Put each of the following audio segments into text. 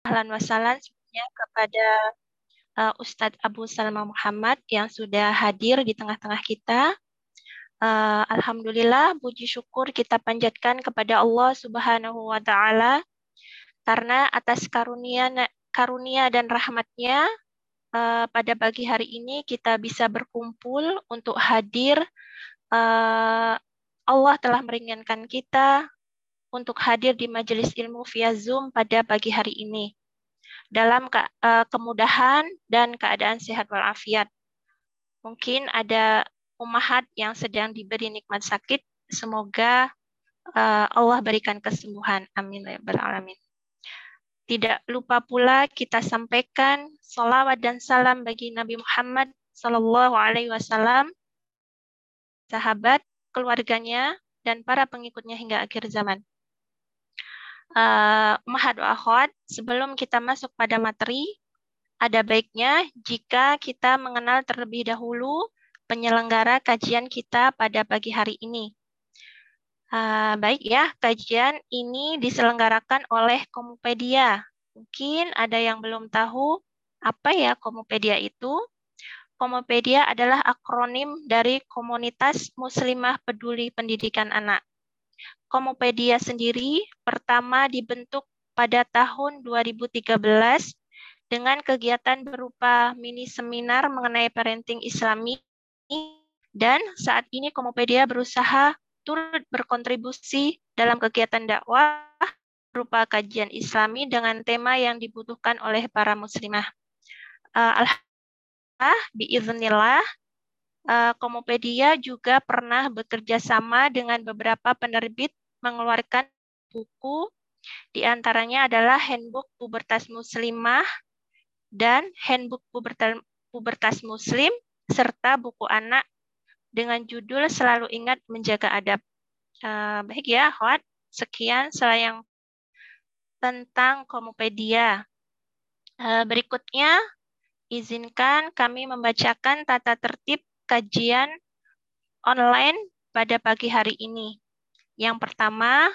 Ahlan wasalan semuanya kepada uh, Ustadz Abu Salma Muhammad yang sudah hadir di tengah-tengah kita. Uh, Alhamdulillah, puji syukur kita panjatkan kepada Allah Subhanahu wa Ta'ala karena atas karunia karunia dan rahmatnya uh, pada pagi hari ini kita bisa berkumpul untuk hadir. Uh, Allah telah meringankan kita untuk hadir di majelis ilmu via Zoom pada pagi hari ini dalam ke, uh, kemudahan dan keadaan sehat walafiat. Mungkin ada umahat yang sedang diberi nikmat sakit, semoga uh, Allah berikan kesembuhan. Amin ya alamin. Tidak lupa pula kita sampaikan salawat dan salam bagi Nabi Muhammad Sallallahu Alaihi Wasallam, sahabat, keluarganya, dan para pengikutnya hingga akhir zaman uh, Mahat Akhwat, sebelum kita masuk pada materi, ada baiknya jika kita mengenal terlebih dahulu penyelenggara kajian kita pada pagi hari ini. Uh, baik ya, kajian ini diselenggarakan oleh Komupedia. Mungkin ada yang belum tahu apa ya Komupedia itu. Komupedia adalah akronim dari Komunitas Muslimah Peduli Pendidikan Anak. Komopedia sendiri pertama dibentuk pada tahun 2013 dengan kegiatan berupa mini seminar mengenai parenting islami dan saat ini Komopedia berusaha turut berkontribusi dalam kegiatan dakwah berupa kajian islami dengan tema yang dibutuhkan oleh para muslimah. Uh, Alhamdulillah, biiznillah, uh, Komopedia juga pernah bekerja sama dengan beberapa penerbit mengeluarkan buku di antaranya adalah Handbook Pubertas Muslimah dan Handbook Pubertas Muslim serta buku anak dengan judul Selalu Ingat Menjaga Adab. Uh, baik ya, Hot. Sekian selayang tentang Komopedia. Uh, berikutnya, izinkan kami membacakan tata tertib kajian online pada pagi hari ini. Yang pertama,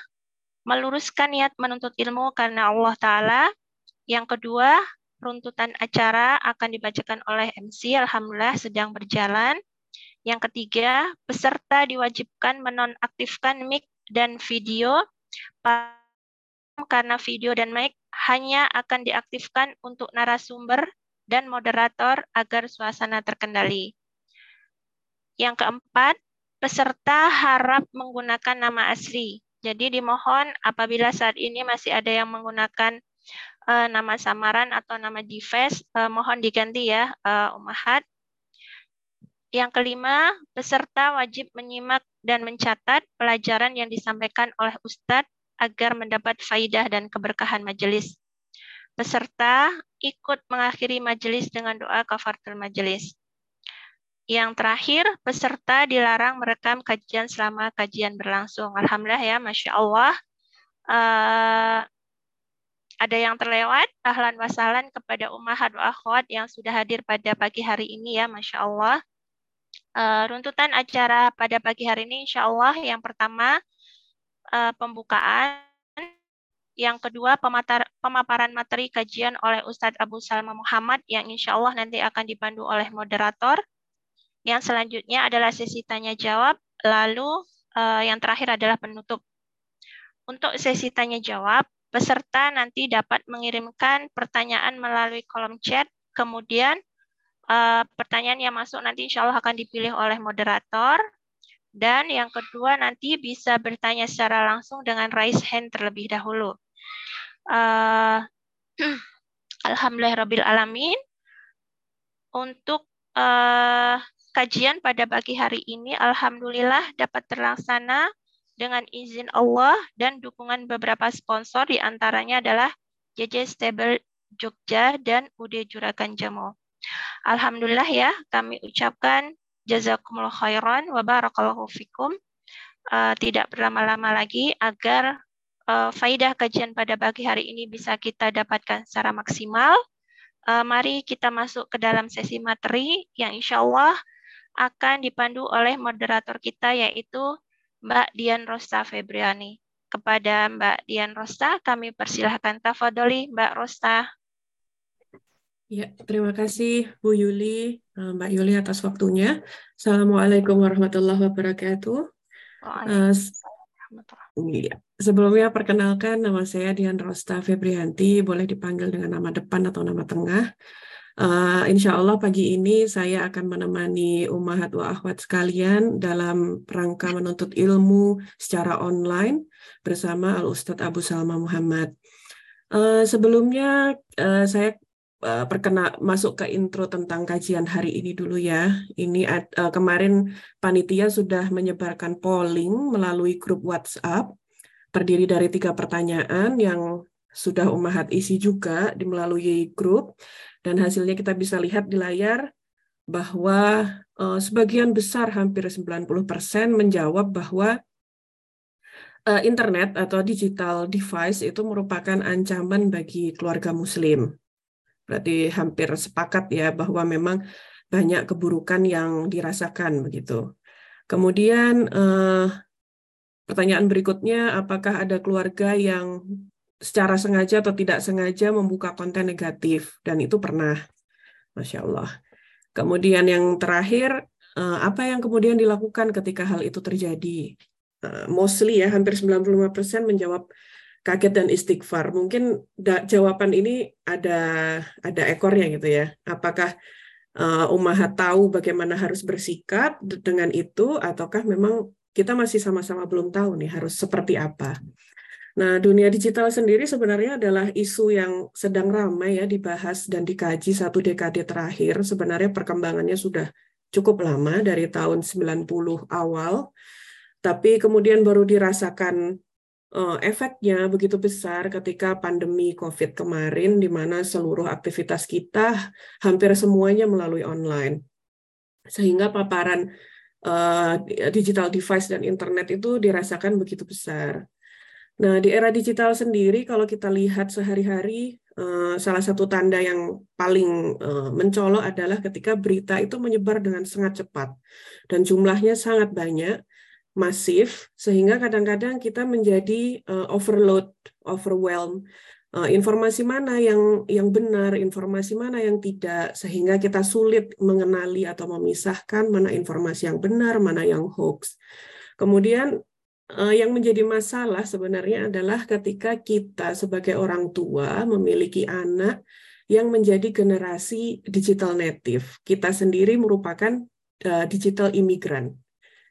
meluruskan niat menuntut ilmu karena Allah Ta'ala. Yang kedua, runtutan acara akan dibacakan oleh MC, Alhamdulillah sedang berjalan. Yang ketiga, peserta diwajibkan menonaktifkan mic dan video karena video dan mic hanya akan diaktifkan untuk narasumber dan moderator agar suasana terkendali. Yang keempat, peserta harap menggunakan nama asli. Jadi dimohon apabila saat ini masih ada yang menggunakan uh, nama samaran atau nama device, uh, mohon diganti ya, uh, Umahat. Yang kelima, peserta wajib menyimak dan mencatat pelajaran yang disampaikan oleh Ustadz agar mendapat faidah dan keberkahan majelis. Peserta ikut mengakhiri majelis dengan doa kafaratul majelis. Yang terakhir, peserta dilarang merekam kajian selama kajian berlangsung. Alhamdulillah ya, Masya Allah. Uh, ada yang terlewat, ahlan wasalan kepada ummahat wa akhwat yang sudah hadir pada pagi hari ini ya, Masya Allah. Uh, runtutan acara pada pagi hari ini, Insya Allah, yang pertama, uh, pembukaan. Yang kedua, pematar, pemaparan materi kajian oleh Ustadz Abu Salma Muhammad yang insya Allah nanti akan dipandu oleh moderator. Yang selanjutnya adalah sesi tanya jawab, lalu uh, yang terakhir adalah penutup. Untuk sesi tanya jawab, peserta nanti dapat mengirimkan pertanyaan melalui kolom chat, kemudian uh, pertanyaan yang masuk nanti insya Allah akan dipilih oleh moderator, dan yang kedua nanti bisa bertanya secara langsung dengan raise hand terlebih dahulu. Uh, Alhamdulillah alamin. Untuk uh, Kajian pada pagi hari ini alhamdulillah dapat terlaksana dengan izin Allah dan dukungan beberapa sponsor di antaranya adalah JJ Stable Jogja dan UD Juragan Jamo. Alhamdulillah ya, kami ucapkan jazakumullah khairan wa barakallahu fikum. Uh, tidak berlama-lama lagi agar uh, faidah kajian pada pagi hari ini bisa kita dapatkan secara maksimal. Uh, mari kita masuk ke dalam sesi materi yang insya Allah akan dipandu oleh moderator kita yaitu Mbak Dian Rosta Febriani. kepada Mbak Dian Rosta. Kami persilahkan Tafadoli Mbak Rosta. Ya, terima kasih Bu Yuli, eh, Mbak Yuli atas waktunya. Assalamualaikum warahmatullahi wabarakatuh. Uh, ya. Sebelumnya perkenalkan nama saya Dian Rosta Febrianti, boleh dipanggil dengan nama depan atau nama tengah. Uh, insya Allah pagi ini saya akan menemani umat wa akhwat sekalian dalam rangka menuntut ilmu secara online bersama Al Ustadz Abu Salma Muhammad. Uh, sebelumnya uh, saya perkena masuk ke intro tentang kajian hari ini dulu ya. Ini uh, kemarin panitia sudah menyebarkan polling melalui grup WhatsApp terdiri dari tiga pertanyaan yang sudah Umahat isi juga di melalui grup dan hasilnya kita bisa lihat di layar bahwa uh, sebagian besar hampir 90% menjawab bahwa uh, internet atau digital device itu merupakan ancaman bagi keluarga muslim. Berarti hampir sepakat ya bahwa memang banyak keburukan yang dirasakan begitu. Kemudian uh, pertanyaan berikutnya apakah ada keluarga yang secara sengaja atau tidak sengaja membuka konten negatif dan itu pernah, masya Allah. Kemudian yang terakhir, eh, apa yang kemudian dilakukan ketika hal itu terjadi? Eh, mostly ya, hampir 95% menjawab kaget dan istighfar. Mungkin jawaban ini ada ada ekornya gitu ya. Apakah uh, Umahat tahu bagaimana harus bersikap dengan itu, ataukah memang kita masih sama-sama belum tahu nih harus seperti apa? Nah, dunia digital sendiri sebenarnya adalah isu yang sedang ramai ya dibahas dan dikaji satu dekade terakhir. Sebenarnya perkembangannya sudah cukup lama dari tahun 90 awal, tapi kemudian baru dirasakan uh, efeknya begitu besar ketika pandemi COVID kemarin, di mana seluruh aktivitas kita hampir semuanya melalui online. Sehingga paparan uh, digital device dan internet itu dirasakan begitu besar. Nah, di era digital sendiri, kalau kita lihat sehari-hari, eh, salah satu tanda yang paling eh, mencolok adalah ketika berita itu menyebar dengan sangat cepat dan jumlahnya sangat banyak, masif, sehingga kadang-kadang kita menjadi eh, overload, overwhelm. Informasi mana yang yang benar, informasi mana yang tidak, sehingga kita sulit mengenali atau memisahkan mana informasi yang benar, mana yang hoax. Kemudian yang menjadi masalah sebenarnya adalah ketika kita sebagai orang tua memiliki anak yang menjadi generasi digital native. Kita sendiri merupakan uh, digital imigran.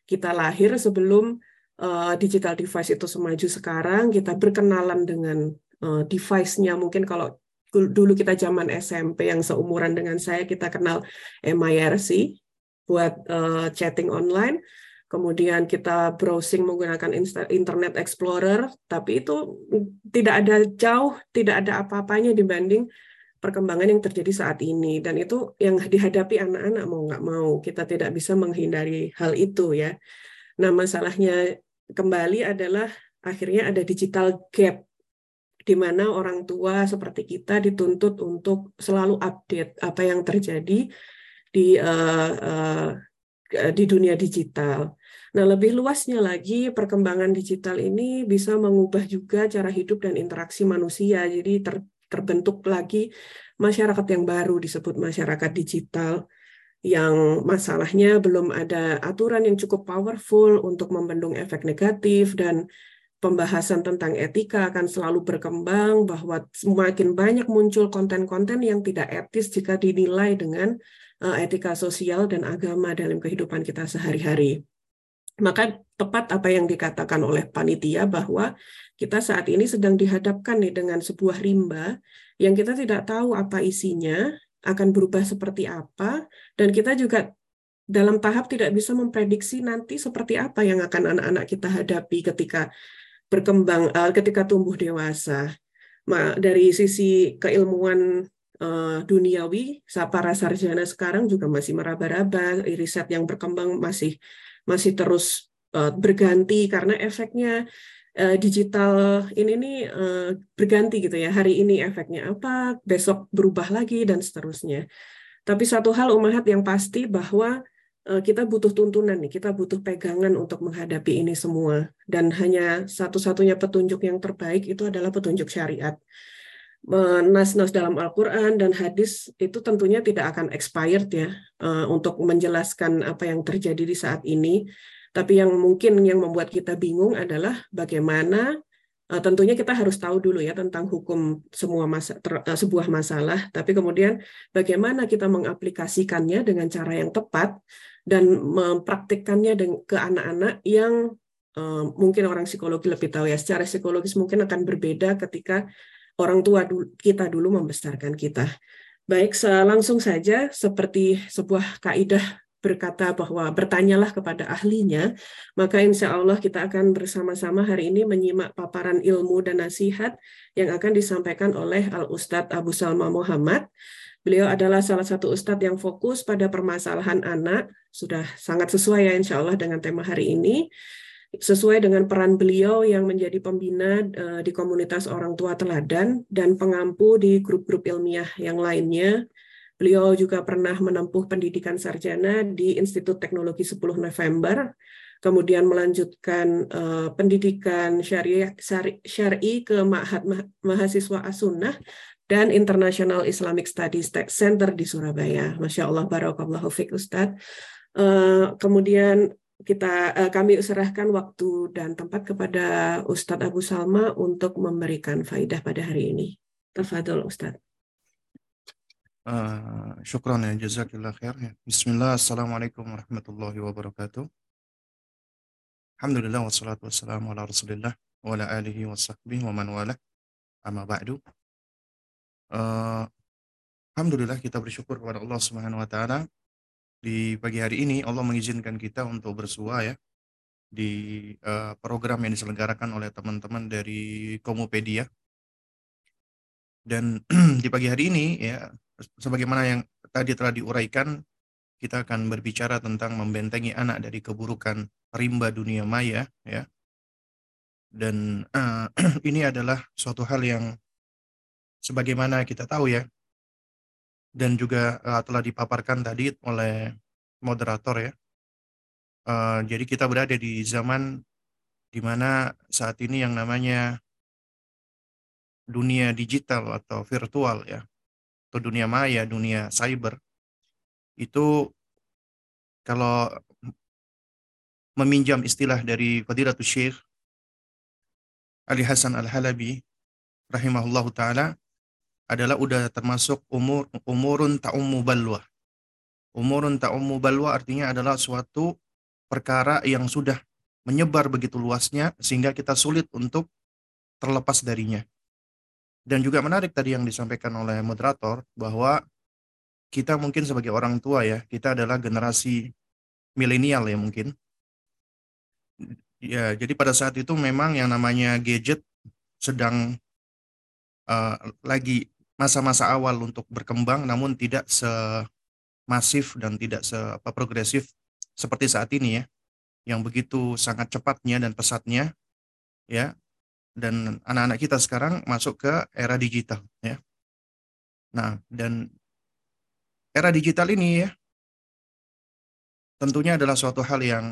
Kita lahir sebelum uh, digital device itu semaju sekarang, kita berkenalan dengan device-nya. Mungkin kalau dulu kita zaman SMP yang seumuran dengan saya, kita kenal MIRC buat chatting online kemudian kita browsing menggunakan Internet Explorer, tapi itu tidak ada jauh, tidak ada apa-apanya dibanding perkembangan yang terjadi saat ini. Dan itu yang dihadapi anak-anak mau nggak mau. Kita tidak bisa menghindari hal itu ya. Nah masalahnya kembali adalah akhirnya ada digital gap di mana orang tua seperti kita dituntut untuk selalu update apa yang terjadi di uh, uh, di dunia digital. Nah, lebih luasnya lagi, perkembangan digital ini bisa mengubah juga cara hidup dan interaksi manusia. Jadi ter, terbentuk lagi masyarakat yang baru disebut masyarakat digital yang masalahnya belum ada aturan yang cukup powerful untuk membendung efek negatif dan pembahasan tentang etika akan selalu berkembang bahwa semakin banyak muncul konten-konten yang tidak etis jika dinilai dengan uh, etika sosial dan agama dalam kehidupan kita sehari-hari. Maka tepat apa yang dikatakan oleh panitia bahwa kita saat ini sedang dihadapkan nih dengan sebuah rimba yang kita tidak tahu apa isinya, akan berubah seperti apa, dan kita juga dalam tahap tidak bisa memprediksi nanti seperti apa yang akan anak-anak kita hadapi ketika berkembang, uh, ketika tumbuh dewasa. Dari sisi keilmuan uh, duniawi, para sarjana sekarang juga masih meraba-raba, riset yang berkembang masih masih terus uh, berganti karena efeknya uh, digital ini nih uh, berganti gitu ya. Hari ini efeknya apa, besok berubah lagi dan seterusnya. Tapi satu hal umahat yang pasti bahwa eh, kita butuh tuntunan nih, kita butuh pegangan untuk menghadapi ini semua. Dan hanya satu-satunya petunjuk yang terbaik itu adalah petunjuk syariat. Nas-nas dalam Al-Quran dan hadis itu tentunya tidak akan expired ya eh, untuk menjelaskan apa yang terjadi di saat ini. Tapi yang mungkin yang membuat kita bingung adalah bagaimana uh, tentunya kita harus tahu dulu ya tentang hukum semua masa, ter, sebuah masalah, tapi kemudian bagaimana kita mengaplikasikannya dengan cara yang tepat dan mempraktikkannya ke anak-anak yang mungkin orang psikologi lebih tahu ya. Secara psikologis mungkin akan berbeda ketika orang tua kita dulu membesarkan kita. Baik, langsung saja seperti sebuah kaidah berkata bahwa bertanyalah kepada ahlinya, maka insya Allah kita akan bersama-sama hari ini menyimak paparan ilmu dan nasihat yang akan disampaikan oleh Al-Ustadz Abu Salma Muhammad. Beliau adalah salah satu ustadz yang fokus pada permasalahan anak, sudah sangat sesuai ya insya Allah dengan tema hari ini sesuai dengan peran beliau yang menjadi pembina uh, di komunitas orang tua teladan dan pengampu di grup-grup ilmiah yang lainnya Beliau juga pernah menempuh pendidikan sarjana di Institut Teknologi 10 November, kemudian melanjutkan uh, pendidikan syariah syari ke Ma'had Mahasiswa As-Sunnah dan International Islamic Studies Center di Surabaya. Masya Allah, barakallahu fiqh Ustadz. Uh, kemudian kita uh, kami serahkan waktu dan tempat kepada Ustadz Abu Salma untuk memberikan faidah pada hari ini. Tafadol Ustadz. Uh, syukran ya jazakillah khair ya. Bismillah assalamualaikum warahmatullahi wabarakatuh. Alhamdulillah wassalatu wassalamu ala rasulillah wa ala alihi wa sahbihi wa man wala amma ba'du. Uh, Alhamdulillah kita bersyukur kepada Allah Subhanahu wa taala di pagi hari ini Allah mengizinkan kita untuk bersua ya di uh, program yang diselenggarakan oleh teman-teman dari Komopedia. Dan di pagi hari ini ya sebagaimana yang tadi telah diuraikan, kita akan berbicara tentang membentengi anak dari keburukan rimba dunia maya, ya. Dan uh, ini adalah suatu hal yang sebagaimana kita tahu ya, dan juga uh, telah dipaparkan tadi oleh moderator ya. Uh, jadi kita berada di zaman di mana saat ini yang namanya dunia digital atau virtual ya atau dunia maya, dunia cyber, itu kalau meminjam istilah dari Fadilatul Syekh Ali Hasan Al-Halabi rahimahullahu taala adalah udah termasuk umur umurun ta'ummu balwa. Umurun ta'ummu balwa artinya adalah suatu perkara yang sudah menyebar begitu luasnya sehingga kita sulit untuk terlepas darinya. Dan juga menarik tadi yang disampaikan oleh moderator bahwa kita mungkin sebagai orang tua ya, kita adalah generasi milenial ya mungkin. Ya, jadi pada saat itu memang yang namanya gadget sedang uh, lagi masa-masa awal untuk berkembang namun tidak semasif dan tidak se progresif seperti saat ini ya yang begitu sangat cepatnya dan pesatnya ya dan anak-anak kita sekarang masuk ke era digital ya. Nah, dan era digital ini ya tentunya adalah suatu hal yang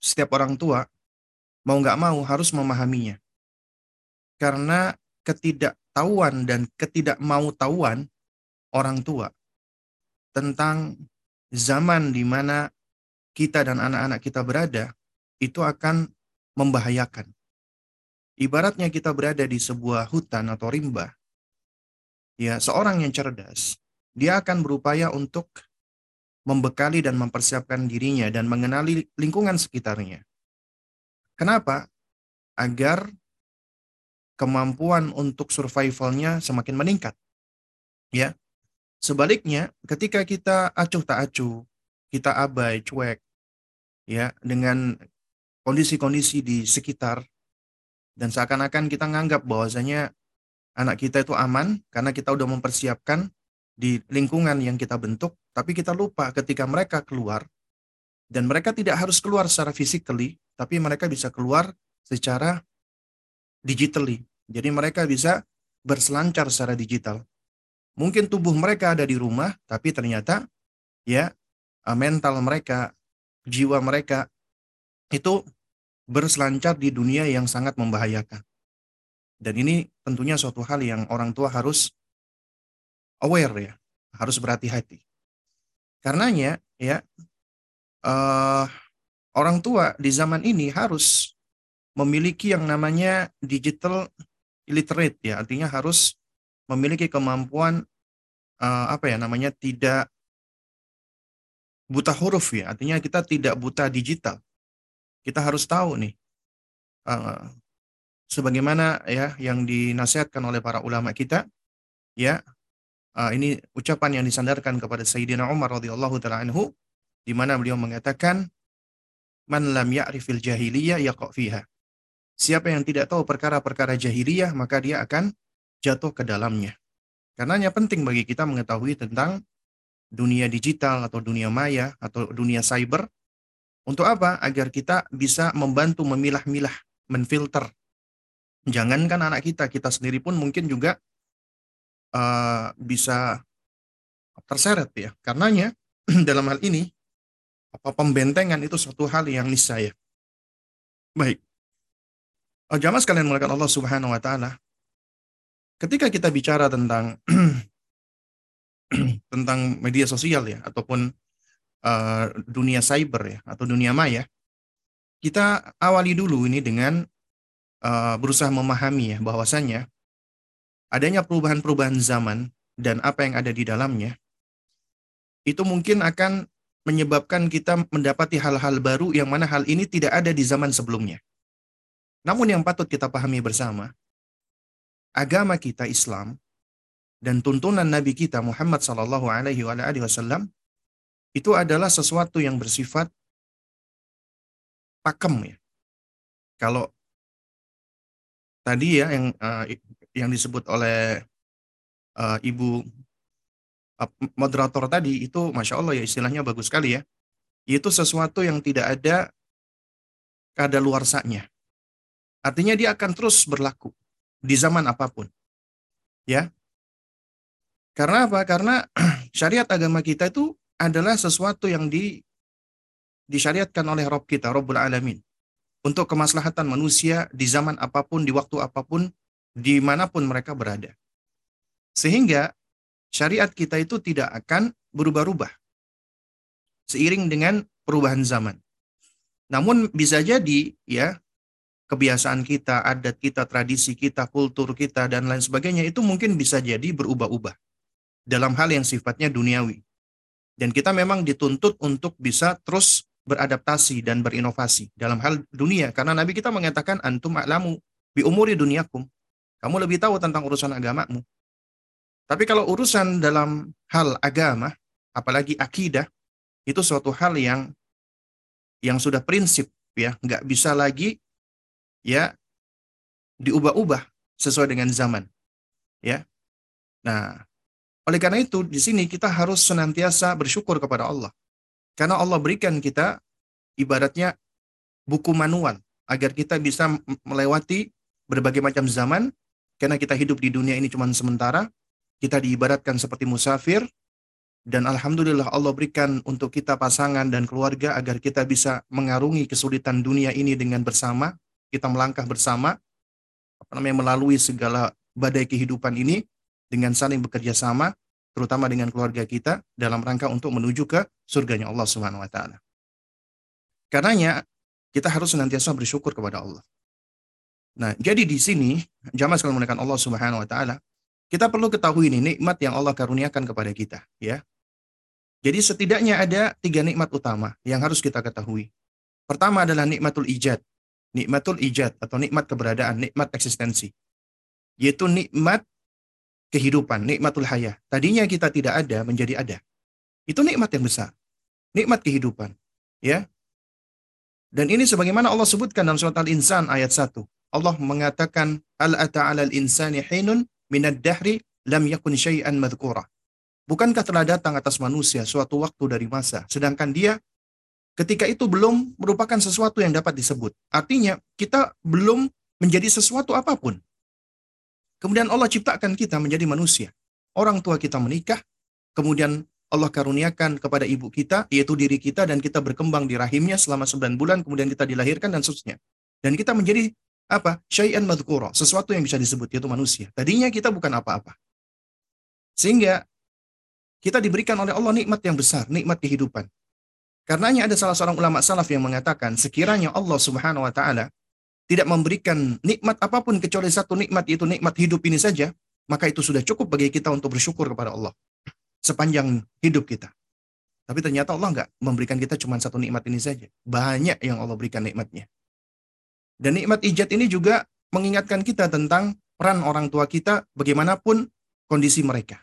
setiap orang tua mau nggak mau harus memahaminya. Karena ketidaktahuan dan ketidakmau tahuan orang tua tentang zaman di mana kita dan anak-anak kita berada itu akan membahayakan. Ibaratnya kita berada di sebuah hutan atau rimba. Ya, seorang yang cerdas, dia akan berupaya untuk membekali dan mempersiapkan dirinya dan mengenali lingkungan sekitarnya. Kenapa? Agar kemampuan untuk survivalnya semakin meningkat. Ya. Sebaliknya, ketika kita acuh tak acuh, kita abai, cuek, ya, dengan kondisi-kondisi di sekitar dan seakan-akan kita nganggap bahwasanya anak kita itu aman karena kita udah mempersiapkan di lingkungan yang kita bentuk, tapi kita lupa ketika mereka keluar dan mereka tidak harus keluar secara physically, tapi mereka bisa keluar secara digitally. Jadi mereka bisa berselancar secara digital. Mungkin tubuh mereka ada di rumah, tapi ternyata ya mental mereka, jiwa mereka itu berselancar di dunia yang sangat membahayakan. Dan ini tentunya suatu hal yang orang tua harus aware ya, harus berhati-hati. Karenanya ya uh, orang tua di zaman ini harus memiliki yang namanya digital illiterate ya, artinya harus memiliki kemampuan uh, apa ya namanya tidak buta huruf ya, artinya kita tidak buta digital. Kita harus tahu nih uh, sebagaimana ya yang dinasihatkan oleh para ulama kita ya uh, ini ucapan yang disandarkan kepada Sayyidina Umar radhiyallahu taala anhu di mana beliau mengatakan man lam ya'rifil jahiliyah yaqa fiha. Siapa yang tidak tahu perkara-perkara jahiliyah maka dia akan jatuh ke dalamnya. Karenanya penting bagi kita mengetahui tentang dunia digital atau dunia maya atau dunia cyber untuk apa? Agar kita bisa membantu memilah-milah, menfilter. Jangankan anak kita, kita sendiri pun mungkin juga uh, bisa terseret ya. Karenanya dalam hal ini apa pembentengan itu suatu hal yang niscaya. Baik. Oh, jamaah sekalian mengatakan Allah Subhanahu wa taala. Ketika kita bicara tentang tentang media sosial ya ataupun uh, dunia cyber ya atau dunia maya, kita awali dulu ini dengan uh, berusaha memahami ya bahwasanya adanya perubahan-perubahan zaman dan apa yang ada di dalamnya itu mungkin akan menyebabkan kita mendapati hal-hal baru yang mana hal ini tidak ada di zaman sebelumnya. Namun yang patut kita pahami bersama, agama kita Islam dan tuntunan Nabi kita Muhammad Sallallahu Alaihi Wasallam itu adalah sesuatu yang bersifat pakem ya. Kalau tadi ya yang uh, yang disebut oleh uh, Ibu uh, moderator tadi itu masya Allah ya istilahnya bagus sekali ya. Itu sesuatu yang tidak ada kada luarsanya. Artinya dia akan terus berlaku di zaman apa pun. Ya. Karena apa? Karena syariat agama kita itu adalah sesuatu yang di, disyariatkan oleh Rob kita, Rabbul Alamin. Untuk kemaslahatan manusia di zaman apa pun, di waktu apa pun, di mana pun mereka berada. Sehingga syariat kita itu tidak akan berubah-ubah. Seiring dengan perubahan zaman. Namun bisa jadi ya kebiasaan kita, adat kita, tradisi kita, kultur kita, dan lain sebagainya itu mungkin bisa jadi berubah-ubah dalam hal yang sifatnya duniawi. Dan kita memang dituntut untuk bisa terus beradaptasi dan berinovasi dalam hal dunia. Karena Nabi kita mengatakan, antum a'lamu bi umuri duniakum. Kamu lebih tahu tentang urusan agamamu. Tapi kalau urusan dalam hal agama, apalagi akidah, itu suatu hal yang yang sudah prinsip ya, nggak bisa lagi ya diubah-ubah sesuai dengan zaman. Ya. Nah, oleh karena itu, di sini kita harus senantiasa bersyukur kepada Allah. Karena Allah berikan kita ibaratnya buku manual agar kita bisa melewati berbagai macam zaman karena kita hidup di dunia ini cuma sementara kita diibaratkan seperti musafir dan alhamdulillah Allah berikan untuk kita pasangan dan keluarga agar kita bisa mengarungi kesulitan dunia ini dengan bersama kita melangkah bersama apa namanya melalui segala badai kehidupan ini dengan saling bekerja sama, terutama dengan keluarga kita dalam rangka untuk menuju ke surganya Allah Subhanahu wa taala. Karenanya kita harus senantiasa bersyukur kepada Allah. Nah, jadi di sini jamaah sekalian menggunakan Allah Subhanahu wa taala, kita perlu ketahui ini nikmat yang Allah karuniakan kepada kita, ya. Jadi setidaknya ada tiga nikmat utama yang harus kita ketahui. Pertama adalah nikmatul ijad. Nikmatul ijad atau nikmat keberadaan, nikmat eksistensi. Yaitu nikmat kehidupan, nikmatul hayah. Tadinya kita tidak ada menjadi ada. Itu nikmat yang besar. Nikmat kehidupan. Ya. Dan ini sebagaimana Allah sebutkan dalam surat Al-Insan ayat 1. Allah mengatakan, Al ata al insani hinun minad dahri lam yakun syai'an madhkura. Bukankah telah datang atas manusia suatu waktu dari masa, sedangkan dia ketika itu belum merupakan sesuatu yang dapat disebut. Artinya, kita belum menjadi sesuatu apa pun. Kemudian Allah ciptakan kita menjadi manusia. Orang tua kita menikah, kemudian Allah karuniakan kepada ibu kita, yaitu diri kita, dan kita berkembang di rahimnya selama 9 bulan, kemudian kita dilahirkan, dan seterusnya. Dan kita menjadi apa? Syai'an madhkura, sesuatu yang bisa disebut, yaitu manusia. Tadinya kita bukan apa-apa. Sehingga kita diberikan oleh Allah nikmat yang besar, nikmat kehidupan. Karenanya ada salah seorang ulama salaf yang mengatakan, sekiranya Allah subhanahu wa ta'ala tidak memberikan nikmat apa pun kecuali satu nikmat, yaitu nikmat hidup ini saja, maka itu sudah cukup bagi kita untuk bersyukur kepada Allah sepanjang hidup kita. Tapi ternyata Allah nggak memberikan kita cuma satu nikmat ini saja. Banyak yang Allah berikan nikmatnya. Dan nikmat ijat ini juga mengingatkan kita tentang peran orang tua kita bagaimanapun kondisi mereka.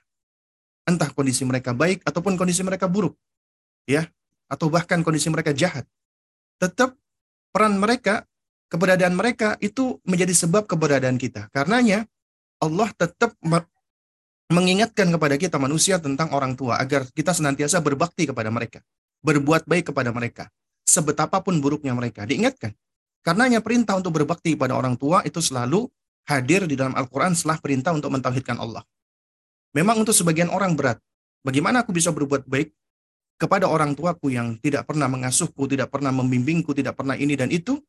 Entah kondisi mereka baik ataupun kondisi mereka buruk. Ya, atau bahkan kondisi mereka jahat. Tetap peran mereka, keberadaan mereka itu menjadi sebab keberadaan kita. Karenanya Allah tetap mengingatkan kepada kita manusia tentang orang tua agar kita senantiasa berbakti kepada mereka, berbuat baik kepada mereka, sebetapapun buruknya mereka. Diingatkan. Karenanya perintah untuk berbakti kepada orang tua itu selalu hadir di dalam Al-Quran setelah perintah untuk mentauhidkan Allah. Memang untuk sebagian orang berat. Bagaimana aku bisa berbuat baik kepada orang tuaku yang tidak pernah mengasuhku, tidak pernah membimbingku, tidak pernah ini dan itu?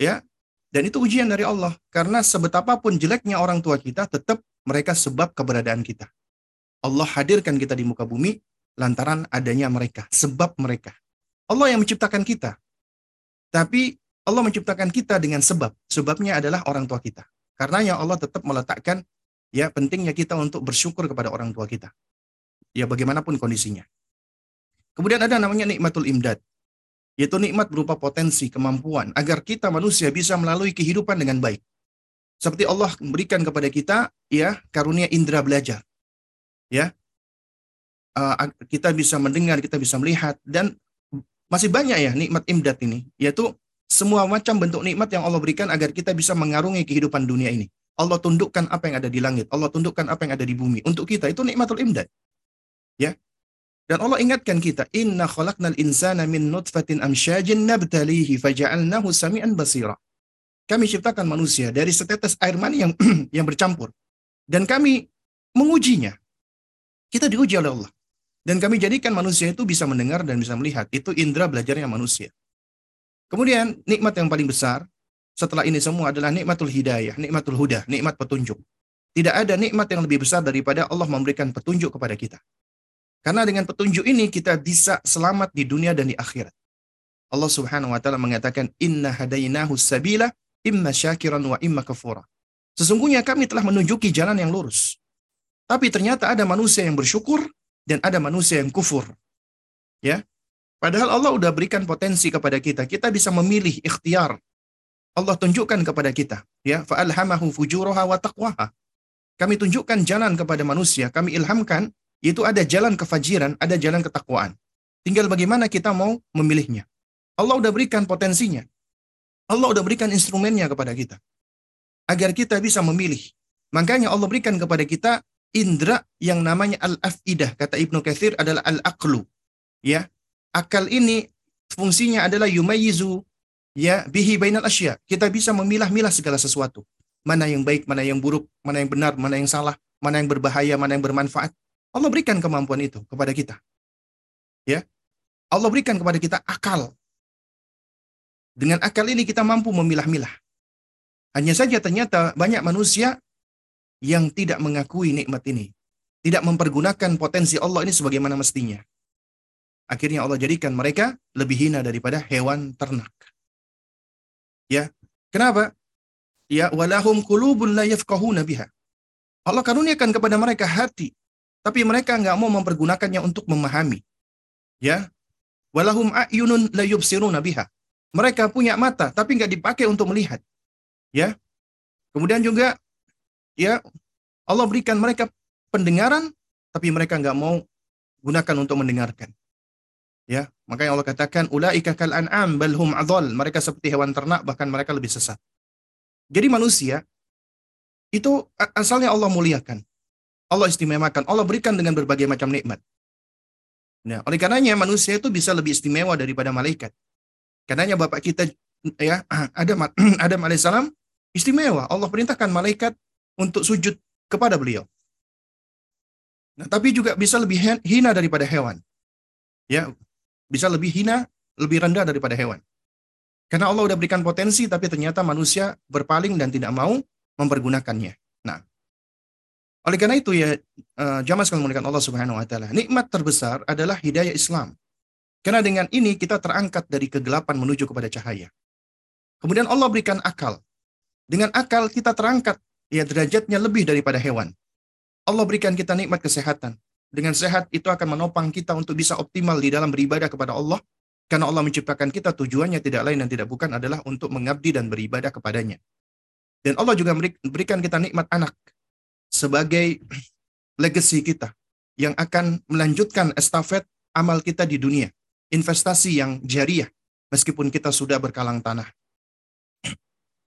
Ya, dan itu ujian dari Allah. Karena sebetapapun jeleknya orang tua kita, tetap mereka sebab keberadaan kita. Allah hadirkan kita di muka bumi lantaran adanya mereka, sebab mereka. Allah yang menciptakan kita. Tapi Allah menciptakan kita dengan sebab. Sebabnya adalah orang tua kita. Karenanya Allah tetap meletakkan ya pentingnya kita untuk bersyukur kepada orang tua kita. Ya bagaimanapun kondisinya. Kemudian ada namanya nikmatul imdad. Yaitu nikmat berupa potensi, kemampuan agar kita manusia bisa melalui kehidupan dengan baik. Seperti Allah memberikan kepada kita ya karunia indera belajar. Ya. Uh, kita bisa mendengar, kita bisa melihat dan masih banyak ya nikmat imdad ini, yaitu semua macam bentuk nikmat yang Allah berikan agar kita bisa mengarungi kehidupan dunia ini. Allah tundukkan apa yang ada di langit, Allah tundukkan apa yang ada di bumi. Untuk kita itu nikmatul imdad. Ya. Dan Allah ingatkan kita, "Inna khalaqnal insana min nutfatin amsyajin nabtalihi faja'alnahu samian basira." Kami ciptakan manusia dari setetes air mani yang yang bercampur. Dan kami mengujinya. Kita diuji oleh Allah. Dan kami jadikan manusia itu bisa mendengar dan bisa melihat. Itu indera belajarnya manusia. Kemudian nikmat yang paling besar setelah ini semua adalah nikmatul hidayah, nikmatul huda, nikmat petunjuk. Tidak ada nikmat yang lebih besar daripada Allah memberikan petunjuk kepada kita. Karena dengan petunjuk ini kita bisa selamat di dunia dan di akhirat. Allah Subhanahu wa taala mengatakan inna hadainahu sabila imma syakiran wa imma kafura. Sesungguhnya kami telah menunjuki jalan yang lurus. Tapi ternyata ada manusia yang bersyukur dan ada manusia yang kufur. Ya. Padahal Allah udah berikan potensi kepada kita. Kita bisa memilih ikhtiar. Allah tunjukkan kepada kita, ya, fa'alhamahu fujuraha wa taqwaha. Kami tunjukkan jalan kepada manusia, kami ilhamkan itu ada jalan kefajiran, ada jalan ketakwaan. Tinggal bagaimana kita mau memilihnya. Allah udah berikan potensinya. Allah udah berikan instrumennya kepada kita. Agar kita bisa memilih. Makanya Allah berikan kepada kita indera yang namanya al-afidah. Kata Ibnu Kathir adalah al-aqlu. Ya. Akal ini fungsinya adalah yumayizu ya bihi bainal asya. Kita bisa memilah-milah segala sesuatu. Mana yang baik, mana yang buruk, mana yang benar, mana yang salah, mana yang berbahaya, mana yang bermanfaat. Allah berikan kemampuan itu kepada kita. Ya. Allah berikan kepada kita akal dengan akal ini kita mampu memilah-milah. Hanya saja ternyata banyak manusia yang tidak mengakui nikmat ini. Tidak mempergunakan potensi Allah ini sebagaimana mestinya. Akhirnya Allah jadikan mereka lebih hina daripada hewan ternak. Ya, kenapa? Ya, walahum kulubun la yafqahuna biha. Allah karuniakan kepada mereka hati, tapi mereka nggak mau mempergunakannya untuk memahami. Ya, walahum ayunun la yubsiruna biha. Mereka punya mata tapi nggak dipakai untuk melihat. Ya. Kemudian juga ya Allah berikan mereka pendengaran tapi mereka nggak mau gunakan untuk mendengarkan. Ya, makanya Allah katakan ulaika kal an'am bal hum adhal. Mereka seperti hewan ternak bahkan mereka lebih sesat. Jadi manusia itu asalnya Allah muliakan. Allah istimewakan. Allah berikan dengan berbagai macam nikmat. Nah, oleh karenanya manusia itu bisa lebih istimewa daripada malaikat. Karenanya Bapak kita ya Adam Adam alaihissalam istimewa. Allah perintahkan malaikat untuk sujud kepada beliau. Nah, tapi juga bisa lebih hina daripada hewan. Ya, bisa lebih hina, lebih rendah daripada hewan. Karena Allah sudah berikan potensi, tapi ternyata manusia berpaling dan tidak mau mempergunakannya. Oleh karena itu ya, uh, jamaah sekalian Allah Subhanahu Wa Taala, nikmat terbesar adalah hidayah Islam. Karena dengan ini kita terangkat dari kegelapan menuju kepada cahaya. Kemudian Allah berikan akal. Dengan akal kita terangkat, ya derajatnya lebih daripada hewan. Allah berikan kita nikmat kesehatan. Dengan sehat itu akan menopang kita untuk bisa optimal di dalam beribadah kepada Allah. Karena Allah menciptakan kita tujuannya tidak lain dan tidak bukan adalah untuk mengabdi dan beribadah kepadanya. Dan Allah juga berikan kita nikmat anak sebagai legacy kita yang akan melanjutkan estafet amal kita di dunia. Investasi yang jariah meskipun kita sudah berkalang tanah.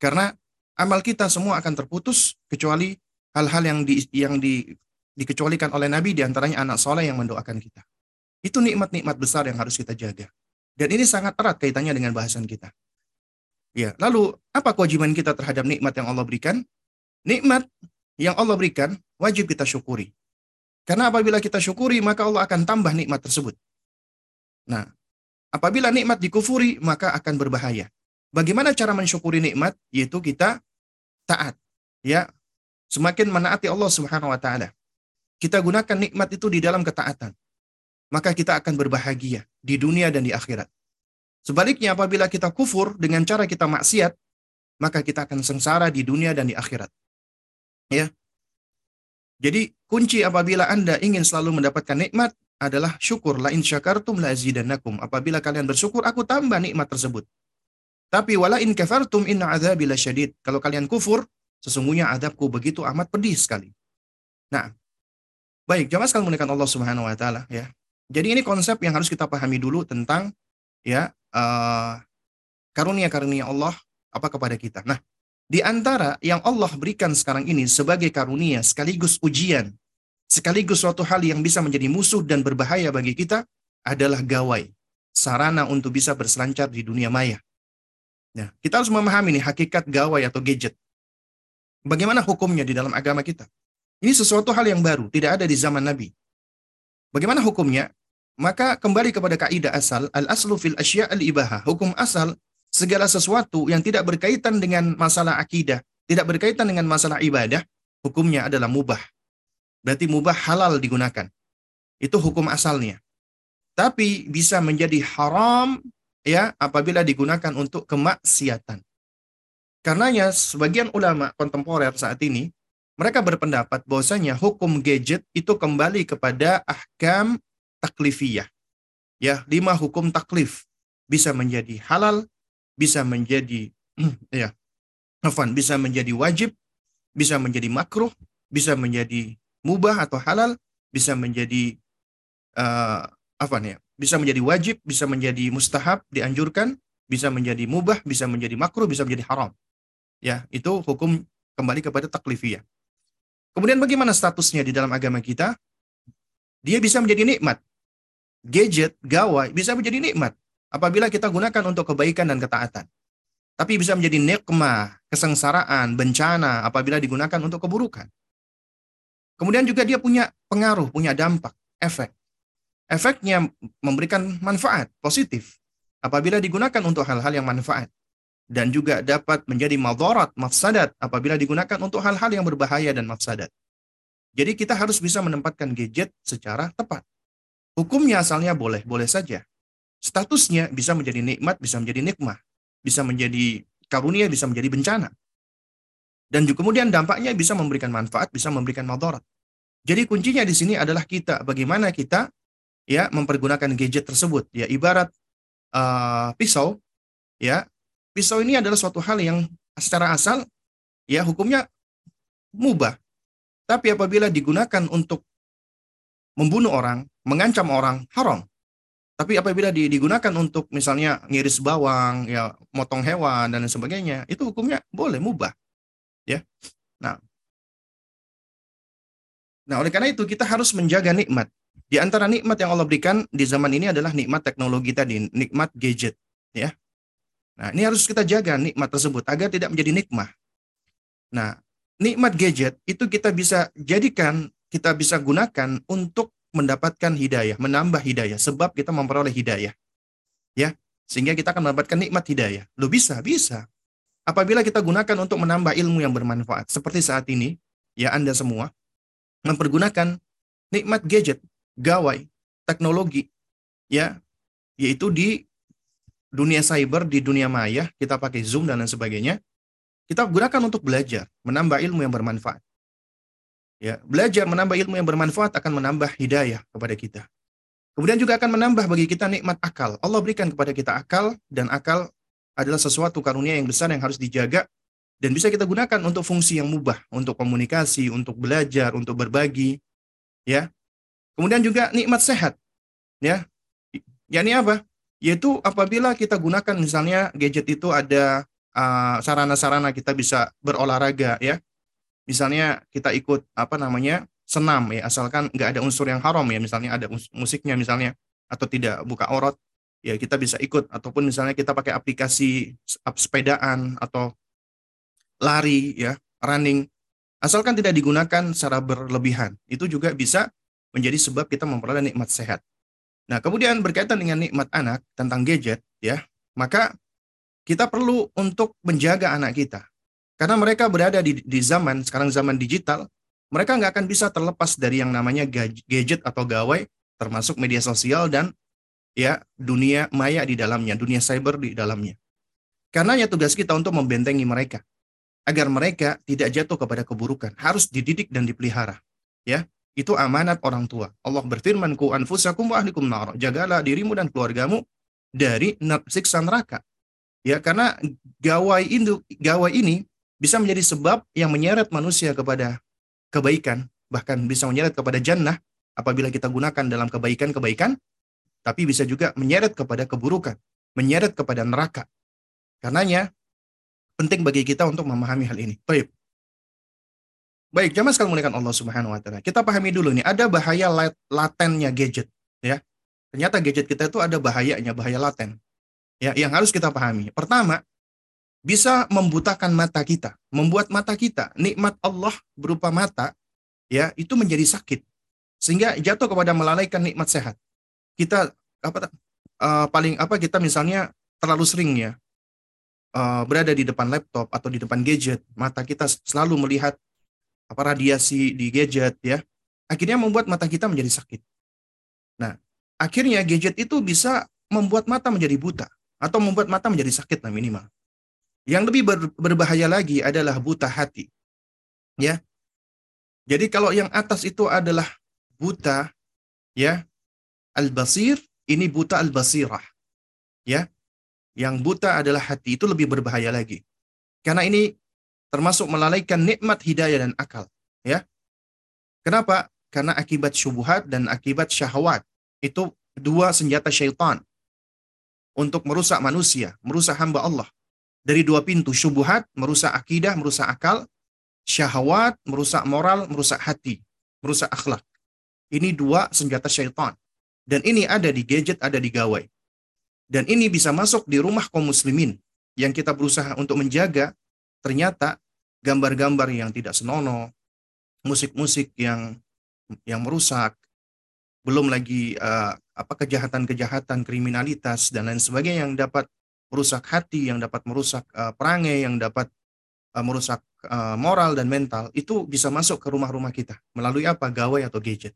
Karena amal kita semua akan terputus kecuali hal-hal yang di, yang di, dikecualikan oleh Nabi di antaranya anak soleh yang mendoakan kita. Itu nikmat-nikmat besar yang harus kita jaga. Dan ini sangat erat kaitannya dengan bahasan kita. Ya, lalu apa kewajiban kita terhadap nikmat yang Allah berikan? Nikmat yang Allah berikan wajib kita syukuri. Karena apabila kita syukuri, maka Allah akan tambah nikmat tersebut. Nah, apabila nikmat dikufuri, maka akan berbahaya. Bagaimana cara mensyukuri nikmat? Yaitu kita taat. Ya, semakin menaati Allah Subhanahu wa taala. Kita gunakan nikmat itu di dalam ketaatan. Maka kita akan berbahagia di dunia dan di akhirat. Sebaliknya apabila kita kufur dengan cara kita maksiat, maka kita akan sengsara di dunia dan di akhirat. Ya. Jadi kunci apabila Anda ingin selalu mendapatkan nikmat adalah syukur la in syakartum la azidannakum. Apabila kalian bersyukur, aku tambah nikmat tersebut. Tapi wala in kafartum inna adzabi lasyadid. Kalau kalian kufur, Sesungguhnya adabku begitu amat pedih sekali. Nah, baik, jamaah sekalian menggunakan Allah Subhanahu wa taala ya. Jadi ini konsep yang harus kita pahami dulu tentang ya uh, karunia-karunia Allah apa kepada kita. Nah, di antara yang Allah berikan sekarang ini sebagai karunia sekaligus ujian, sekaligus suatu hal yang bisa menjadi musuh dan berbahaya bagi kita adalah gawai, sarana untuk bisa berselancar di dunia maya. Nah, kita harus memahami nih hakikat gawai atau gadget. Bagaimana hukumnya di dalam agama kita? Ini sesuatu hal yang baru, tidak ada di zaman Nabi. Bagaimana hukumnya? Maka kembali kepada kaidah asal, al-aslu fil asya al-ibaha. Hukum asal, segala sesuatu yang tidak berkaitan dengan masalah akidah, tidak berkaitan dengan masalah ibadah, hukumnya adalah mubah. Berarti mubah halal digunakan. Itu hukum asalnya. Tapi bisa menjadi haram ya apabila digunakan untuk kemaksiatan. Karenanya sebagian ulama kontemporer saat ini mereka berpendapat bahwasanya hukum gadget itu kembali kepada ahkam taklifiyah. Ya, lima hukum taklif bisa menjadi halal, bisa menjadi ya, afan, bisa menjadi wajib, bisa menjadi makruh, bisa menjadi mubah atau halal, bisa menjadi uh, apa nih ya? Bisa menjadi wajib, bisa menjadi mustahab, dianjurkan, bisa menjadi mubah, bisa menjadi makruh, bisa menjadi haram. Ya, itu hukum kembali kepada taklifiyah. Kemudian bagaimana statusnya di dalam agama kita? Dia bisa menjadi nikmat. Gadget, gawai bisa menjadi nikmat apabila kita gunakan untuk kebaikan dan ketaatan. Tapi bisa menjadi nikmah, kesengsaraan, bencana apabila digunakan untuk keburukan. Kemudian juga dia punya pengaruh, punya dampak, efek. Efeknya memberikan manfaat positif apabila digunakan untuk hal-hal yang manfaat dan juga dapat menjadi madarat, mafsadat apabila digunakan untuk hal-hal yang berbahaya dan mafsadat. Jadi kita harus bisa menempatkan gadget secara tepat. Hukumnya asalnya boleh, boleh saja. Statusnya bisa menjadi nikmat, bisa menjadi nikmah. Bisa menjadi karunia, bisa menjadi bencana. Dan juga kemudian dampaknya bisa memberikan manfaat, bisa memberikan madarat. Jadi kuncinya di sini adalah kita, bagaimana kita ya mempergunakan gadget tersebut. Ya ibarat uh, pisau, ya pisau ini adalah suatu hal yang secara asal ya hukumnya mubah. Tapi apabila digunakan untuk membunuh orang, mengancam orang, haram. Tapi apabila digunakan untuk misalnya ngiris bawang, ya motong hewan dan sebagainya, itu hukumnya boleh mubah. Ya. Nah. Nah, oleh karena itu kita harus menjaga nikmat. Di antara nikmat yang Allah berikan di zaman ini adalah nikmat teknologi tadi, nikmat gadget, ya. Nah, ini harus kita jaga nikmat tersebut agar tidak menjadi nikmah. Nah, nikmat gadget itu kita bisa jadikan kita bisa gunakan untuk mendapatkan hidayah, menambah hidayah sebab kita memperoleh hidayah. Ya, sehingga kita akan mendapatkan nikmat hidayah. Lo bisa, bisa. Apabila kita gunakan untuk menambah ilmu yang bermanfaat seperti saat ini, ya Anda semua mempergunakan nikmat gadget, gawai, teknologi ya, yaitu di dunia cyber, di dunia maya, kita pakai Zoom dan lain sebagainya. Kita gunakan untuk belajar, menambah ilmu yang bermanfaat. Ya, belajar menambah ilmu yang bermanfaat akan menambah hidayah kepada kita. Kemudian juga akan menambah bagi kita nikmat akal. Allah berikan kepada kita akal dan akal adalah sesuatu karunia yang besar yang harus dijaga dan bisa kita gunakan untuk fungsi yang mubah, untuk komunikasi, untuk belajar, untuk berbagi, ya. Kemudian juga nikmat sehat, ya. Yani apa? Yaitu apabila kita gunakan misalnya gadget itu ada ah, sarana-sarana uh, kita bisa berolahraga, ya misalnya kita ikut apa namanya senam ya asalkan nggak ada unsur yang haram ya misalnya ada musiknya misalnya atau tidak buka orot ya kita bisa ikut. Ataupun misalnya kita pakai aplikasi sepedaan atau lari ya running. Asalkan tidak digunakan secara berlebihan itu juga bisa menjadi sebab kita memperoleh nikmat sehat. Nah kemudian berkaitan dengan nikmat anak tentang gadget ya maka kita perlu untuk menjaga anak kita karena mereka berada di, di zaman, sekarang zaman digital, mereka nggak akan bisa terlepas dari yang namanya gadget atau gawai, termasuk media sosial dan ya dunia maya di dalamnya, dunia cyber di dalamnya. Karena ya tugas kita untuk membentengi mereka agar mereka tidak jatuh kepada keburukan, harus dididik dan dipelihara. Ya, itu amanat orang tua. Allah berfirman, "Ku anfusakum wa ahlikum nar." Jagalah dirimu dan keluargamu dari siksa neraka. Ya, karena gawai ini, gawai ini bisa menjadi sebab yang menyeret manusia kepada kebaikan, bahkan bisa menyeret kepada jannah apabila kita gunakan dalam kebaikan-kebaikan, tapi bisa juga menyeret kepada keburukan, menyeret kepada neraka. Karenanya penting bagi kita untuk memahami hal ini. Baik. Baik, jamaah sekalian muliakan Allah Subhanahu wa taala. Kita pahami dulu nih, ada bahaya latennya gadget, ya. Ternyata gadget kita itu ada bahayanya, bahaya laten. Ya, yang harus kita pahami. Pertama, bisa membutakan mata kita, membuat mata kita nikmat Allah berupa mata ya itu menjadi sakit sehingga jatuh kepada melalaikan nikmat sehat. Kita apa uh, paling apa kita misalnya terlalu sering ya uh, berada di depan laptop atau di depan gadget, mata kita selalu melihat apa radiasi di gadget ya. Akhirnya membuat mata kita menjadi sakit. Nah, akhirnya gadget itu bisa membuat mata menjadi buta atau membuat mata menjadi sakit lah minimal. Yang lebih ber, berbahaya lagi adalah buta hati. Ya. Jadi kalau yang atas itu adalah buta ya, al-basir, ini buta al-basirah. Ya. Yang buta adalah hati itu lebih berbahaya lagi. Karena ini termasuk melalaikan nikmat hidayah dan akal, ya. Kenapa? Karena akibat syubhat dan akibat syahwat. Itu dua senjata syaitan untuk merusak manusia, merusak hamba Allah dari dua pintu syubhat merusak akidah merusak akal syahwat merusak moral merusak hati merusak akhlak. Ini dua senjata syaitan. Dan ini ada di gadget ada di gawai. Dan ini bisa masuk di rumah kaum muslimin yang kita berusaha untuk menjaga. Ternyata gambar-gambar yang tidak senonoh musik-musik yang yang merusak belum lagi uh, apa kejahatan-kejahatan kriminalitas dan lain sebagainya yang dapat merusak hati, yang dapat merusak uh, perangai, yang dapat uh, merusak uh, moral dan mental, itu bisa masuk ke rumah-rumah kita melalui apa? Gawai atau gadget.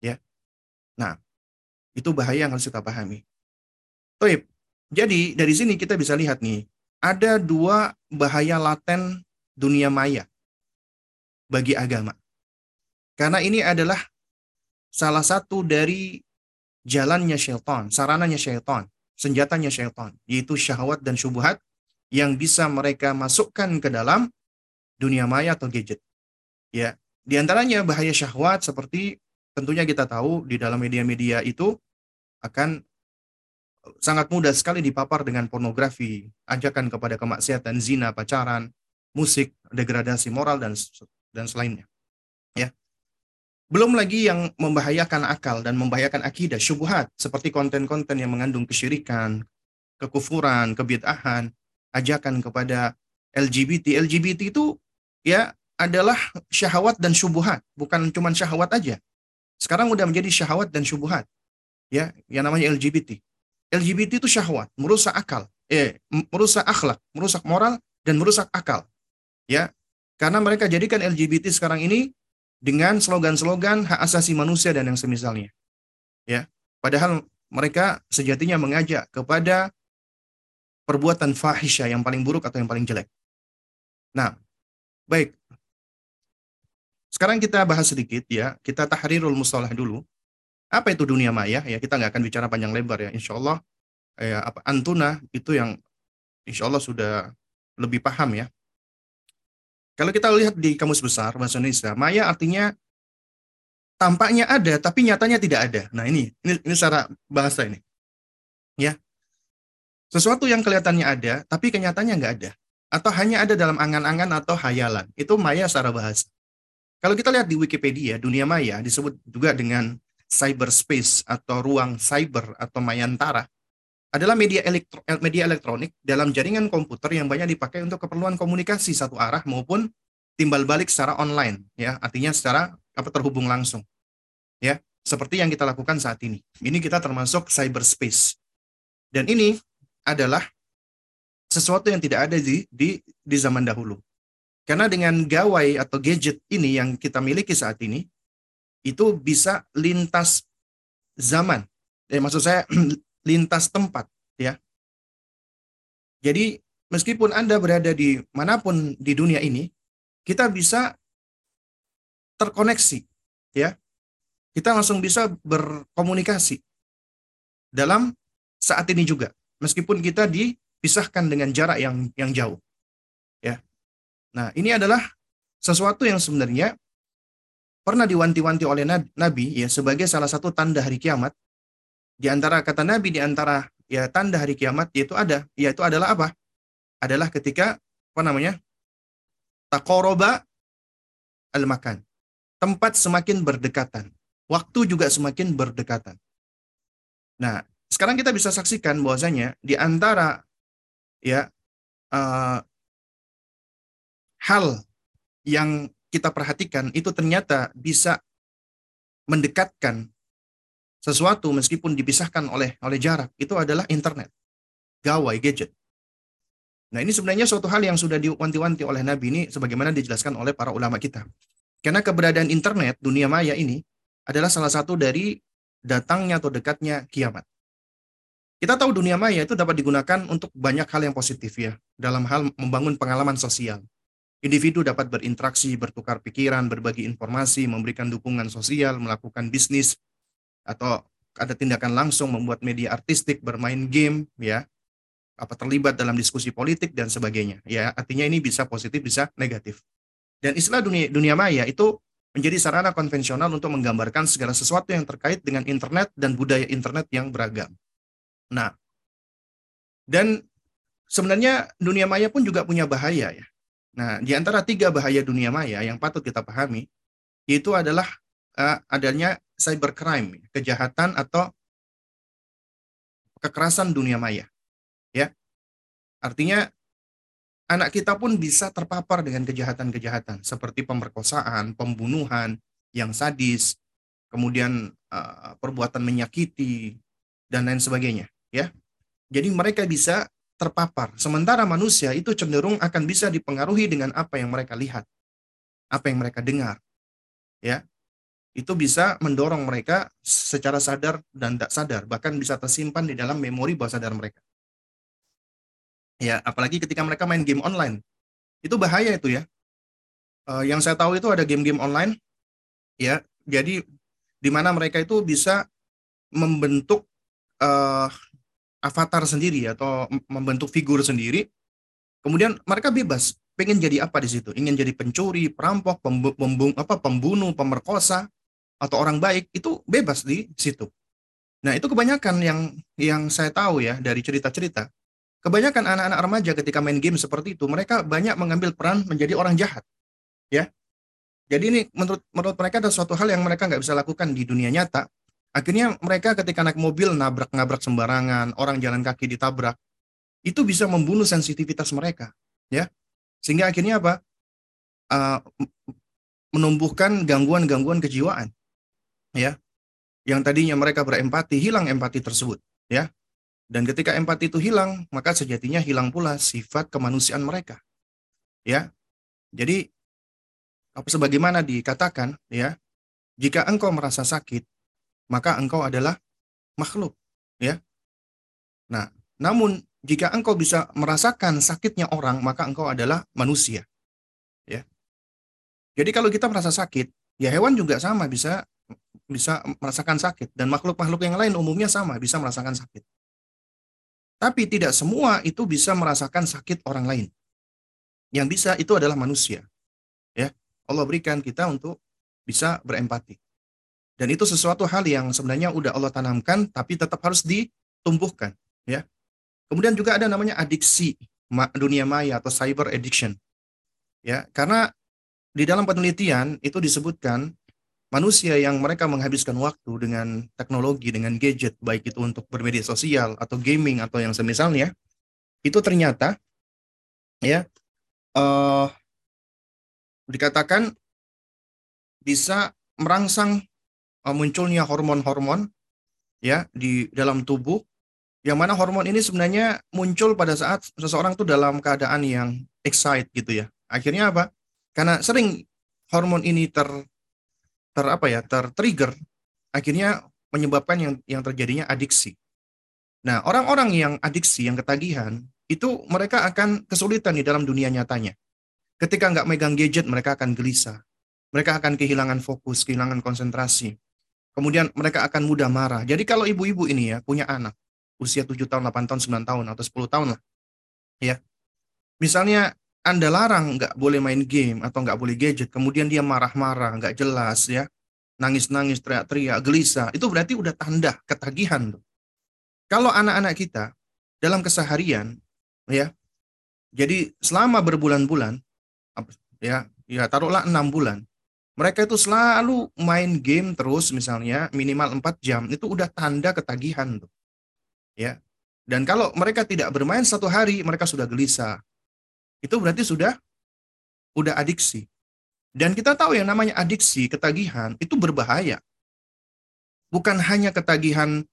Ya. Nah, itu bahaya yang harus kita pahami. Toib. Jadi dari sini kita bisa lihat nih, ada dua bahaya laten dunia maya bagi agama. Karena ini adalah salah satu dari jalannya syaitan, sarananya syaitan senjatanya syaitan, yaitu syahwat dan syubhat yang bisa mereka masukkan ke dalam dunia maya atau gadget. Ya, di antaranya bahaya syahwat seperti tentunya kita tahu di dalam media-media itu akan sangat mudah sekali dipapar dengan pornografi, ajakan kepada kemaksiatan, zina, pacaran, musik, degradasi moral dan dan selainnya. Ya. Belum lagi yang membahayakan akal dan membahayakan akidah, syubhat, seperti konten-konten yang mengandung kesyirikan, kekufuran, kebid'ahan, ajakan kepada LGBT. LGBT itu ya adalah syahwat dan syubuhat, bukan cuma syahwat aja. Sekarang udah menjadi syahwat dan syubuhat. Ya, yang namanya LGBT. LGBT itu syahwat, merusak akal, eh merusak akhlak, merusak moral dan merusak akal. Ya. Karena mereka jadikan LGBT sekarang ini dengan slogan-slogan hak asasi manusia dan yang semisalnya. Ya. Padahal mereka sejatinya mengajak kepada perbuatan fahisya yang paling buruk atau yang paling jelek. Nah, baik. Sekarang kita bahas sedikit ya, kita tahrirul mustalah dulu. Apa itu dunia maya? Ya, kita nggak akan bicara panjang lebar ya. Insya Allah, ya, apa antuna itu yang insya Allah sudah lebih paham ya. Kalau kita lihat di kamus besar bahasa Indonesia, maya artinya tampaknya ada tapi nyatanya tidak ada. Nah ini ini, ini secara bahasa ini. Ya, sesuatu yang kelihatannya ada, tapi kenyataannya nggak ada. Atau hanya ada dalam angan-angan atau hayalan. Itu maya secara bahasa. Kalau kita lihat di Wikipedia, dunia maya disebut juga dengan cyberspace atau ruang cyber atau mayantara adalah media, elektro, media elektronik dalam jaringan komputer yang banyak dipakai untuk keperluan komunikasi satu arah maupun timbal balik secara online ya artinya secara apa terhubung langsung ya seperti yang kita lakukan saat ini ini kita termasuk cyberspace dan ini adalah sesuatu yang tidak ada di, di, di zaman dahulu. Karena dengan gawai atau gadget ini yang kita miliki saat ini, itu bisa lintas zaman. Eh, maksud saya lintas tempat. ya. Jadi meskipun Anda berada di mana pun di dunia ini, kita bisa terkoneksi. ya. Kita langsung bisa berkomunikasi dalam saat ini juga meskipun kita dipisahkan dengan jarak yang yang jauh. Ya. Nah, ini adalah sesuatu yang sebenarnya pernah diwanti-wanti oleh Nabi ya sebagai salah satu tanda hari kiamat. Di antara kata Nabi di antara ya tanda hari kiamat yaitu ada yaitu adalah apa? Adalah ketika apa namanya? Taqoroba al-makan. Tempat semakin berdekatan. Waktu juga semakin berdekatan. Nah, sekarang kita bisa saksikan bahwasanya di antara ya uh, hal yang kita perhatikan itu ternyata bisa mendekatkan sesuatu meskipun dipisahkan oleh oleh jarak itu adalah internet, gawai, gadget. Nah ini sebenarnya suatu hal yang sudah diwanti-wanti oleh Nabi ini sebagaimana dijelaskan oleh para ulama kita. Karena keberadaan internet, dunia maya ini adalah salah satu dari datangnya atau dekatnya kiamat. Kita tahu dunia maya itu dapat digunakan untuk banyak hal yang positif ya, dalam hal membangun pengalaman sosial. Individu dapat berinteraksi, bertukar pikiran, berbagi informasi, memberikan dukungan sosial, melakukan bisnis, atau ada tindakan langsung membuat media artistik, bermain game, ya, apa terlibat dalam diskusi politik dan sebagainya. Ya, artinya ini bisa positif, bisa negatif. Dan istilah dunia dunia maya itu menjadi sarana konvensional untuk menggambarkan segala sesuatu yang terkait dengan internet dan budaya internet yang beragam. Nah, dan sebenarnya dunia maya pun juga punya bahaya ya. Nah, di antara tiga bahaya dunia maya yang patut kita pahami, yaitu adalah uh, adanya cybercrime, kejahatan atau kekerasan dunia maya. Ya. Artinya anak kita pun bisa terpapar dengan kejahatan-kejahatan seperti pemerkosaan, pembunuhan yang sadis, kemudian uh, perbuatan menyakiti dan lain sebagainya ya. Jadi mereka bisa terpapar. Sementara manusia itu cenderung akan bisa dipengaruhi dengan apa yang mereka lihat, apa yang mereka dengar. Ya. Itu bisa mendorong mereka secara sadar dan tidak sadar, bahkan bisa tersimpan di dalam memori bawah sadar mereka. Ya, apalagi ketika mereka main game online. Itu bahaya itu ya. Uh, yang saya tahu itu ada game-game online ya. Jadi di mana mereka itu bisa membentuk uh, avatar sendiri atau membentuk figur sendiri. Kemudian mereka bebas, pengen jadi apa di situ? Ingin jadi pencuri, perampok, pembung, apa pembunuh, pemerkosa atau orang baik itu bebas di situ. Nah, itu kebanyakan yang yang saya tahu ya dari cerita-cerita. Kebanyakan anak-anak remaja ketika main game seperti itu, mereka banyak mengambil peran menjadi orang jahat. Ya. Jadi ini menurut menurut mereka ada suatu hal yang mereka nggak bisa lakukan di dunia nyata, Akhirnya mereka ketika naik mobil nabrak-nabrak sembarangan, orang jalan kaki ditabrak, itu bisa membunuh sensitivitas mereka, ya. Sehingga akhirnya apa? uh, menumbuhkan gangguan-gangguan kejiwaan. Ya. Yang tadinya mereka berempati, hilang empati tersebut, ya. Dan ketika empati itu hilang, maka sejatinya hilang pula sifat kemanusiaan mereka. Ya. Jadi apa sebagaimana dikatakan, ya, jika engkau merasa sakit, maka engkau adalah makhluk, ya. Nah, namun jika engkau bisa merasakan sakitnya orang, maka engkau adalah manusia. Ya. Jadi kalau kita merasa sakit, ya hewan juga sama bisa bisa merasakan sakit dan makhluk-makhluk yang lain umumnya sama bisa merasakan sakit. Tapi tidak semua itu bisa merasakan sakit orang lain. Yang bisa itu adalah manusia. Ya, Allah berikan kita untuk bisa berempati. Dan itu sesuatu hal yang sebenarnya udah Allah tanamkan tapi tetap harus ditumbuhkan, ya. Kemudian juga ada namanya adiksi dunia maya atau cyber addiction. Ya, karena di dalam penelitian itu disebutkan manusia yang mereka menghabiskan waktu dengan teknologi, dengan gadget, baik itu untuk bermedia sosial atau gaming atau yang semisalnya, itu ternyata ya uh, dikatakan bisa merangsang uh, munculnya hormon-hormon ya di dalam tubuh yang mana hormon ini sebenarnya muncul pada saat seseorang tuh dalam keadaan yang excited gitu ya. Akhirnya apa? Karena sering hormon ini ter ter apa ya tertrigger akhirnya menyebabkan yang yang terjadinya adiksi. Nah, orang-orang yang adiksi, yang ketagihan, itu mereka akan kesulitan di dalam dunia nyatanya. Ketika nggak megang gadget, mereka akan gelisah. Mereka akan kehilangan fokus, kehilangan konsentrasi. Kemudian mereka akan mudah marah. Jadi kalau ibu-ibu ini ya punya anak, usia 7 tahun, 8 tahun, 9 tahun, atau 10 tahun lah. Ya. Misalnya anda larang nggak boleh main game atau nggak boleh gadget, kemudian dia marah-marah, nggak jelas ya, nangis-nangis, teriak-teriak, gelisah, itu berarti udah tanda ketagihan tuh. Kalau anak-anak kita dalam keseharian, ya, jadi selama berbulan-bulan, ya, ya taruhlah enam bulan, mereka itu selalu main game terus misalnya minimal 4 jam, itu udah tanda ketagihan tuh. Ya. Dan kalau mereka tidak bermain satu hari, mereka sudah gelisah, itu berarti sudah udah adiksi. Dan kita tahu yang namanya adiksi, ketagihan itu berbahaya. Bukan hanya ketagihan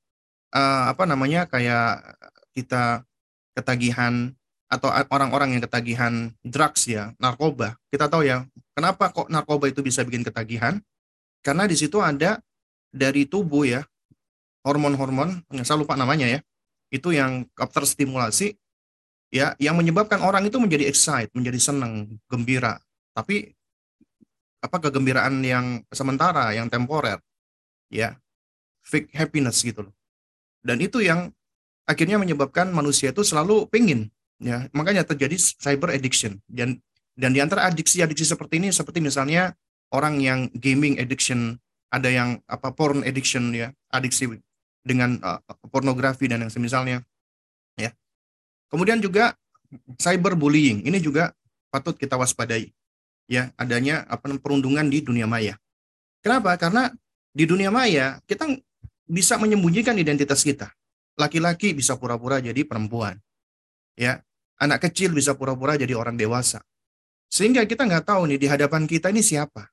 uh, apa namanya kayak kita ketagihan atau orang-orang yang ketagihan drugs ya, narkoba. Kita tahu ya, kenapa kok narkoba itu bisa bikin ketagihan? Karena di situ ada dari tubuh ya, hormon-hormon, saya lupa namanya ya, itu yang terstimulasi ya yang menyebabkan orang itu menjadi excited, menjadi senang, gembira. Tapi apa kegembiraan yang sementara, yang temporer, ya fake happiness gitu loh. Dan itu yang akhirnya menyebabkan manusia itu selalu pingin, ya makanya terjadi cyber addiction. Dan dan di antara adiksi-adiksi seperti ini, seperti misalnya orang yang gaming addiction, ada yang apa porn addiction ya, adiksi dengan uh, pornografi dan yang semisalnya, ya Kemudian juga cyberbullying ini juga patut kita waspadai. Ya, adanya apa perundungan di dunia maya. Kenapa? Karena di dunia maya kita bisa menyembunyikan identitas kita. Laki-laki bisa pura-pura jadi perempuan. Ya, anak kecil bisa pura-pura jadi orang dewasa. Sehingga kita nggak tahu nih di hadapan kita ini siapa.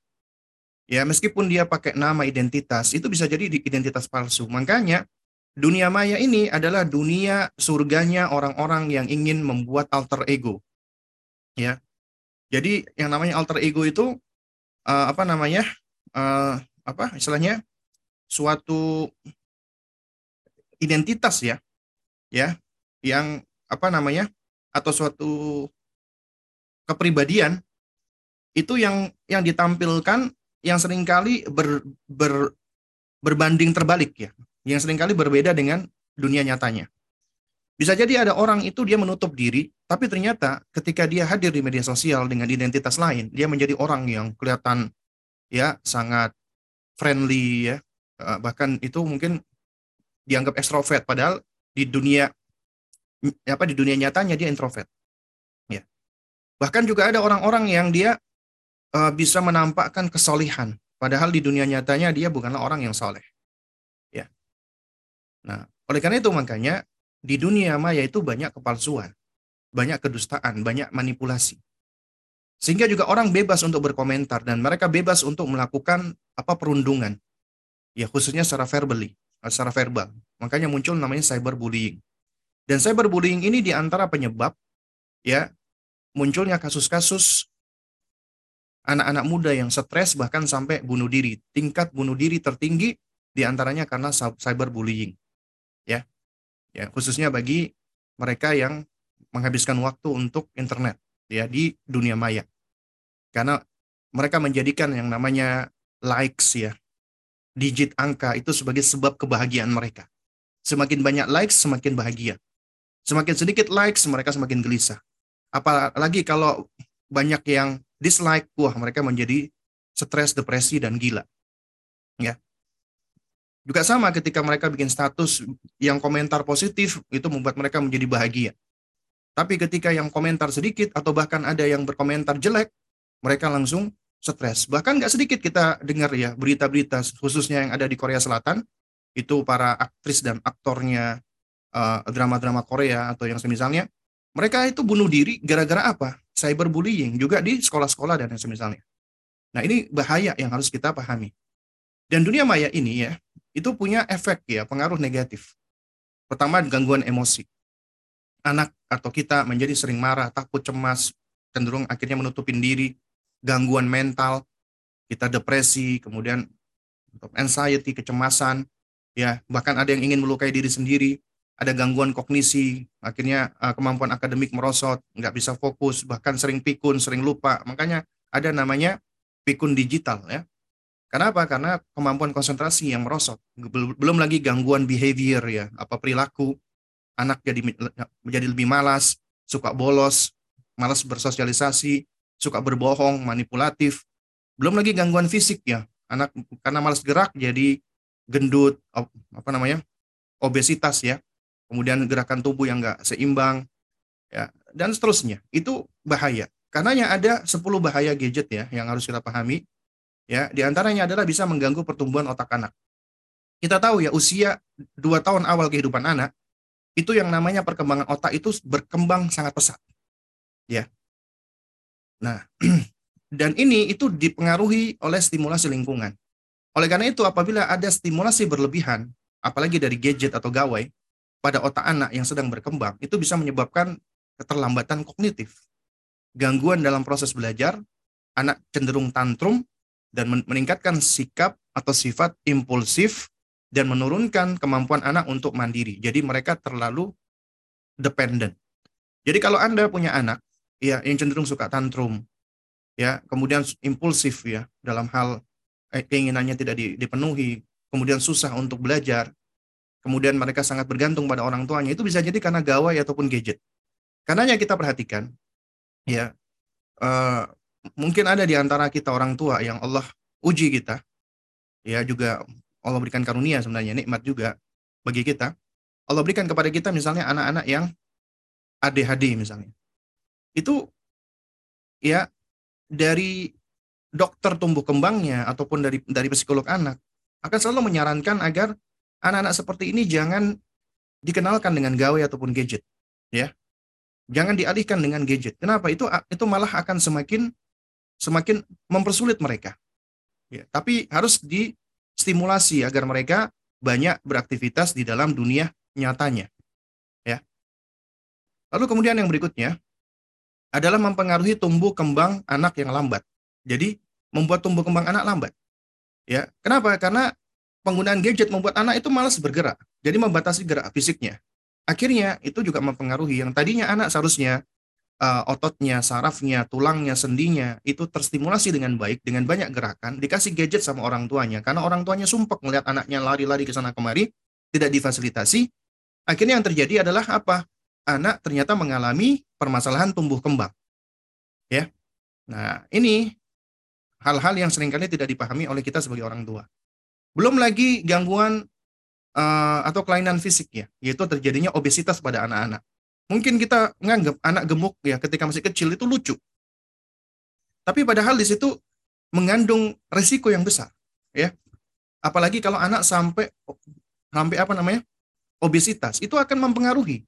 Ya, meskipun dia pakai nama identitas, itu bisa jadi identitas palsu. Makanya dunia maya ini adalah dunia surganya orang-orang yang ingin membuat alter ego. Ya. Jadi yang namanya alter ego itu uh, apa namanya? Uh, apa istilahnya? suatu identitas ya. Ya, yang apa namanya? atau suatu kepribadian itu yang yang ditampilkan yang sering kali ber, ber, berbanding terbalik ya yang sering kali berbeda dengan dunia nyatanya. Bisa jadi ada orang itu dia menutup diri, tapi ternyata ketika dia hadir di media sosial dengan identitas lain, dia menjadi orang yang kelihatan ya sangat friendly ya, eh, bahkan itu mungkin dianggap ekstrovert padahal di dunia apa di dunia nyatanya dia introvert. Ya. Bahkan juga ada orang-orang yang dia uh, bisa menampakkan kesolihan, padahal di dunia nyatanya dia bukanlah orang yang soleh. Nah, oleh karena itu makanya di dunia maya itu banyak kepalsuan, banyak kedustaan, banyak manipulasi. Sehingga juga orang bebas untuk berkomentar dan mereka bebas untuk melakukan apa perundungan. Ya khususnya secara verbally, eh, secara verbal. Makanya muncul namanya cyberbullying. Dan cyberbullying ini di antara penyebab ya munculnya kasus-kasus anak-anak muda yang stres bahkan sampai bunuh diri. Tingkat bunuh diri tertinggi di antaranya karena cyberbullying. Ya, ya khususnya bagi mereka yang menghabiskan waktu untuk internet ya di dunia maya. Karena mereka menjadikan yang namanya likes ya, digit angka itu sebagai sebab kebahagiaan mereka. Semakin banyak likes, semakin bahagia. Semakin sedikit likes, mereka semakin gelisah. Apalagi kalau banyak yang dislike, wah mereka menjadi stres, depresi, dan gila. Ya. Juga sama ketika mereka bikin status yang komentar positif, itu membuat mereka menjadi bahagia. Tapi ketika yang komentar sedikit atau bahkan ada yang berkomentar jelek, mereka langsung stres. Bahkan nggak sedikit kita dengar ya berita-berita khususnya yang ada di Korea Selatan itu para aktris dan aktornya drama drama-drama Korea atau yang semisalnya mereka itu bunuh diri gara-gara apa? Cyberbullying juga di sekolah-sekolah dan yang semisalnya. Nah ini bahaya yang harus kita pahami. Dan dunia maya ini ya itu punya efek ya pengaruh negatif. Pertama gangguan emosi. Anak atau kita menjadi sering marah, takut, cemas, cenderung akhirnya menutupin diri, gangguan mental, kita depresi, kemudian anxiety, kecemasan, ya bahkan ada yang ingin melukai diri sendiri, ada gangguan kognisi, akhirnya uh, kemampuan akademik merosot, nggak bisa fokus, bahkan sering pikun, sering lupa. Makanya ada namanya pikun digital ya. Kenapa? Karena kemampuan konsentrasi yang merosot. Belum lagi gangguan behavior ya, apa perilaku. Anak jadi menjadi lebih malas, suka bolos, malas bersosialisasi, suka berbohong, manipulatif. Belum lagi gangguan fisik ya. Anak karena malas gerak jadi gendut, apa namanya? obesitas ya. Kemudian gerakan tubuh yang enggak seimbang ya dan seterusnya. Itu bahaya. Karenanya ada 10 bahaya gadget ya yang harus kita pahami. Ya, di antaranya adalah bisa mengganggu pertumbuhan otak anak. Kita tahu ya usia 2 tahun awal kehidupan anak itu yang namanya perkembangan otak itu berkembang sangat pesat. Ya. Nah, dan ini itu dipengaruhi oleh stimulasi lingkungan. Oleh karena itu, apabila ada stimulasi berlebihan, apalagi dari gadget atau gawai, pada otak anak yang sedang berkembang, itu bisa menyebabkan keterlambatan kognitif. Gangguan dalam proses belajar, anak cenderung tantrum, dan meningkatkan sikap atau sifat impulsif, dan menurunkan kemampuan anak untuk mandiri. Jadi mereka terlalu dependent. Jadi kalau Anda punya anak ya yang cenderung suka tantrum ya kemudian impulsif ya dalam hal eh, keinginannya tidak dipenuhi kemudian susah untuk belajar kemudian mereka sangat bergantung pada orang tuanya itu bisa jadi karena gawai ataupun gadget karenanya kita perhatikan ya uh, mungkin ada di antara kita orang tua yang Allah uji kita. Ya juga Allah berikan karunia sebenarnya nikmat juga bagi kita. Allah berikan kepada kita misalnya anak-anak yang ADHD misalnya. Itu ya dari dokter tumbuh kembangnya ataupun dari dari psikolog anak akan selalu menyarankan agar anak-anak seperti ini jangan dikenalkan dengan gawai ataupun gadget ya. Jangan dialihkan dengan gadget. Kenapa? Itu itu malah akan semakin semakin mempersulit mereka ya tapi harus distimulasi agar mereka banyak beraktivitas di dalam dunia nyatanya ya lalu kemudian yang berikutnya adalah mempengaruhi tumbuh kembang anak yang lambat. Jadi membuat tumbuh kembang anak lambat. Ya, kenapa? Karena penggunaan gadget membuat anak itu malas bergerak. Jadi membatasi gerak fisiknya. Akhirnya itu juga mempengaruhi yang tadinya anak seharusnya uh, ototnya, sarafnya, tulangnya, sendinya itu terstimulasi dengan baik dengan banyak gerakan, dikasih gadget sama orang tuanya karena orang tuanya sumpek melihat anaknya lari-lari ke sana kemari, tidak difasilitasi. Akhirnya yang terjadi adalah apa? anak ternyata mengalami permasalahan tumbuh kembang. Ya. Nah, ini hal-hal yang sering kali tidak dipahami oleh kita sebagai orang tua. Belum lagi gangguan uh, atau kelainan fisik ya, yaitu terjadinya obesitas pada anak-anak. Mungkin kita menganggap anak gemuk ya ketika masih kecil itu lucu. Tapi padahal di situ mengandung resiko yang besar, ya. Apalagi kalau anak sampai sampai apa namanya? obesitas, itu akan mempengaruhi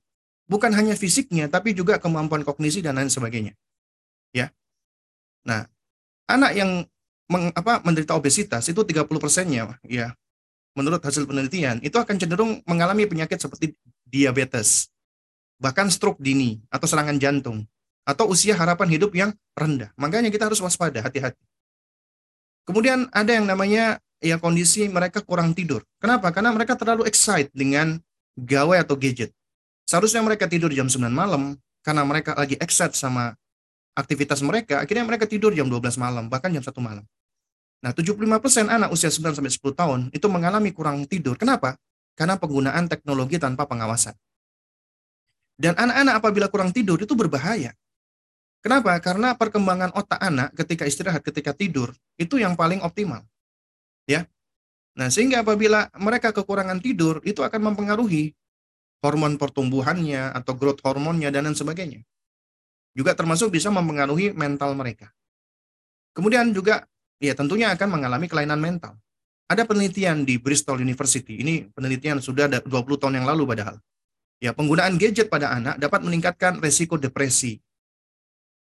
bukan hanya fisiknya tapi juga kemampuan kognisi dan lain sebagainya. Ya. Nah, anak yang meng, apa, menderita obesitas itu 30 persennya ya menurut hasil penelitian itu akan cenderung mengalami penyakit seperti diabetes, bahkan stroke dini atau serangan jantung atau usia harapan hidup yang rendah. Makanya kita harus waspada, hati-hati. Kemudian ada yang namanya ya kondisi mereka kurang tidur. Kenapa? Karena mereka terlalu excited dengan gawai atau gadget. Seharusnya mereka tidur jam 9 malam karena mereka lagi excited sama aktivitas mereka, akhirnya mereka tidur jam 12 malam, bahkan jam 1 malam. Nah, 75% anak usia 9 sampai 10 tahun itu mengalami kurang tidur. Kenapa? Karena penggunaan teknologi tanpa pengawasan. Dan anak-anak apabila kurang tidur itu berbahaya. Kenapa? Karena perkembangan otak anak ketika istirahat, ketika tidur itu yang paling optimal. Ya. Nah, sehingga apabila mereka kekurangan tidur itu akan mempengaruhi hormon pertumbuhannya atau growth hormonnya dan lain sebagainya. Juga termasuk bisa mempengaruhi mental mereka. Kemudian juga ya tentunya akan mengalami kelainan mental. Ada penelitian di Bristol University, ini penelitian sudah 20 tahun yang lalu padahal. Ya, penggunaan gadget pada anak dapat meningkatkan resiko depresi,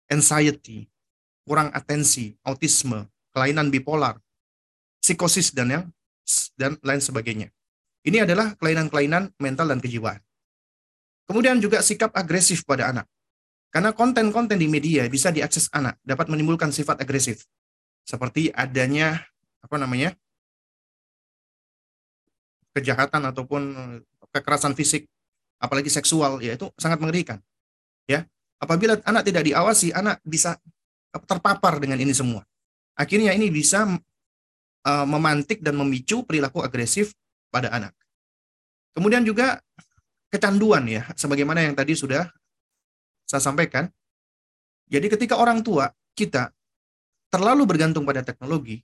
anxiety, kurang atensi, autisme, kelainan bipolar, psikosis dan yang dan lain sebagainya. Ini adalah kelainan-kelainan mental dan kejiwaan. Kemudian juga sikap agresif pada anak. Karena konten-konten di media bisa diakses anak, dapat menimbulkan sifat agresif. Seperti adanya apa namanya? kejahatan ataupun kekerasan fisik, apalagi seksual, ya itu sangat mengerikan. Ya, apabila anak tidak diawasi, anak bisa terpapar dengan ini semua. Akhirnya ini bisa uh, memantik dan memicu perilaku agresif pada anak. Kemudian juga kecanduan ya, sebagaimana yang tadi sudah saya sampaikan. Jadi ketika orang tua kita terlalu bergantung pada teknologi,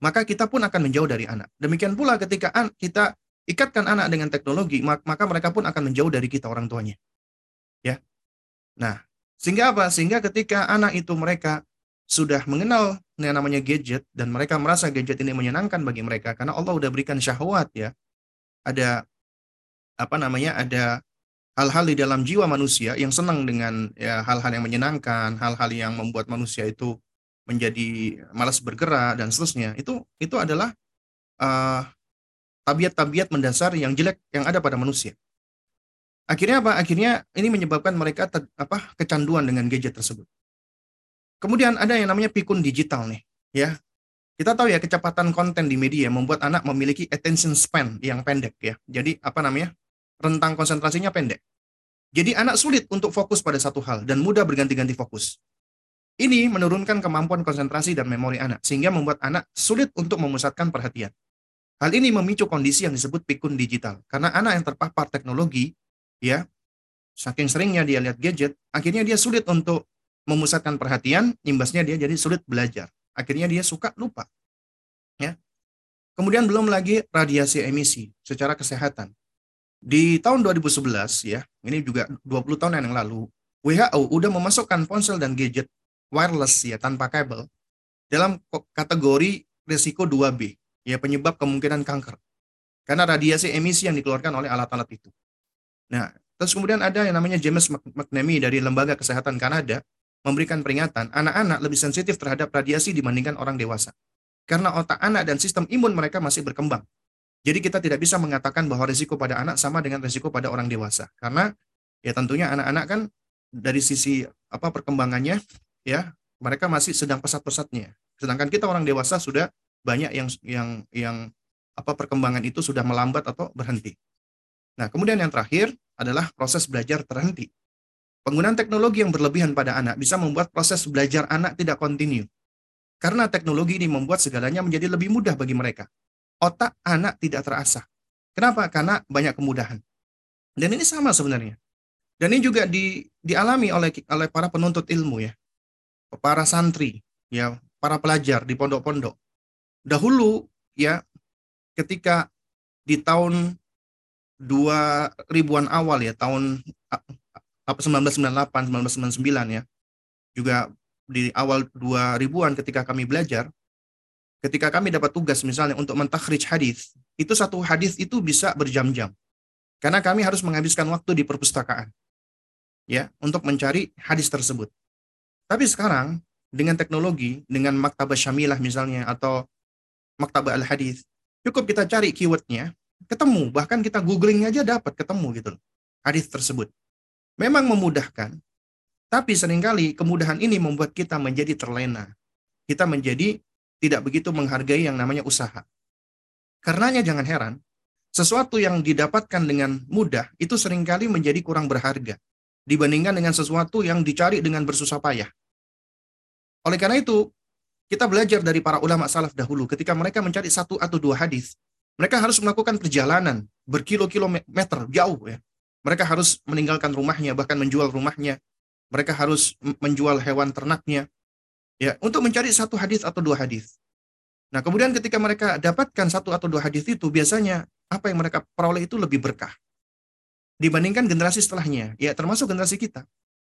maka kita pun akan menjauh dari anak. Demikian pula ketika kita ikatkan anak dengan teknologi, maka mereka pun akan menjauh dari kita orang tuanya. Ya. Nah, sehingga apa? Sehingga ketika anak itu mereka sudah mengenal yang namanya gadget dan mereka merasa gadget ini menyenangkan bagi mereka karena Allah sudah berikan syahwat ya. Ada apa namanya? Ada hal-hal di dalam jiwa manusia yang senang dengan ya hal-hal yang menyenangkan, hal-hal yang membuat manusia itu menjadi malas bergerak dan seterusnya. Itu itu adalah uh, tabiat-tabiat mendasar yang jelek yang ada pada manusia. Akhirnya apa? Akhirnya ini menyebabkan mereka ter, apa kecanduan dengan gadget tersebut. Kemudian ada yang namanya pikun digital nih, ya. Kita tahu ya kecepatan konten di media membuat anak memiliki attention span yang pendek ya. Jadi apa namanya? rentang konsentrasinya pendek. Jadi anak sulit untuk fokus pada satu hal dan mudah berganti-ganti fokus. Ini menurunkan kemampuan konsentrasi dan memori anak, sehingga membuat anak sulit untuk memusatkan perhatian. Hal ini memicu kondisi yang disebut pikun digital. Karena anak yang terpapar teknologi, ya, saking seringnya dia lihat gadget, akhirnya dia sulit untuk memusatkan perhatian, imbasnya dia jadi sulit belajar. Akhirnya dia suka lupa. Ya. Kemudian belum lagi radiasi emisi secara kesehatan. Di tahun 2011 ya, ini juga 20 tahun yang lalu, WHO udah memasukkan ponsel dan gadget wireless ya tanpa kabel dalam kategori risiko 2B, ya penyebab kemungkinan kanker. Karena radiasi emisi yang dikeluarkan oleh alat-alat itu. Nah, terus kemudian ada yang namanya James McNamee dari Lembaga Kesehatan Kanada memberikan peringatan anak-anak lebih sensitif terhadap radiasi dibandingkan orang dewasa. Karena otak anak dan sistem imun mereka masih berkembang. Jadi kita tidak bisa mengatakan bahwa risiko pada anak sama dengan risiko pada orang dewasa. Karena ya tentunya anak-anak kan dari sisi apa perkembangannya ya mereka masih sedang pesat-pesatnya. Sedangkan kita orang dewasa sudah banyak yang yang yang apa perkembangan itu sudah melambat atau berhenti. Nah, kemudian yang terakhir adalah proses belajar terhenti. Penggunaan teknologi yang berlebihan pada anak bisa membuat proses belajar anak tidak kontinu. Karena teknologi ini membuat segalanya menjadi lebih mudah bagi mereka otak anak tidak terasah. Kenapa? Karena banyak kemudahan. Dan ini sama sebenarnya. Dan ini juga di, dialami oleh oleh para penuntut ilmu ya. Para santri, ya, para pelajar di pondok-pondok. Dahulu ya ketika di tahun 2000-an awal ya, tahun 1998, 1999 ya. Juga di awal 2000-an ketika kami belajar, ketika kami dapat tugas misalnya untuk mentakhrij hadis, itu satu hadis itu bisa berjam-jam. Karena kami harus menghabiskan waktu di perpustakaan. Ya, untuk mencari hadis tersebut. Tapi sekarang dengan teknologi, dengan maktabah syamilah misalnya, atau maktabah al-hadis, cukup kita cari keywordnya, ketemu. Bahkan kita googling aja dapat ketemu gitu hadis tersebut. Memang memudahkan, tapi sering kali kemudahan ini membuat kita menjadi terlena. Kita menjadi tidak begitu menghargai yang namanya usaha. Karenanya jangan heran, sesuatu yang didapatkan dengan mudah itu sering kali menjadi kurang berharga dibandingkan dengan sesuatu yang dicari dengan bersusah payah. Oleh karena itu, kita belajar dari para ulama salaf dahulu ketika mereka mencari satu atau dua hadis, mereka harus melakukan perjalanan berkilo-kilometer jauh ya. Mereka harus meninggalkan rumahnya, bahkan menjual rumahnya. Mereka harus menjual hewan ternaknya ya untuk mencari satu hadis atau dua hadis. Nah, kemudian ketika mereka dapatkan satu atau dua hadis itu, biasanya apa yang mereka peroleh itu lebih berkah dibandingkan generasi setelahnya, ya termasuk generasi kita.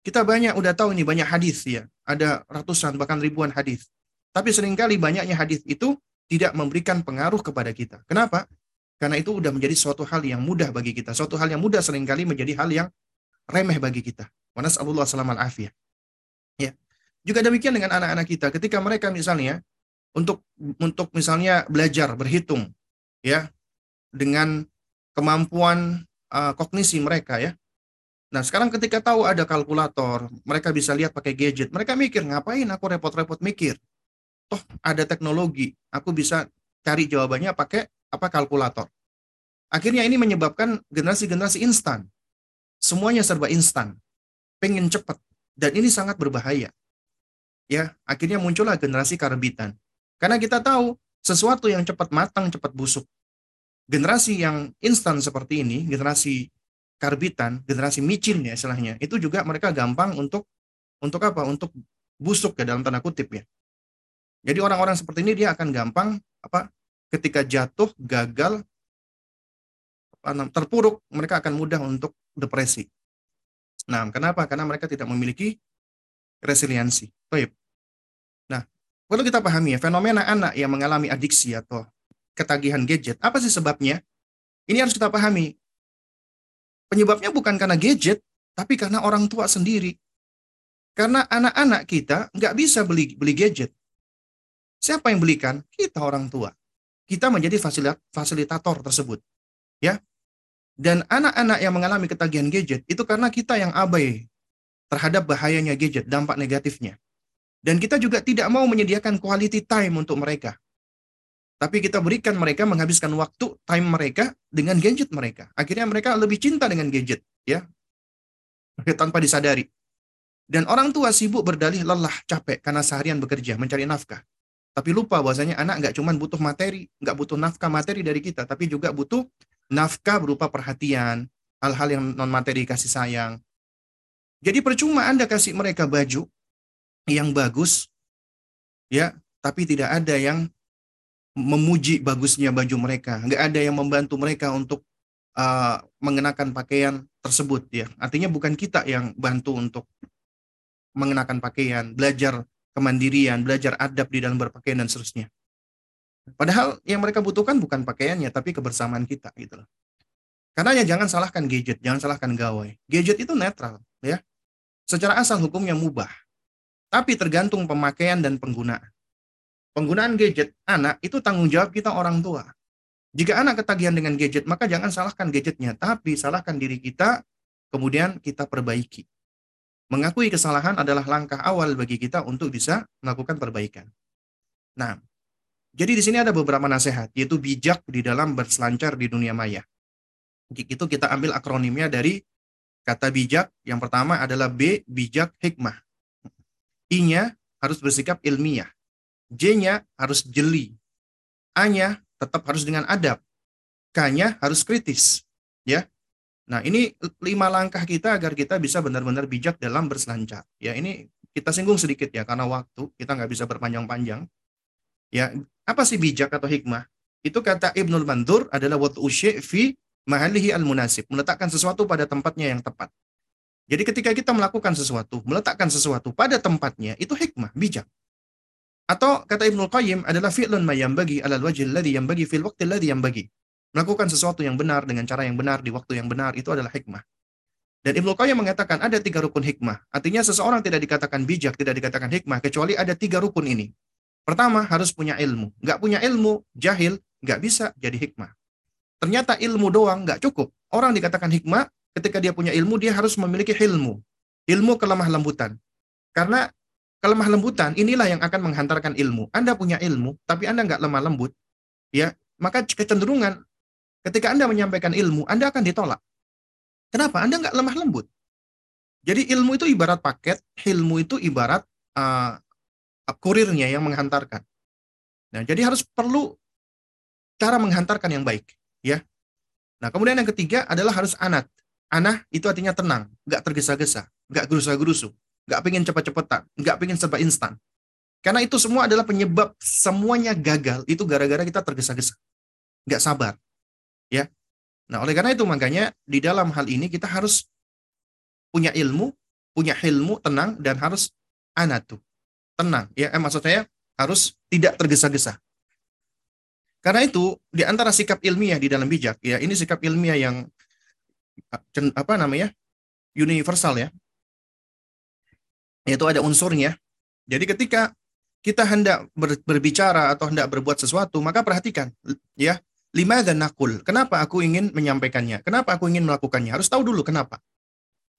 Kita banyak udah tahu ini banyak hadis ya, ada ratusan bahkan ribuan hadis. Tapi sering kali banyaknya hadis itu tidak memberikan pengaruh kepada kita. Kenapa? Karena itu udah menjadi suatu hal yang mudah bagi kita. Suatu hal yang mudah sering kali menjadi hal yang remeh bagi kita. Wa nas'alullah salamal afiyah. Ya. Juga demikian dengan anak-anak kita ketika mereka misalnya untuk untuk misalnya belajar berhitung ya dengan kemampuan uh, kognisi mereka ya. Nah, sekarang ketika tahu ada kalkulator, mereka bisa lihat pakai gadget. Mereka mikir, ngapain aku repot-repot mikir? Toh ada teknologi, aku bisa cari jawabannya pakai apa kalkulator. Akhirnya ini menyebabkan generasi-generasi instan. Semuanya serba instan. Pengen cepat. Dan ini sangat berbahaya. Ya, akhirnya muncullah generasi karbitan. Karena kita tahu sesuatu yang cepat matang, cepat busuk. Generasi yang instan seperti ini, generasi karbitan, generasi micin ya istilahnya, itu juga mereka gampang untuk untuk apa? Untuk busuk ya dalam tanda kutip ya. Jadi orang-orang seperti ini dia akan gampang apa? ketika jatuh, gagal, terpuruk, mereka akan mudah untuk depresi. Nah, kenapa? Karena mereka tidak memiliki resiliensi. Baik. Nah, perlu kita pahami ya, fenomena anak yang mengalami adiksi atau ketagihan gadget, apa sih sebabnya? Ini harus kita pahami. Penyebabnya bukan karena gadget, tapi karena orang tua sendiri. Karena anak-anak kita nggak bisa beli beli gadget. Siapa yang belikan? Kita orang tua kita menjadi fasilitator tersebut. Ya. Dan anak-anak yang mengalami ketagihan gadget itu karena kita yang abai terhadap bahayanya gadget, dampak negatifnya. Dan kita juga tidak mau menyediakan quality time untuk mereka. Tapi kita berikan mereka menghabiskan waktu time mereka dengan gadget mereka. Akhirnya mereka lebih cinta dengan gadget, ya. Tanpa disadari. Dan orang tua sibuk berdalih lelah, capek karena seharian bekerja, mencari nafkah. Tapi lupa bahwasanya anak nggak cuma butuh materi, nggak butuh nafkah materi dari kita, tapi juga butuh nafkah berupa perhatian, hal-hal yang non materi kasih sayang. Jadi percuma Anda kasih mereka baju yang bagus, ya, tapi tidak ada yang memuji bagusnya baju mereka, nggak ada yang membantu mereka untuk uh, mengenakan pakaian tersebut, ya. Artinya bukan kita yang bantu untuk mengenakan pakaian, belajar kemandirian, belajar adab di dalam berpakaian dan seterusnya. Padahal yang mereka butuhkan bukan pakaiannya, tapi kebersamaan kita gitu loh. Karena ya jangan salahkan gadget, jangan salahkan gawai. Gadget itu netral, ya. Secara asal hukumnya mubah. Tapi tergantung pemakaian dan penggunaan. Penggunaan gadget anak itu tanggung jawab kita orang tua. Jika anak ketagihan dengan gadget, maka jangan salahkan gadgetnya, tapi salahkan diri kita, kemudian kita perbaiki. Mengakui kesalahan adalah langkah awal bagi kita untuk bisa melakukan perbaikan. Nah, jadi di sini ada beberapa nasihat, yaitu bijak di dalam berselancar di dunia maya. Itu kita ambil akronimnya dari kata bijak. Yang pertama adalah B, bijak hikmah. I-nya harus bersikap ilmiah. J-nya harus jeli. A-nya tetap harus dengan adab. K-nya harus kritis. Ya, Nah, ini lima langkah kita agar kita bisa benar-benar bijak dalam berselancar. Ya, ini kita singgung sedikit ya, karena waktu kita nggak bisa berpanjang-panjang. Ya, apa sih bijak atau hikmah? Itu kata Ibnul Mandur adalah wat fi mahalihi al-munasib. Meletakkan sesuatu pada tempatnya yang tepat. Jadi ketika kita melakukan sesuatu, meletakkan sesuatu pada tempatnya, itu hikmah, bijak. Atau kata Ibnul Qayyim adalah fi'lun ma yambagi alal wajhi alladhi yambagi fil waqti alladhi yambagi. Melakukan sesuatu yang benar dengan cara yang benar di waktu yang benar itu adalah hikmah. Dan Ibnu Qayyim mengatakan ada tiga rukun hikmah. Artinya seseorang tidak dikatakan bijak, tidak dikatakan hikmah, kecuali ada tiga rukun ini. Pertama, harus punya ilmu. Nggak punya ilmu, jahil, nggak bisa jadi hikmah. Ternyata ilmu doang nggak cukup. Orang dikatakan hikmah, ketika dia punya ilmu, dia harus memiliki ilmu. Ilmu kelemah lembutan. Karena kelemah lembutan inilah yang akan menghantarkan ilmu. Anda punya ilmu, tapi Anda nggak lemah lembut, ya maka kecenderungan ketika Anda menyampaikan ilmu, Anda akan ditolak. Kenapa? Anda nggak lemah lembut. Jadi ilmu itu ibarat paket, ilmu itu ibarat uh, kurirnya yang menghantarkan. Nah, jadi harus perlu cara menghantarkan yang baik, ya. Nah, kemudian yang ketiga adalah harus anat. Anah itu artinya tenang, nggak tergesa-gesa, nggak gerusa-gerusu, nggak pengen cepat-cepatan, nggak pengen serba instan. Karena itu semua adalah penyebab semuanya gagal, itu gara-gara kita tergesa-gesa, nggak sabar. Ya, Nah, oleh karena itu makanya di dalam hal ini kita harus punya ilmu, punya ilmu tenang dan harus anatu. Tenang, ya eh, maksud saya harus tidak tergesa-gesa. Karena itu di antara sikap ilmiah di dalam bijak, ya ini sikap ilmiah yang apa namanya? universal ya. Yaitu ada unsurnya. Jadi ketika kita hendak berbicara atau hendak berbuat sesuatu, maka perhatikan ya, Lima dan nakul. Kenapa aku ingin menyampaikannya? Kenapa aku ingin melakukannya? Harus tahu dulu kenapa.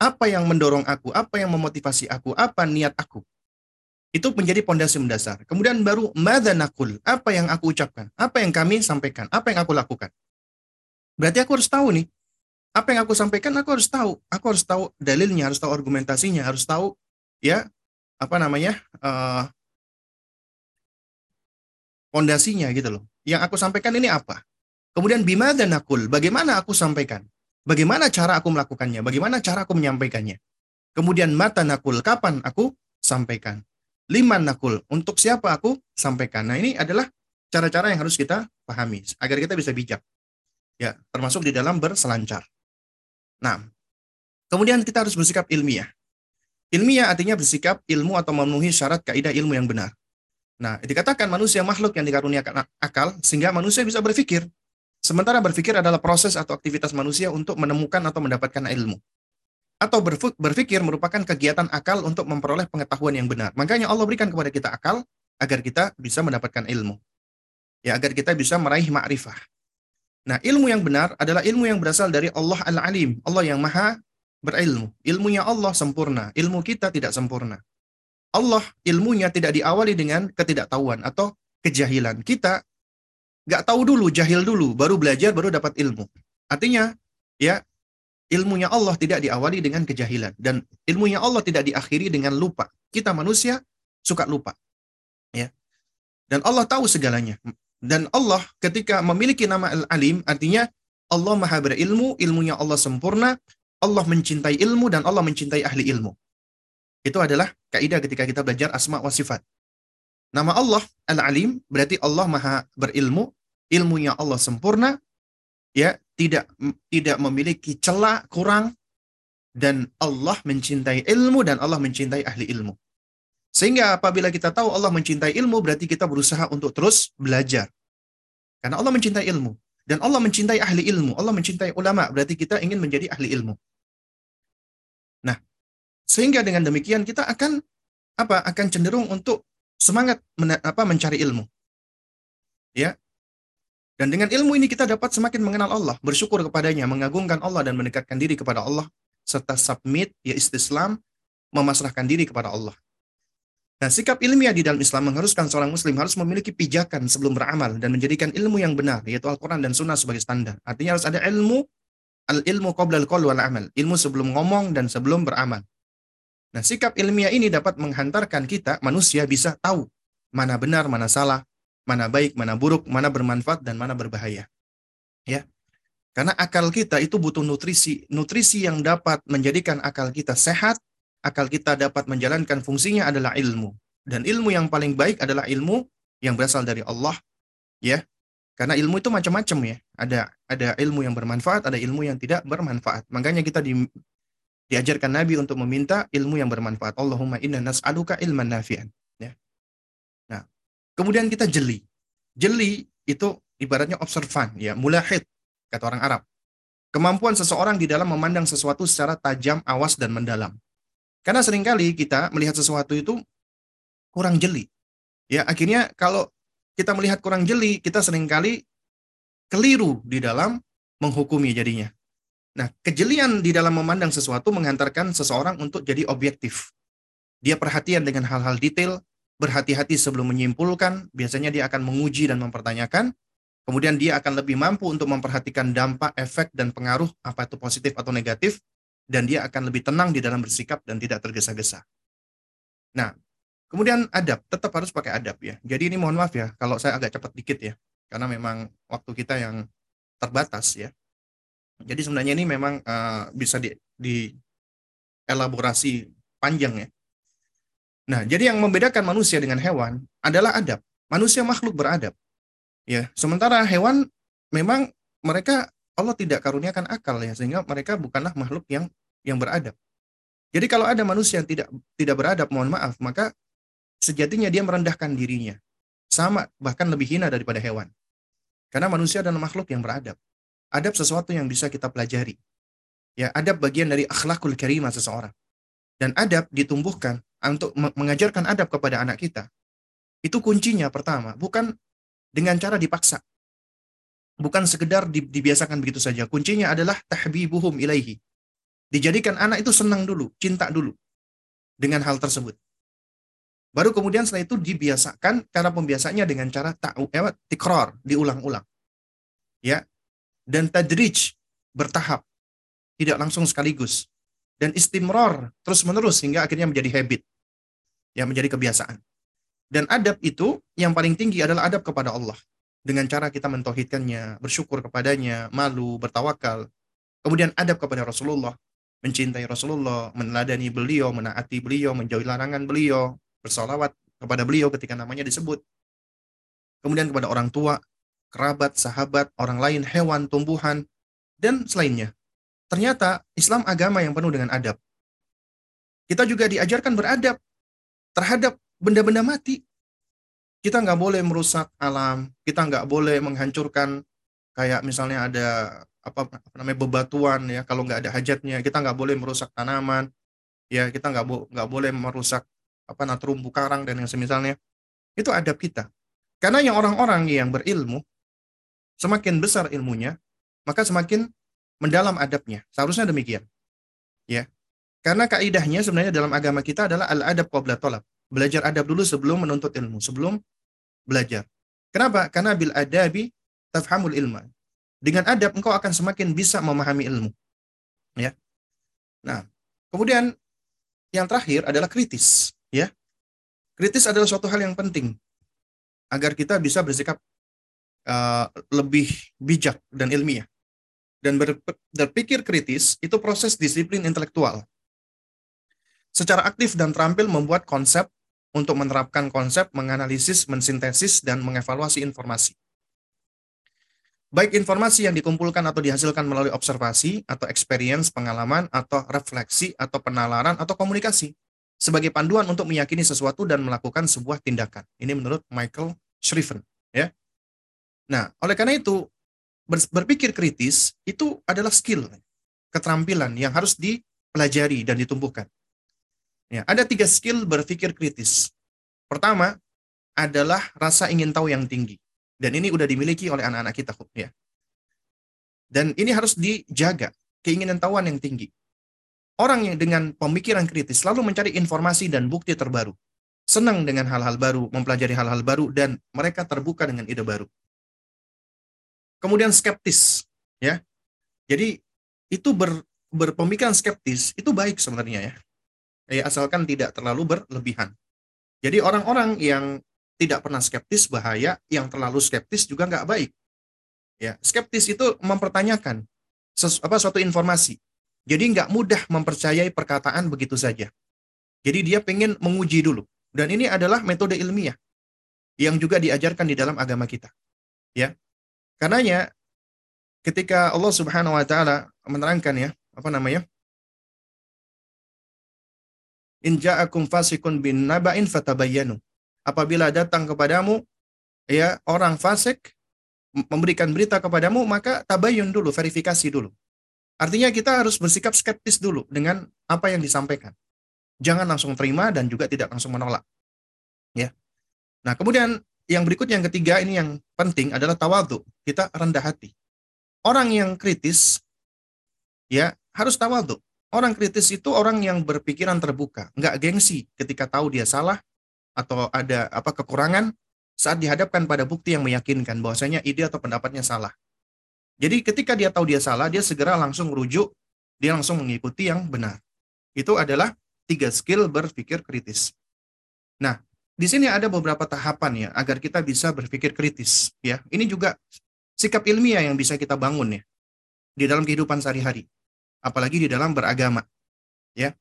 Apa yang mendorong aku? Apa yang memotivasi aku? Apa niat aku? Itu menjadi pondasi mendasar. Kemudian baru mada nakul. Apa yang aku ucapkan? Apa yang kami sampaikan? Apa yang aku lakukan? Berarti aku harus tahu nih. Apa yang aku sampaikan aku harus tahu. Aku harus tahu dalilnya, harus tahu argumentasinya, harus tahu ya apa namanya uh, pondasinya gitu loh. Yang aku sampaikan ini apa? Kemudian bima dan nakul, bagaimana aku sampaikan? Bagaimana cara aku melakukannya? Bagaimana cara aku menyampaikannya? Kemudian mata nakul, kapan aku sampaikan? Lima nakul, untuk siapa aku sampaikan? Nah ini adalah cara-cara yang harus kita pahami agar kita bisa bijak. Ya, termasuk di dalam berselancar. Nah, kemudian kita harus bersikap ilmiah. Ilmiah artinya bersikap ilmu atau memenuhi syarat kaidah ilmu yang benar. Nah, dikatakan manusia makhluk yang dikaruniakan akal sehingga manusia bisa berpikir. Sementara berpikir adalah proses atau aktivitas manusia untuk menemukan atau mendapatkan ilmu. Atau berpikir merupakan kegiatan akal untuk memperoleh pengetahuan yang benar. Makanya Allah berikan kepada kita akal agar kita bisa mendapatkan ilmu. Ya, agar kita bisa meraih ma'rifah. Nah, ilmu yang benar adalah ilmu yang berasal dari Allah Al-Alim, Allah yang maha berilmu. Ilmunya Allah sempurna, ilmu kita tidak sempurna. Allah ilmunya tidak diawali dengan ketidaktahuan atau kejahilan. Kita nggak tahu dulu, jahil dulu, baru belajar, baru dapat ilmu. Artinya, ya ilmunya Allah tidak diawali dengan kejahilan dan ilmunya Allah tidak diakhiri dengan lupa. Kita manusia suka lupa. Ya. Dan Allah tahu segalanya. Dan Allah ketika memiliki nama Al-Alim artinya Allah Maha berilmu, ilmunya Allah sempurna, Allah mencintai ilmu dan Allah mencintai ahli ilmu. Itu adalah kaidah ketika kita belajar asma wa sifat. Nama Allah Al-Alim berarti Allah Maha berilmu, ilmunya Allah sempurna, ya, tidak tidak memiliki celah kurang dan Allah mencintai ilmu dan Allah mencintai ahli ilmu. Sehingga apabila kita tahu Allah mencintai ilmu berarti kita berusaha untuk terus belajar. Karena Allah mencintai ilmu dan Allah mencintai ahli ilmu, Allah mencintai ulama berarti kita ingin menjadi ahli ilmu. Nah, sehingga dengan demikian kita akan apa? akan cenderung untuk semangat men, apa mencari ilmu. Ya. Dan dengan ilmu ini kita dapat semakin mengenal Allah, bersyukur kepadanya, mengagungkan Allah dan mendekatkan diri kepada Allah serta submit ya istislam memasrahkan diri kepada Allah. Nah, sikap ilmiah di dalam Islam mengharuskan seorang muslim harus memiliki pijakan sebelum beramal dan menjadikan ilmu yang benar, yaitu Al-Quran dan Sunnah sebagai standar. Artinya harus ada ilmu, al-ilmu qabla al-qawl wal amal. Ilmu sebelum ngomong dan sebelum beramal. Nah, sikap ilmiah ini dapat menghantarkan kita, manusia bisa tahu mana benar, mana salah, mana baik, mana buruk, mana bermanfaat, dan mana berbahaya. Ya, Karena akal kita itu butuh nutrisi. Nutrisi yang dapat menjadikan akal kita sehat, akal kita dapat menjalankan fungsinya adalah ilmu. Dan ilmu yang paling baik adalah ilmu yang berasal dari Allah. Ya, karena ilmu itu macam-macam ya. Ada ada ilmu yang bermanfaat, ada ilmu yang tidak bermanfaat. Makanya kita di, diajarkan Nabi untuk meminta ilmu yang bermanfaat. Allahumma inna nas'aluka ilman nafi'an. Ya. Nah, kemudian kita jeli. Jeli itu ibaratnya observan, ya, mulahid, kata orang Arab. Kemampuan seseorang di dalam memandang sesuatu secara tajam, awas, dan mendalam. Karena sering kali kita melihat sesuatu itu kurang jeli. Ya, akhirnya kalau kita melihat kurang jeli, kita sering kali keliru di dalam menghukumi jadinya. Nah, kejelian di dalam memandang sesuatu menghantarkan seseorang untuk jadi objektif. Dia perhatian dengan hal-hal detail, berhati-hati sebelum menyimpulkan, biasanya dia akan menguji dan mempertanyakan, kemudian dia akan lebih mampu untuk memperhatikan dampak, efek, dan pengaruh, apa itu positif atau negatif, dan dia akan lebih tenang di dalam bersikap dan tidak tergesa-gesa. Nah, kemudian adab, tetap harus pakai adab ya. Jadi ini mohon maaf ya, kalau saya agak cepat dikit ya, karena memang waktu kita yang terbatas ya. Jadi sebenarnya ini memang uh, bisa di, di elaborasi panjang ya. Nah, jadi yang membedakan manusia dengan hewan adalah adab. Manusia makhluk beradab. Ya, sementara hewan memang mereka Allah tidak karuniakan akal ya, sehingga mereka bukanlah makhluk yang yang beradab. Jadi kalau ada manusia yang tidak tidak beradab, mohon maaf, maka sejatinya dia merendahkan dirinya. Sama bahkan lebih hina daripada hewan. Karena manusia adalah makhluk yang beradab. Adab sesuatu yang bisa kita pelajari. Ya, adab bagian dari akhlakul karimah seseorang. Dan adab ditumbuhkan untuk mengajarkan adab kepada anak kita. Itu kuncinya pertama, bukan dengan cara dipaksa. Bukan sekedar dibiasakan begitu saja. Kuncinya adalah tahbibuhum ilaihi. Dijadikan anak itu senang dulu, cinta dulu dengan hal tersebut. Baru kemudian setelah itu dibiasakan cara pembiasaannya dengan cara ta'u, eh, tikrar, diulang-ulang. Ya, dan tadrij bertahap, tidak langsung sekaligus. Dan istimror terus-menerus hingga akhirnya menjadi habit, yang menjadi kebiasaan. Dan adab itu yang paling tinggi adalah adab kepada Allah. Dengan cara kita mentauhidkannya, bersyukur kepadanya, malu, bertawakal. Kemudian adab kepada Rasulullah, mencintai Rasulullah, meneladani beliau, menaati beliau, menjauhi larangan beliau, bersolawat kepada beliau ketika namanya disebut. Kemudian kepada orang tua, kerabat, sahabat, orang lain, hewan, tumbuhan, dan selainnya. Ternyata Islam agama yang penuh dengan adab. Kita juga diajarkan beradab terhadap benda-benda mati. Kita nggak boleh merusak alam, kita nggak boleh menghancurkan kayak misalnya ada apa, apa namanya bebatuan ya kalau nggak ada hajatnya kita nggak boleh merusak tanaman ya kita nggak bo nggak boleh merusak apa terumbu karang dan yang semisalnya itu adab kita karena yang orang-orang yang berilmu semakin besar ilmunya, maka semakin mendalam adabnya. Seharusnya demikian. Ya. Karena kaidahnya sebenarnya dalam agama kita adalah al-adab qabla talab. Belajar adab dulu sebelum menuntut ilmu, sebelum belajar. Kenapa? Karena bil adabi tafhamul ilma. Dengan adab engkau akan semakin bisa memahami ilmu. Ya. Nah, kemudian yang terakhir adalah kritis, ya. Kritis adalah suatu hal yang penting agar kita bisa bersikap uh, lebih bijak dan ilmiah. Dan ber, berpikir kritis itu proses disiplin intelektual. Secara aktif dan terampil membuat konsep untuk menerapkan konsep, menganalisis, mensintesis, dan mengevaluasi informasi. Baik informasi yang dikumpulkan atau dihasilkan melalui observasi, atau experience, pengalaman, atau refleksi, atau penalaran, atau komunikasi, sebagai panduan untuk meyakini sesuatu dan melakukan sebuah tindakan. Ini menurut Michael Shriven. Ya. Nah, oleh karena itu berpikir kritis itu adalah skill, keterampilan yang harus dipelajari dan ditumbuhkan. Ya, ada tiga skill berpikir kritis. Pertama adalah rasa ingin tahu yang tinggi. Dan ini udah dimiliki oleh anak-anak kita. ya. Dan ini harus dijaga, keinginan tahuan yang tinggi. Orang yang dengan pemikiran kritis selalu mencari informasi dan bukti terbaru. Senang dengan hal-hal baru, mempelajari hal-hal baru, dan mereka terbuka dengan ide baru kemudian skeptis ya. Jadi itu ber, berpemikiran skeptis itu baik sebenarnya ya. Ya asalkan tidak terlalu berlebihan. Jadi orang-orang yang tidak pernah skeptis bahaya yang terlalu skeptis juga nggak baik ya. Skeptis itu mempertanyakan sesu, apa suatu informasi. Jadi nggak mudah mempercayai perkataan begitu saja. Jadi dia pengen menguji dulu. Dan ini adalah metode ilmiah yang juga diajarkan di dalam agama kita ya Karenanya ketika Allah Subhanahu wa taala menerangkan ya, apa namanya? In ja'akum fasikun bin naba'in fatabayyanu. Apabila datang kepadamu ya orang fasik memberikan berita kepadamu maka tabayyun dulu, verifikasi dulu. Artinya kita harus bersikap skeptis dulu dengan apa yang disampaikan. Jangan langsung terima dan juga tidak langsung menolak. Ya. Nah, kemudian yang berikutnya yang ketiga ini yang penting adalah tawadhu. Kita rendah hati. Orang yang kritis ya harus tawadhu. Orang kritis itu orang yang berpikiran terbuka, nggak gengsi ketika tahu dia salah atau ada apa kekurangan saat dihadapkan pada bukti yang meyakinkan bahwasanya ide atau pendapatnya salah. Jadi ketika dia tahu dia salah, dia segera langsung merujuk, dia langsung mengikuti yang benar. Itu adalah tiga skill berpikir kritis. Nah, di sini ada beberapa tahapan ya agar kita bisa berpikir kritis ya. Ini juga sikap ilmiah yang bisa kita bangun ya di dalam kehidupan sehari-hari apalagi di dalam beragama. Ya.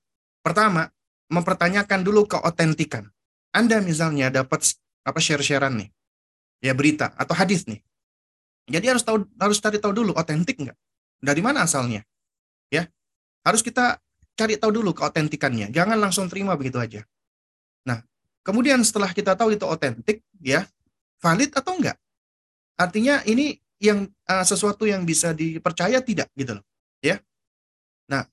Pertama, mempertanyakan dulu keotentikan. Anda misalnya dapat apa share-sharean nih. Ya berita atau hadis nih. Jadi harus tahu harus cari tahu dulu otentik nggak? Dari mana asalnya? Ya. Harus kita cari tahu dulu keotentikannya. Jangan langsung terima begitu aja. Nah, kemudian setelah kita tahu itu otentik, ya, valid atau enggak? Artinya ini yang uh, sesuatu yang bisa dipercaya tidak gitu loh, ya. Nah,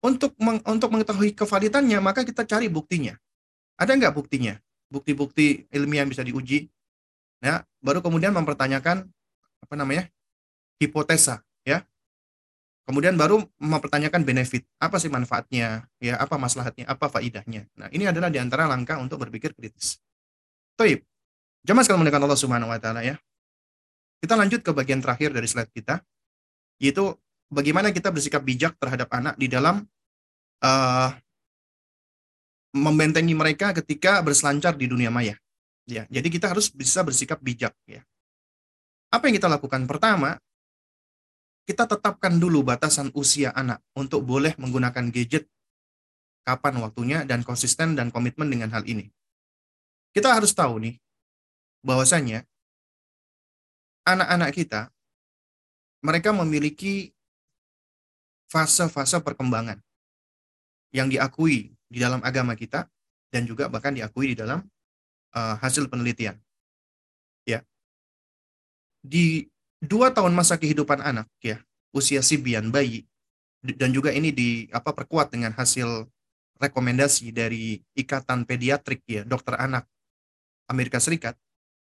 untuk meng, untuk mengetahui kevalidannya, maka kita cari buktinya. Ada nggak buktinya? Bukti-bukti ilmiah yang bisa diuji. Ya, baru kemudian mempertanyakan apa namanya? hipotesa. Kemudian baru mempertanyakan benefit, apa sih manfaatnya, ya, apa maslahatnya, apa faidahnya. Nah, ini adalah di antara langkah untuk berpikir kritis. Toib. Jamaah sekalian menekan Allah Subhanahu wa taala ya. Kita lanjut ke bagian terakhir dari slide kita, yaitu bagaimana kita bersikap bijak terhadap anak di dalam uh, membentengi mereka ketika berselancar di dunia maya. Ya, jadi kita harus bisa bersikap bijak ya. Apa yang kita lakukan? Pertama, kita tetapkan dulu batasan usia anak untuk boleh menggunakan gadget kapan waktunya dan konsisten dan komitmen dengan hal ini. Kita harus tahu nih bahwasanya anak-anak kita mereka memiliki fase-fase perkembangan yang diakui di dalam agama kita dan juga bahkan diakui di dalam uh, hasil penelitian. Ya. Di dua tahun masa kehidupan anak ya, usia sibian bayi dan juga ini di apa perkuat dengan hasil rekomendasi dari Ikatan Pediatrik ya, dokter anak Amerika Serikat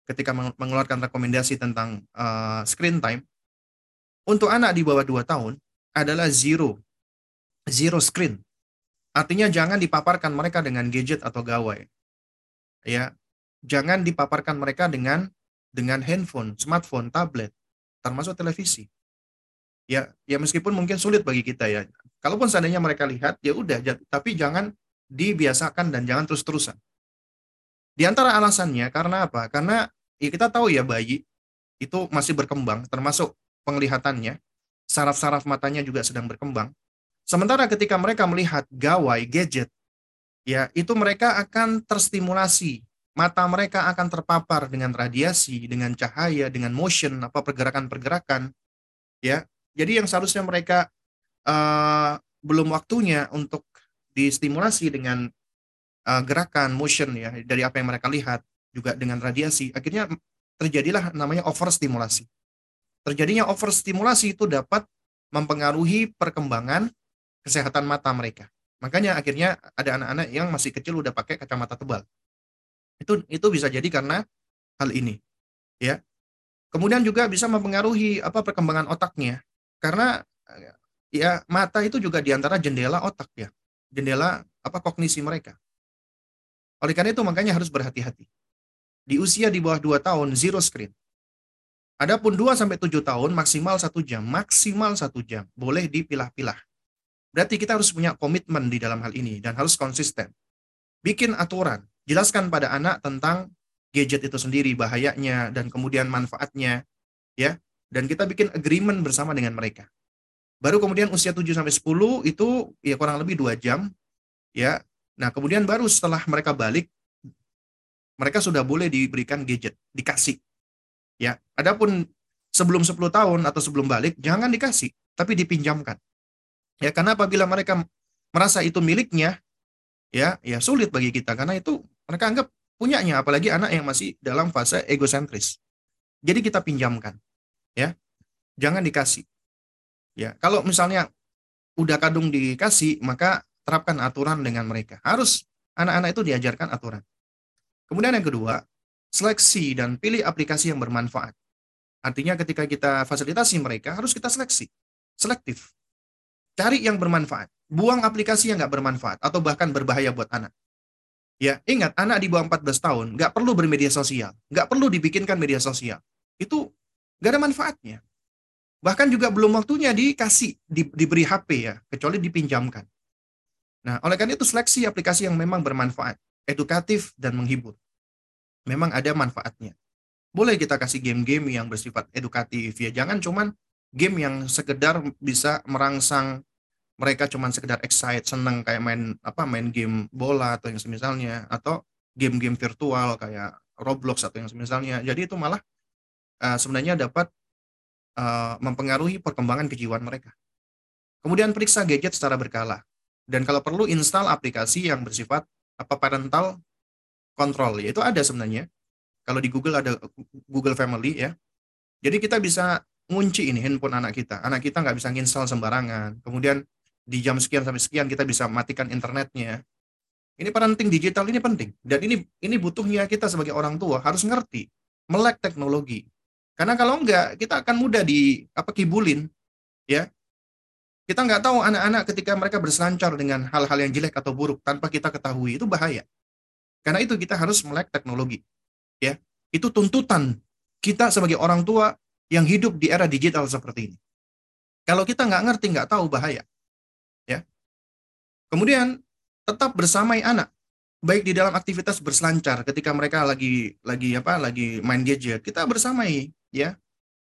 ketika mengeluarkan rekomendasi tentang uh, screen time untuk anak di bawah 2 tahun adalah zero. Zero screen. Artinya jangan dipaparkan mereka dengan gadget atau gawai. Ya, jangan dipaparkan mereka dengan dengan handphone, smartphone, tablet, termasuk televisi. Ya, ya meskipun mungkin sulit bagi kita ya. Kalaupun seandainya mereka lihat, ya udah, tapi jangan dibiasakan dan jangan terus-terusan. Di antara alasannya karena apa? Karena ya kita tahu ya bayi itu masih berkembang, termasuk penglihatannya saraf-saraf matanya juga sedang berkembang. Sementara ketika mereka melihat gawai, gadget, ya itu mereka akan terstimulasi. Mata mereka akan terpapar dengan radiasi, dengan cahaya, dengan motion, apa pergerakan-pergerakan. Ya, jadi yang seharusnya mereka uh, belum waktunya untuk distimulasi dengan uh, gerakan, motion ya dari apa yang mereka lihat, juga dengan radiasi. Akhirnya terjadilah namanya overstimulasi terjadinya overstimulasi itu dapat mempengaruhi perkembangan kesehatan mata mereka. Makanya akhirnya ada anak-anak yang masih kecil udah pakai kacamata tebal. Itu itu bisa jadi karena hal ini. Ya. Kemudian juga bisa mempengaruhi apa perkembangan otaknya. Karena ya mata itu juga di antara jendela otak ya. Jendela apa kognisi mereka. Oleh karena itu makanya harus berhati-hati. Di usia di bawah 2 tahun zero screen. Adapun 2 sampai 7 tahun maksimal satu jam, maksimal satu jam, boleh dipilah-pilah. Berarti kita harus punya komitmen di dalam hal ini dan harus konsisten. Bikin aturan, jelaskan pada anak tentang gadget itu sendiri, bahayanya dan kemudian manfaatnya, ya. Dan kita bikin agreement bersama dengan mereka. Baru kemudian usia 7 sampai 10 itu ya kurang lebih 2 jam, ya. Nah, kemudian baru setelah mereka balik mereka sudah boleh diberikan gadget, dikasih Ya, adapun sebelum 10 tahun atau sebelum balik jangan dikasih, tapi dipinjamkan. Ya, karena apabila mereka merasa itu miliknya, ya, ya sulit bagi kita karena itu mereka anggap punyanya apalagi anak yang masih dalam fase egosentris. Jadi kita pinjamkan. Ya. Jangan dikasih. Ya, kalau misalnya udah kadung dikasih, maka terapkan aturan dengan mereka. Harus anak-anak itu diajarkan aturan. Kemudian yang kedua, seleksi dan pilih aplikasi yang bermanfaat. Artinya ketika kita fasilitasi mereka, harus kita seleksi. Selektif. Cari yang bermanfaat. Buang aplikasi yang nggak bermanfaat atau bahkan berbahaya buat anak. Ya, ingat anak di bawah 14 tahun nggak perlu bermedia sosial, nggak perlu dibikinkan media sosial. Itu nggak ada manfaatnya. Bahkan juga belum waktunya dikasih, di, diberi HP ya, kecuali dipinjamkan. Nah, oleh karena itu seleksi aplikasi yang memang bermanfaat, edukatif dan menghibur. Memang ada manfaatnya. Boleh kita kasih game-game yang bersifat edukatif ya, jangan cuman game yang sekedar bisa merangsang mereka cuman sekedar excite, seneng kayak main apa main game bola atau yang semisalnya atau game-game virtual kayak Roblox atau yang semisalnya. Jadi itu malah uh, sebenarnya dapat uh, mempengaruhi perkembangan kejiwaan mereka. Kemudian periksa gadget secara berkala dan kalau perlu install aplikasi yang bersifat apa parental control ya itu ada sebenarnya. Kalau di Google ada Google Family ya. Jadi kita bisa ngunci ini handphone anak kita. Anak kita nggak bisa install sembarangan. Kemudian di jam sekian sampai sekian kita bisa matikan internetnya. Ini parenting digital ini penting dan ini ini butuhnya kita sebagai orang tua harus ngerti melek teknologi. Karena kalau enggak kita akan mudah di apa kibulin ya. Kita nggak tahu anak-anak ketika mereka berselancar dengan hal-hal yang jelek atau buruk tanpa kita ketahui itu bahaya. Karena itu kita harus melek teknologi. Ya. Itu tuntutan kita sebagai orang tua yang hidup di era digital seperti ini. Kalau kita nggak ngerti, nggak tahu bahaya. Kemudian tetap bersamai anak, baik di dalam aktivitas berselancar ketika mereka lagi lagi apa lagi main gadget, kita bersamai ya.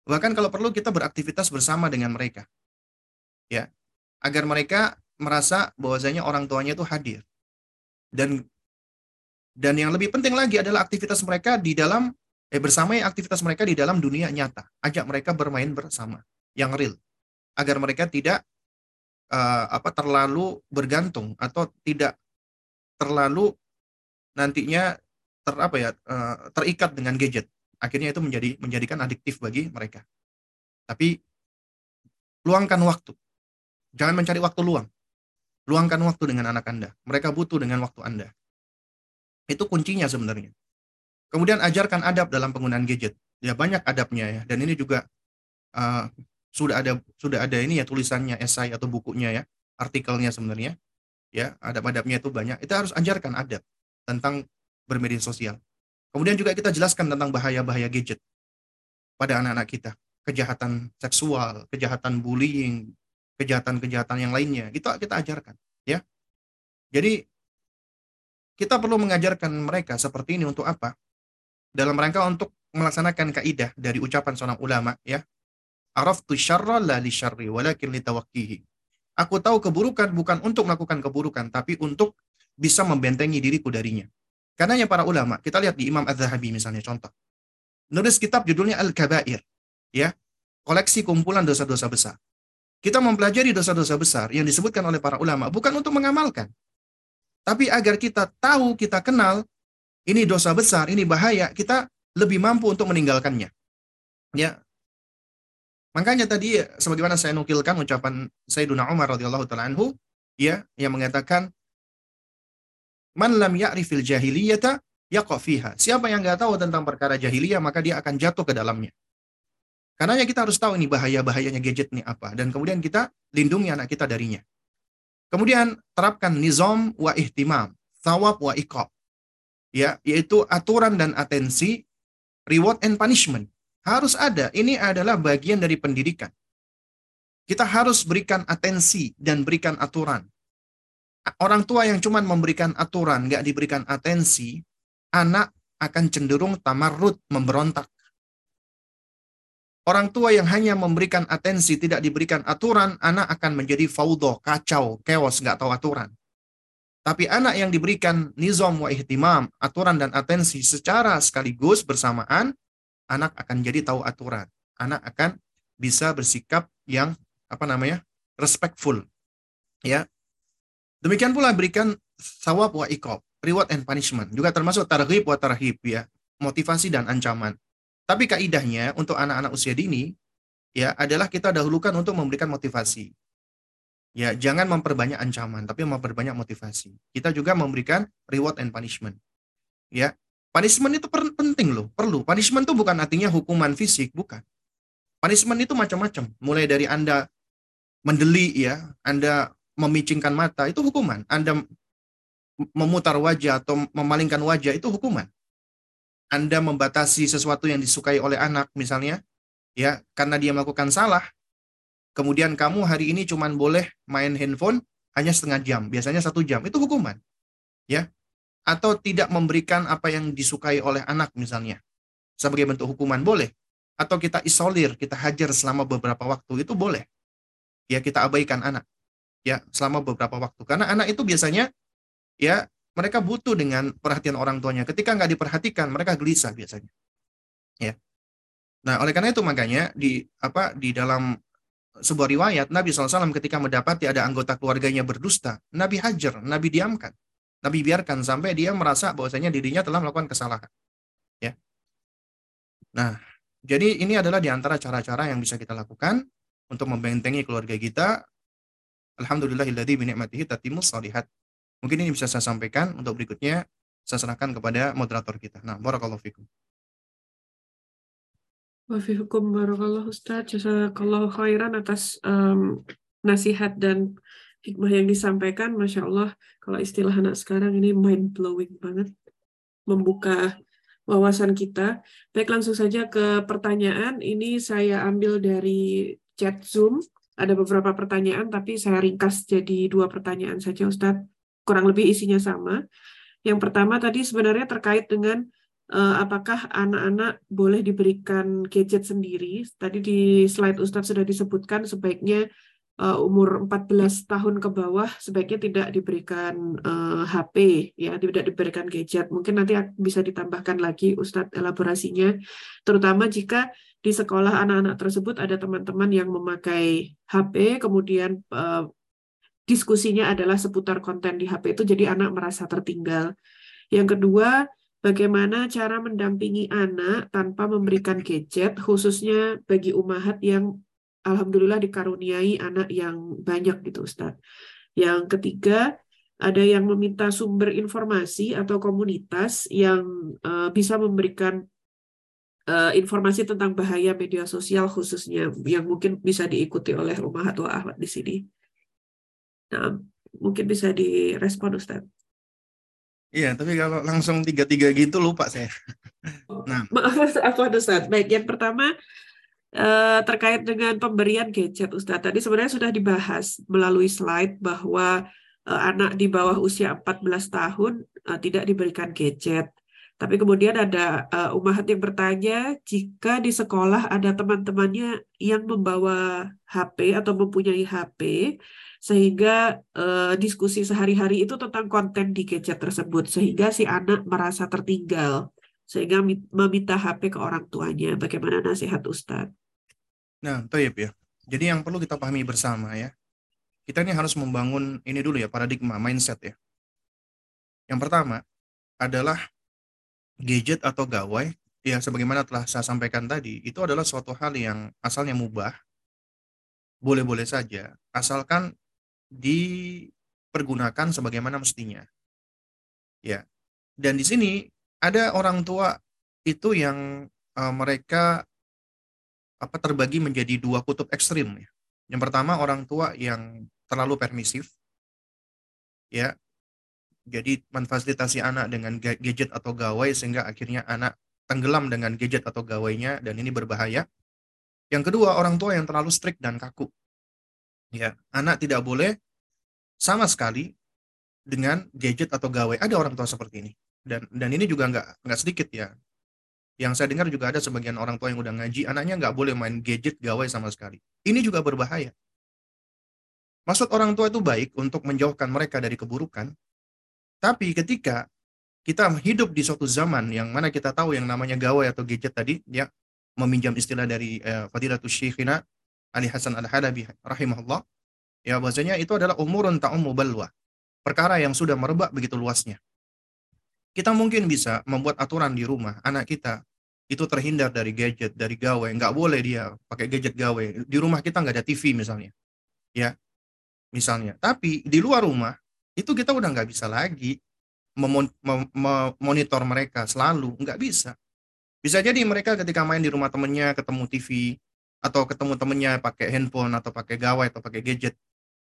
Bahkan kalau perlu kita beraktivitas bersama dengan mereka. Ya. Agar mereka merasa bahwasanya orang tuanya itu hadir. Dan dan yang lebih penting lagi adalah aktivitas mereka di dalam eh bersamai aktivitas mereka di dalam dunia nyata. Ajak mereka bermain bersama yang real agar mereka tidak uh, apa terlalu bergantung atau tidak terlalu nantinya ter apa ya uh, terikat dengan gadget. Akhirnya itu menjadi menjadikan adiktif bagi mereka. Tapi luangkan waktu. Jangan mencari waktu luang. Luangkan waktu dengan anak anda. Mereka butuh dengan waktu anda. Itu kuncinya sebenarnya. Kemudian ajarkan adab dalam penggunaan gadget. Ya banyak adabnya ya. Dan ini juga uh, sudah ada sudah ada ini ya tulisannya esai atau bukunya ya artikelnya sebenarnya. Ya adab-adabnya itu banyak. Itu harus ajarkan adab tentang bermedia sosial. Kemudian juga kita jelaskan tentang bahaya-bahaya gadget pada anak-anak kita. Kejahatan seksual kejahatan bullying kejahatan-kejahatan yang lainnya. Itu kita ajarkan ya. Jadi kita perlu mengajarkan mereka seperti ini untuk apa? Dalam rangka untuk melaksanakan kaidah dari ucapan seorang ulama ya Araftu syarra la li syarri walakin li tawakkihi. Aku tahu keburukan bukan untuk melakukan keburukan, tapi untuk bisa membentengi diriku darinya. Karenanya para ulama, kita lihat di Imam Az-Zahabi misalnya contoh. Nulis kitab judulnya Al-Kabair. Ya, koleksi kumpulan dosa-dosa besar. Kita mempelajari dosa-dosa besar yang disebutkan oleh para ulama bukan untuk mengamalkan. Tapi agar kita tahu, kita kenal, ini dosa besar, ini bahaya, kita lebih mampu untuk meninggalkannya. Ya, Makanya tadi sebagaimana saya nukilkan ucapan Sayyiduna Umar radhiyallahu taala anhu ya yang mengatakan man lam ya'rifil jahiliyata yaqa fiha. Siapa yang nggak tahu tentang perkara jahiliyah maka dia akan jatuh ke dalamnya. Karena kita harus tahu ini bahaya-bahayanya gadget ini apa dan kemudian kita lindungi anak kita darinya. Kemudian terapkan nizam wa ihtimam, thawab wa iqab. Ya, yaitu aturan dan atensi, reward and punishment. Harus ada. Ini adalah bagian dari pendidikan. Kita harus berikan atensi dan berikan aturan. Orang tua yang cuma memberikan aturan, nggak diberikan atensi, anak akan cenderung tamarut, memberontak. Orang tua yang hanya memberikan atensi, tidak diberikan aturan, anak akan menjadi faudo, kacau, keos, nggak tahu aturan. Tapi anak yang diberikan nizam wa ihtimam, aturan dan atensi secara sekaligus bersamaan, anak akan jadi tahu aturan. Anak akan bisa bersikap yang apa namanya? respectful. Ya. Demikian pula berikan sawab wa ikob, reward and punishment. Juga termasuk tarhib wa tarhib ya, motivasi dan ancaman. Tapi kaidahnya untuk anak-anak usia dini ya adalah kita dahulukan untuk memberikan motivasi. Ya, jangan memperbanyak ancaman, tapi memperbanyak motivasi. Kita juga memberikan reward and punishment. Ya, punishment itu penting loh, perlu. Punishment itu bukan artinya hukuman fisik, bukan. Punishment itu macam-macam. Mulai dari Anda mendeli ya, Anda memicingkan mata, itu hukuman. Anda memutar wajah atau memalingkan wajah, itu hukuman. Anda membatasi sesuatu yang disukai oleh anak misalnya, ya, karena dia melakukan salah, kemudian kamu hari ini cuma boleh main handphone hanya setengah jam, biasanya satu jam, itu hukuman. Ya, atau tidak memberikan apa yang disukai oleh anak misalnya. Sebagai bentuk hukuman boleh. Atau kita isolir kita hajar selama beberapa waktu itu boleh. Ya kita abaikan anak ya selama beberapa waktu. Karena anak itu biasanya ya mereka butuh dengan perhatian orang tuanya. Ketika nggak diperhatikan mereka gelisah biasanya. Ya. Nah oleh karena itu makanya di apa di dalam sebuah riwayat Nabi SAW ketika mendapati ada anggota keluarganya berdusta, Nabi hajar, Nabi diamkan. Nabi biarkan sampai dia merasa bahwasanya dirinya telah melakukan kesalahan. Ya. Nah, jadi ini adalah di antara cara-cara yang bisa kita lakukan untuk membentengi keluarga kita. Alhamdulillahilladzi bi ni'matihi tatimmus shalihat. Mungkin ini bisa saya sampaikan untuk berikutnya saya serahkan kepada moderator kita. Nah, barakallahu fikum. Wafihukum barakallahu Ustaz. Jazakallahu khairan atas um, nasihat dan hikmah yang disampaikan. Masya Allah, kalau istilah anak sekarang ini mind blowing banget. Membuka wawasan kita. Baik, langsung saja ke pertanyaan. Ini saya ambil dari chat Zoom. Ada beberapa pertanyaan, tapi saya ringkas jadi dua pertanyaan saja, Ustadz. Kurang lebih isinya sama. Yang pertama tadi sebenarnya terkait dengan uh, apakah anak-anak boleh diberikan gadget sendiri? Tadi di slide Ustadz sudah disebutkan sebaiknya uh, umur 14 tahun ke bawah sebaiknya tidak diberikan uh, HP ya, tidak diberikan gadget. Mungkin nanti bisa ditambahkan lagi Ustadz elaborasinya terutama jika di sekolah anak-anak tersebut ada teman-teman yang memakai HP kemudian uh, diskusinya adalah seputar konten di HP itu jadi anak merasa tertinggal. Yang kedua, bagaimana cara mendampingi anak tanpa memberikan gadget, khususnya bagi umahat yang alhamdulillah dikaruniai anak yang banyak gitu Ustadz. Yang ketiga, ada yang meminta sumber informasi atau komunitas yang uh, bisa memberikan uh, informasi tentang bahaya media sosial khususnya yang mungkin bisa diikuti oleh umahat wa ahmad di sini. Nah, mungkin bisa direspon Ustadz. Iya, tapi kalau langsung tiga-tiga gitu lupa saya. nah, maaf aku ada saat. Baik, yang pertama terkait dengan pemberian gadget, Ustaz. Tadi sebenarnya sudah dibahas melalui slide bahwa eh, anak di bawah usia 14 tahun eh, tidak diberikan gadget. Tapi kemudian ada uh, umahat yang bertanya, jika di sekolah ada teman-temannya yang membawa HP atau mempunyai HP, sehingga uh, diskusi sehari-hari itu tentang konten di gadget tersebut sehingga si anak merasa tertinggal sehingga meminta HP ke orang tuanya. Bagaimana nasihat Ustadz? Nah, toyib ya. Jadi yang perlu kita pahami bersama ya, kita ini harus membangun ini dulu ya, paradigma, mindset ya. Yang pertama adalah gadget atau gawai, ya sebagaimana telah saya sampaikan tadi, itu adalah suatu hal yang asalnya mubah, boleh-boleh saja, asalkan dipergunakan sebagaimana mestinya. Ya. Dan di sini ada orang tua itu yang uh, mereka apa terbagi menjadi dua kutub ekstrim ya. Yang pertama orang tua yang terlalu permisif. Ya. Jadi memfasilitasi anak dengan gadget atau gawai sehingga akhirnya anak tenggelam dengan gadget atau gawainya dan ini berbahaya. Yang kedua, orang tua yang terlalu strict dan kaku. Ya, anak tidak boleh sama sekali dengan gadget atau gawai. Ada orang tua seperti ini. Dan dan ini juga nggak nggak sedikit ya. Yang saya dengar juga ada sebagian orang tua yang udah ngaji, anaknya nggak boleh main gadget gawai sama sekali. Ini juga berbahaya. Maksud orang tua itu baik untuk menjauhkan mereka dari keburukan. Tapi ketika kita hidup di suatu zaman yang mana kita tahu yang namanya gawai atau gadget tadi, ya meminjam istilah dari eh, Fadilatul Syekhina Ali Hasan Al-Halabi rahimahullah, ya bahwasanya itu adalah umurun ta'ummu balwa. Perkara yang sudah merebak begitu luasnya. Kita mungkin bisa membuat aturan di rumah anak kita itu terhindar dari gadget, dari gawai, nggak boleh dia pakai gadget gawai. Di rumah kita nggak ada TV misalnya, ya. misalnya. Tapi di luar rumah itu kita udah nggak bisa lagi memonitor mereka selalu, nggak bisa. Bisa jadi mereka ketika main di rumah temennya ketemu TV atau ketemu temennya pakai handphone atau pakai gawai atau pakai gadget.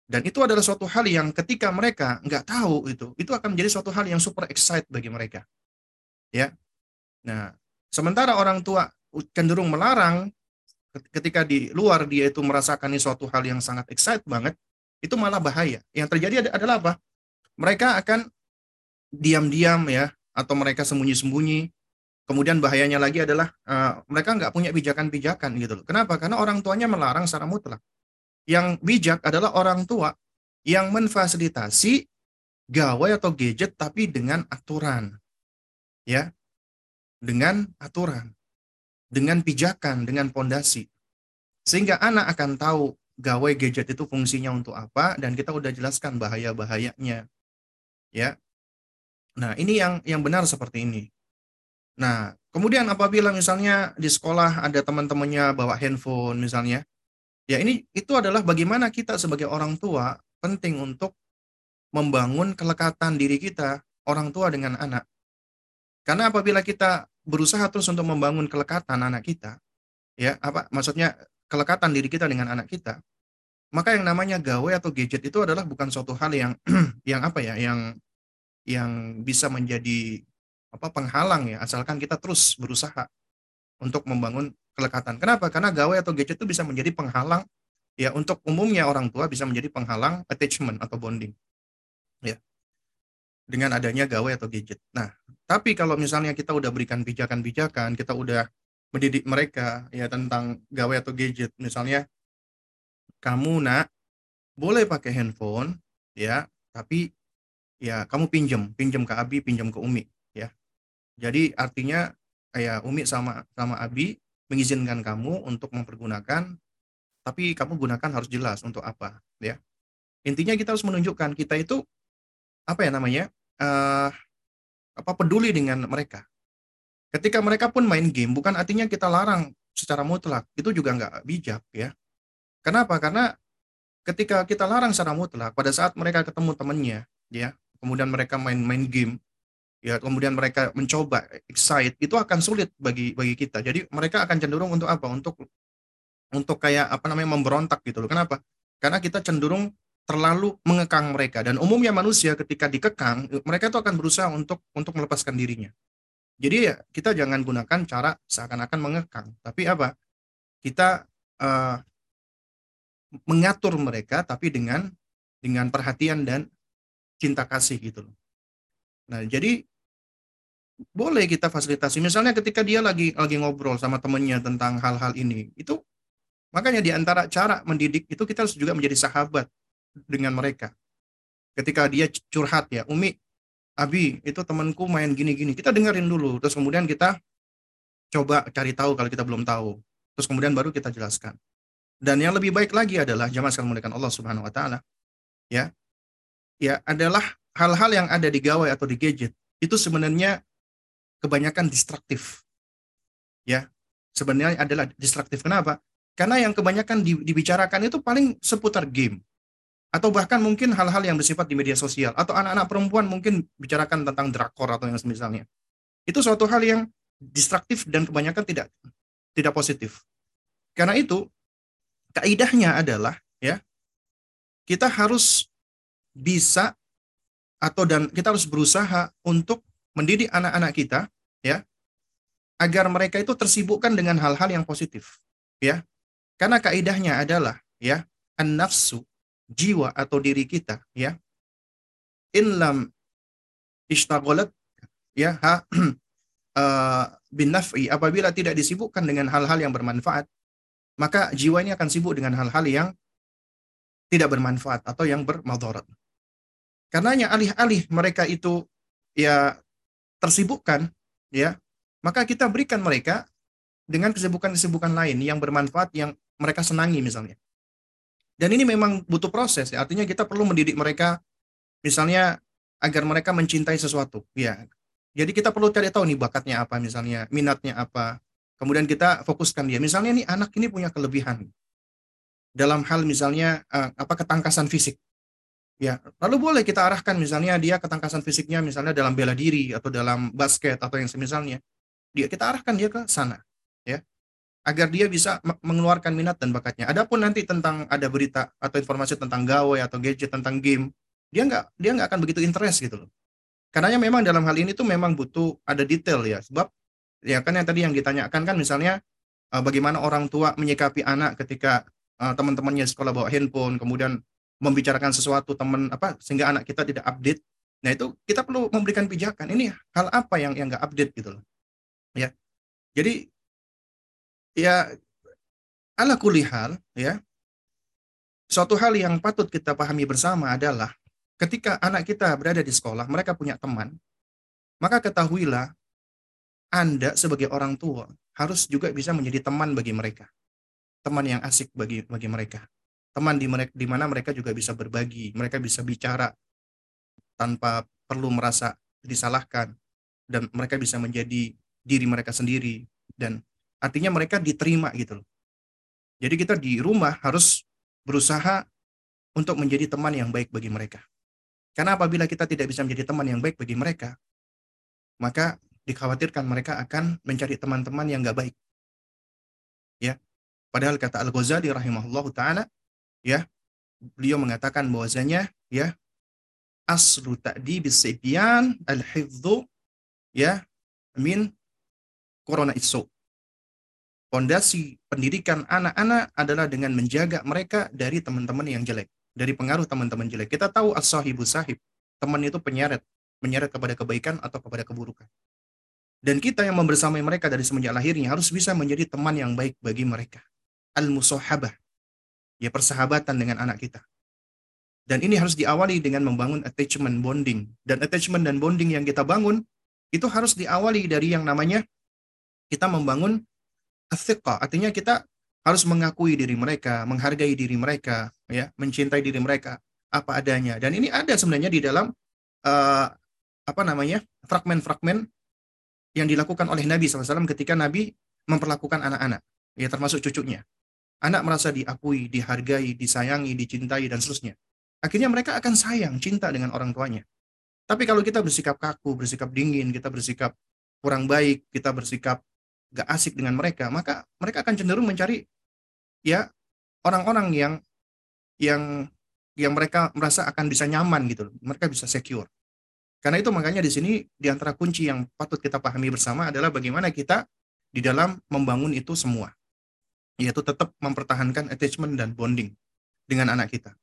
Dan itu adalah suatu hal yang ketika mereka nggak tahu itu, itu akan menjadi suatu hal yang super excited bagi mereka. Ya. Nah, sementara orang tua cenderung melarang ketika di luar dia itu merasakan ini suatu hal yang sangat excited banget, itu malah bahaya. Yang terjadi adalah apa? Mereka akan diam-diam ya, atau mereka sembunyi-sembunyi. Kemudian bahayanya lagi adalah uh, mereka nggak punya pijakan-pijakan gitu loh. Kenapa? Karena orang tuanya melarang secara mutlak. Yang bijak adalah orang tua yang memfasilitasi gawai atau gadget tapi dengan aturan. Ya. Dengan aturan. Dengan pijakan, dengan pondasi. Sehingga anak akan tahu gawai gadget itu fungsinya untuk apa dan kita udah jelaskan bahaya-bahayanya. Ya. Nah, ini yang yang benar seperti ini. Nah, kemudian apabila misalnya di sekolah ada teman-temannya bawa handphone misalnya, ya ini itu adalah bagaimana kita sebagai orang tua penting untuk membangun kelekatan diri kita, orang tua dengan anak. Karena apabila kita berusaha terus untuk membangun kelekatan anak kita, ya apa maksudnya kelekatan diri kita dengan anak kita, maka yang namanya gawe atau gadget itu adalah bukan suatu hal yang yang apa ya, yang yang bisa menjadi apa penghalang ya asalkan kita terus berusaha untuk membangun kelekatan. Kenapa? Karena gawai atau gadget itu bisa menjadi penghalang ya untuk umumnya orang tua bisa menjadi penghalang attachment atau bonding. Ya. Dengan adanya gawai atau gadget. Nah, tapi kalau misalnya kita udah berikan pijakan-pijakan, kita udah mendidik mereka ya tentang gawai atau gadget, misalnya kamu nak boleh pakai handphone ya, tapi ya kamu pinjam, pinjam ke Abi, pinjam ke Umi, ya. Jadi artinya ya Umi sama sama Abi mengizinkan kamu untuk mempergunakan, tapi kamu gunakan harus jelas untuk apa, ya. Intinya kita harus menunjukkan kita itu apa ya namanya uh, apa peduli dengan mereka. Ketika mereka pun main game, bukan artinya kita larang secara mutlak, itu juga nggak bijak ya. Kenapa? Karena ketika kita larang secara mutlak, pada saat mereka ketemu temannya, ya kemudian mereka main-main game, ya kemudian mereka mencoba excite, itu akan sulit bagi bagi kita. Jadi mereka akan cenderung untuk apa? Untuk untuk kayak apa namanya memberontak gitu loh. Kenapa? Karena kita cenderung terlalu mengekang mereka dan umumnya manusia ketika dikekang mereka itu akan berusaha untuk untuk melepaskan dirinya. Jadi ya kita jangan gunakan cara seakan-akan mengekang, tapi apa? Kita uh, mengatur mereka tapi dengan dengan perhatian dan cinta kasih gitu loh. Nah, jadi boleh kita fasilitasi. Misalnya ketika dia lagi lagi ngobrol sama temennya tentang hal-hal ini, itu makanya di antara cara mendidik itu kita harus juga menjadi sahabat dengan mereka. Ketika dia curhat ya, Umi, Abi, itu temanku main gini-gini. Kita dengerin dulu, terus kemudian kita coba cari tahu kalau kita belum tahu. Terus kemudian baru kita jelaskan. Dan yang lebih baik lagi adalah jamaah sekalian Allah Subhanahu wa taala. Ya, ya adalah hal-hal yang ada di gawai atau di gadget itu sebenarnya kebanyakan distraktif. Ya, sebenarnya adalah distraktif. Kenapa? Karena yang kebanyakan dibicarakan itu paling seputar game. Atau bahkan mungkin hal-hal yang bersifat di media sosial. Atau anak-anak perempuan mungkin bicarakan tentang drakor atau yang semisalnya. Itu suatu hal yang distraktif dan kebanyakan tidak tidak positif. Karena itu, kaidahnya adalah ya kita harus bisa atau dan kita harus berusaha untuk mendidik anak-anak kita ya agar mereka itu tersibukkan dengan hal-hal yang positif ya. Karena kaidahnya adalah ya an-nafsu jiwa atau diri kita ya. In lam ya ha uh, bin naf'i apabila tidak disibukkan dengan hal-hal yang bermanfaat maka jiwa ini akan sibuk dengan hal-hal yang tidak bermanfaat atau yang bermadarat. Karenanya alih-alih mereka itu ya tersibukkan, ya, maka kita berikan mereka dengan kesibukan-kesibukan lain yang bermanfaat yang mereka senangi misalnya. Dan ini memang butuh proses ya. Artinya kita perlu mendidik mereka misalnya agar mereka mencintai sesuatu, ya. Jadi kita perlu cari tahu nih bakatnya apa misalnya, minatnya apa. Kemudian kita fokuskan dia. Misalnya nih anak ini punya kelebihan dalam hal misalnya uh, apa ketangkasan fisik Ya, lalu boleh kita arahkan misalnya dia ketangkasan fisiknya misalnya dalam bela diri atau dalam basket atau yang semisalnya. Dia kita arahkan dia ke sana, ya. Agar dia bisa mengeluarkan minat dan bakatnya. Adapun nanti tentang ada berita atau informasi tentang gawe atau gadget tentang game, dia nggak dia nggak akan begitu interest gitu loh. Karena memang dalam hal ini tuh memang butuh ada detail ya, sebab ya kan yang tadi yang ditanyakan kan misalnya uh, bagaimana orang tua menyikapi anak ketika uh, teman-temannya sekolah bawa handphone, kemudian membicarakan sesuatu teman apa sehingga anak kita tidak update. Nah, itu kita perlu memberikan pijakan. Ini hal apa yang yang nggak update gitu loh. Ya. Jadi ya ala kulihal ya. Suatu hal yang patut kita pahami bersama adalah ketika anak kita berada di sekolah, mereka punya teman, maka ketahuilah Anda sebagai orang tua harus juga bisa menjadi teman bagi mereka. Teman yang asik bagi bagi mereka teman di mereka di mana mereka juga bisa berbagi, mereka bisa bicara tanpa perlu merasa disalahkan dan mereka bisa menjadi diri mereka sendiri dan artinya mereka diterima gitu loh. Jadi kita di rumah harus berusaha untuk menjadi teman yang baik bagi mereka. Karena apabila kita tidak bisa menjadi teman yang baik bagi mereka, maka dikhawatirkan mereka akan mencari teman-teman yang nggak baik. Ya, padahal kata Al Ghazali rahimahullah taala, ya beliau mengatakan bahwasanya ya aslu ta'di bisibyan al-hifdhu ya min corona isu. Pondasi pendidikan anak-anak adalah dengan menjaga mereka dari teman-teman yang jelek, dari pengaruh teman-teman jelek. Kita tahu as-sahibu sahib, teman itu penyeret, menyeret kepada kebaikan atau kepada keburukan. Dan kita yang membersamai mereka dari semenjak lahirnya harus bisa menjadi teman yang baik bagi mereka. Al-musahabah, ya persahabatan dengan anak kita. Dan ini harus diawali dengan membangun attachment bonding. Dan attachment dan bonding yang kita bangun itu harus diawali dari yang namanya kita membangun athiqa. Artinya kita harus mengakui diri mereka, menghargai diri mereka, ya, mencintai diri mereka apa adanya. Dan ini ada sebenarnya di dalam uh, apa namanya fragmen-fragmen yang dilakukan oleh Nabi SAW ketika Nabi memperlakukan anak-anak, ya termasuk cucunya. Anak merasa diakui, dihargai, disayangi, dicintai, dan seterusnya. Akhirnya mereka akan sayang, cinta dengan orang tuanya. Tapi kalau kita bersikap kaku, bersikap dingin, kita bersikap kurang baik, kita bersikap gak asik dengan mereka, maka mereka akan cenderung mencari ya orang-orang yang yang yang mereka merasa akan bisa nyaman gitu Mereka bisa secure. Karena itu makanya di sini di antara kunci yang patut kita pahami bersama adalah bagaimana kita di dalam membangun itu semua yaitu tetap mempertahankan attachment dan bonding dengan anak kita.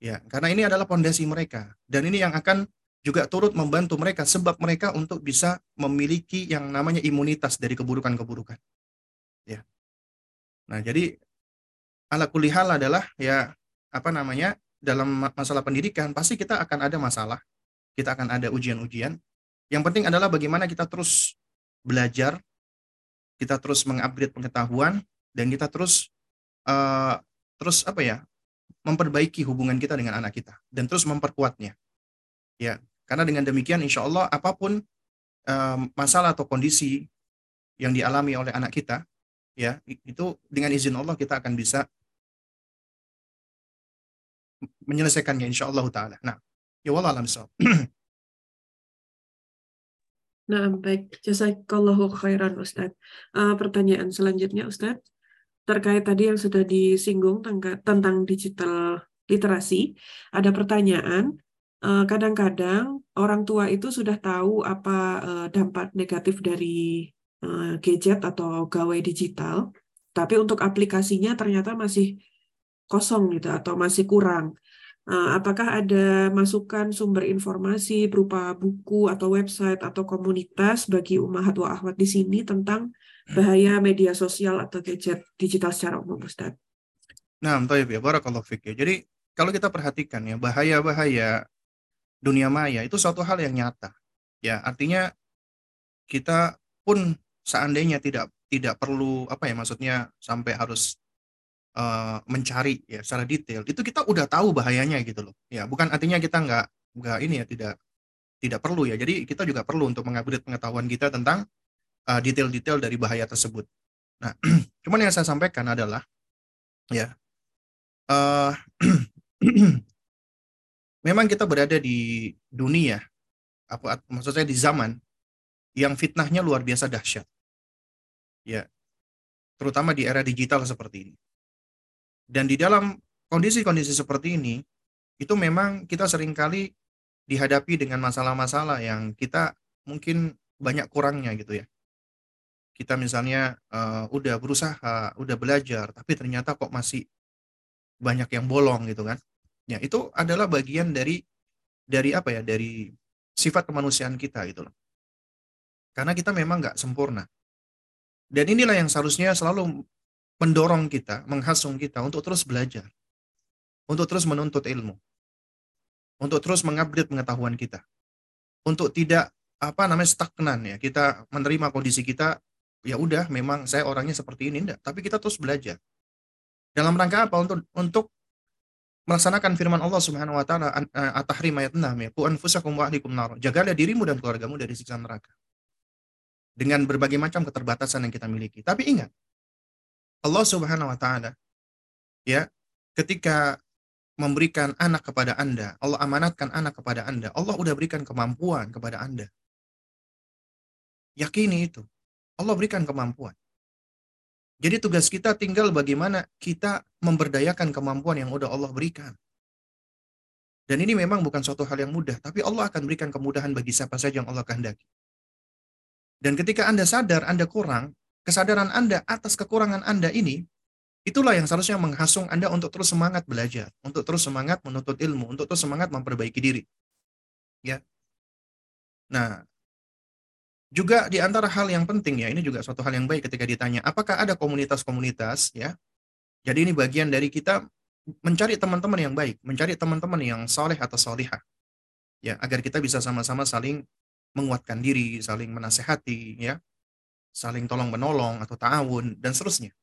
Ya, karena ini adalah pondasi mereka dan ini yang akan juga turut membantu mereka sebab mereka untuk bisa memiliki yang namanya imunitas dari keburukan-keburukan. Ya. Nah, jadi ala kulihal adalah ya apa namanya dalam masalah pendidikan pasti kita akan ada masalah, kita akan ada ujian-ujian. Yang penting adalah bagaimana kita terus belajar, kita terus mengupgrade pengetahuan dan kita terus uh, terus apa ya memperbaiki hubungan kita dengan anak kita dan terus memperkuatnya ya karena dengan demikian insya Allah apa pun uh, masalah atau kondisi yang dialami oleh anak kita ya itu dengan izin Allah kita akan bisa menyelesaikannya insya Allah taala nah ya Allah alam Nah, baik. Jazakallahu khairan, Ustadz. Uh, pertanyaan selanjutnya, Ustadz terkait tadi yang sudah disinggung tentang digital literasi, ada pertanyaan. Eh, kadang-kadang orang tua itu sudah tahu apa eh, dampak negatif dari eh, gadget atau gawai digital, tapi untuk aplikasinya ternyata masih kosong gitu atau masih kurang. Apakah ada masukan sumber informasi berupa buku atau website atau komunitas bagi umat wa ahwat di sini tentang bahaya media sosial atau gadget digital secara umum, Ustaz. Nah, Taib ya, barakallahu fik ya. Jadi kalau kita perhatikan ya, bahaya-bahaya dunia maya itu suatu hal yang nyata. Ya, artinya kita pun seandainya tidak tidak perlu apa ya maksudnya sampai harus uh, mencari ya secara detail itu kita udah tahu bahayanya gitu loh ya bukan artinya kita nggak nggak ini ya tidak tidak perlu ya jadi kita juga perlu untuk mengupdate pengetahuan kita tentang uh, detail-detail dari bahaya tersebut. Nah, cuman yang saya sampaikan adalah ya uh, memang kita berada di dunia apa maksud saya di zaman yang fitnahnya luar biasa dahsyat. Ya. Terutama di era digital seperti ini. Dan di dalam kondisi-kondisi seperti ini itu memang kita sering kali dihadapi dengan masalah-masalah yang kita mungkin banyak kurangnya gitu ya. Kita misalnya uh, udah berusaha, udah belajar, tapi ternyata kok masih banyak yang bolong gitu kan. Ya, itu adalah bagian dari dari apa ya? Dari sifat kemanusiaan kita gitu loh. Karena kita memang nggak sempurna. Dan inilah yang seharusnya selalu mendorong kita, menghasung kita untuk terus belajar. Untuk terus menuntut ilmu. Untuk terus mengupdate pengetahuan kita. Untuk tidak apa namanya stagnan ya. Kita menerima kondisi kita ya udah memang saya orangnya seperti ini enggak, tapi kita terus belajar. Dalam rangka apa? Untuk untuk melaksanakan firman Allah Subhanahu wa taala eh, At-Tahrim ayat 6 ya, "Ku anfusakum wa ahlikum nar." Jagalah dirimu dan keluargamu dari siksa neraka. Dengan berbagai macam keterbatasan yang kita miliki. Tapi ingat, Allah Subhanahu wa taala ya, ketika memberikan anak kepada Anda, Allah amanatkan anak kepada Anda, Allah udah berikan kemampuan kepada Anda. Yakini itu. Allah berikan kemampuan. Jadi tugas kita tinggal bagaimana kita memberdayakan kemampuan yang udah Allah berikan. Dan ini memang bukan suatu hal yang mudah, tapi Allah akan berikan kemudahan bagi siapa saja yang Allah kehendaki. Dan ketika Anda sadar Anda kurang, kesadaran Anda atas kekurangan Anda ini, itulah yang seharusnya menghasung Anda untuk terus semangat belajar, untuk terus semangat menuntut ilmu, untuk terus semangat memperbaiki diri. Ya. Nah, juga di antara hal yang penting ya, ini juga suatu hal yang baik ketika ditanya, apakah ada komunitas-komunitas ya? Jadi ini bagian dari kita mencari teman-teman yang baik, mencari teman-teman yang soleh atau solihah. Ya, agar kita bisa sama-sama saling menguatkan diri, saling menasehati, ya, saling tolong menolong atau ta'awun dan seterusnya.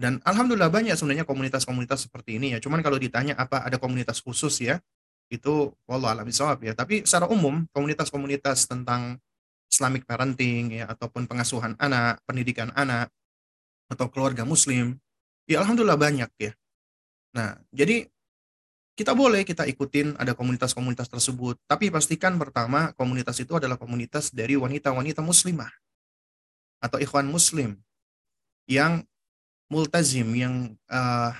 Dan alhamdulillah banyak sebenarnya komunitas-komunitas seperti ini ya. Cuman kalau ditanya apa ada komunitas khusus ya, itu wallah alam ya. Tapi secara umum komunitas-komunitas tentang Islamic parenting ya ataupun pengasuhan anak, pendidikan anak atau keluarga muslim, ya alhamdulillah banyak ya. Nah, jadi kita boleh kita ikutin ada komunitas-komunitas tersebut, tapi pastikan pertama komunitas itu adalah komunitas dari wanita-wanita muslimah atau ikhwan muslim yang multazim yang uh,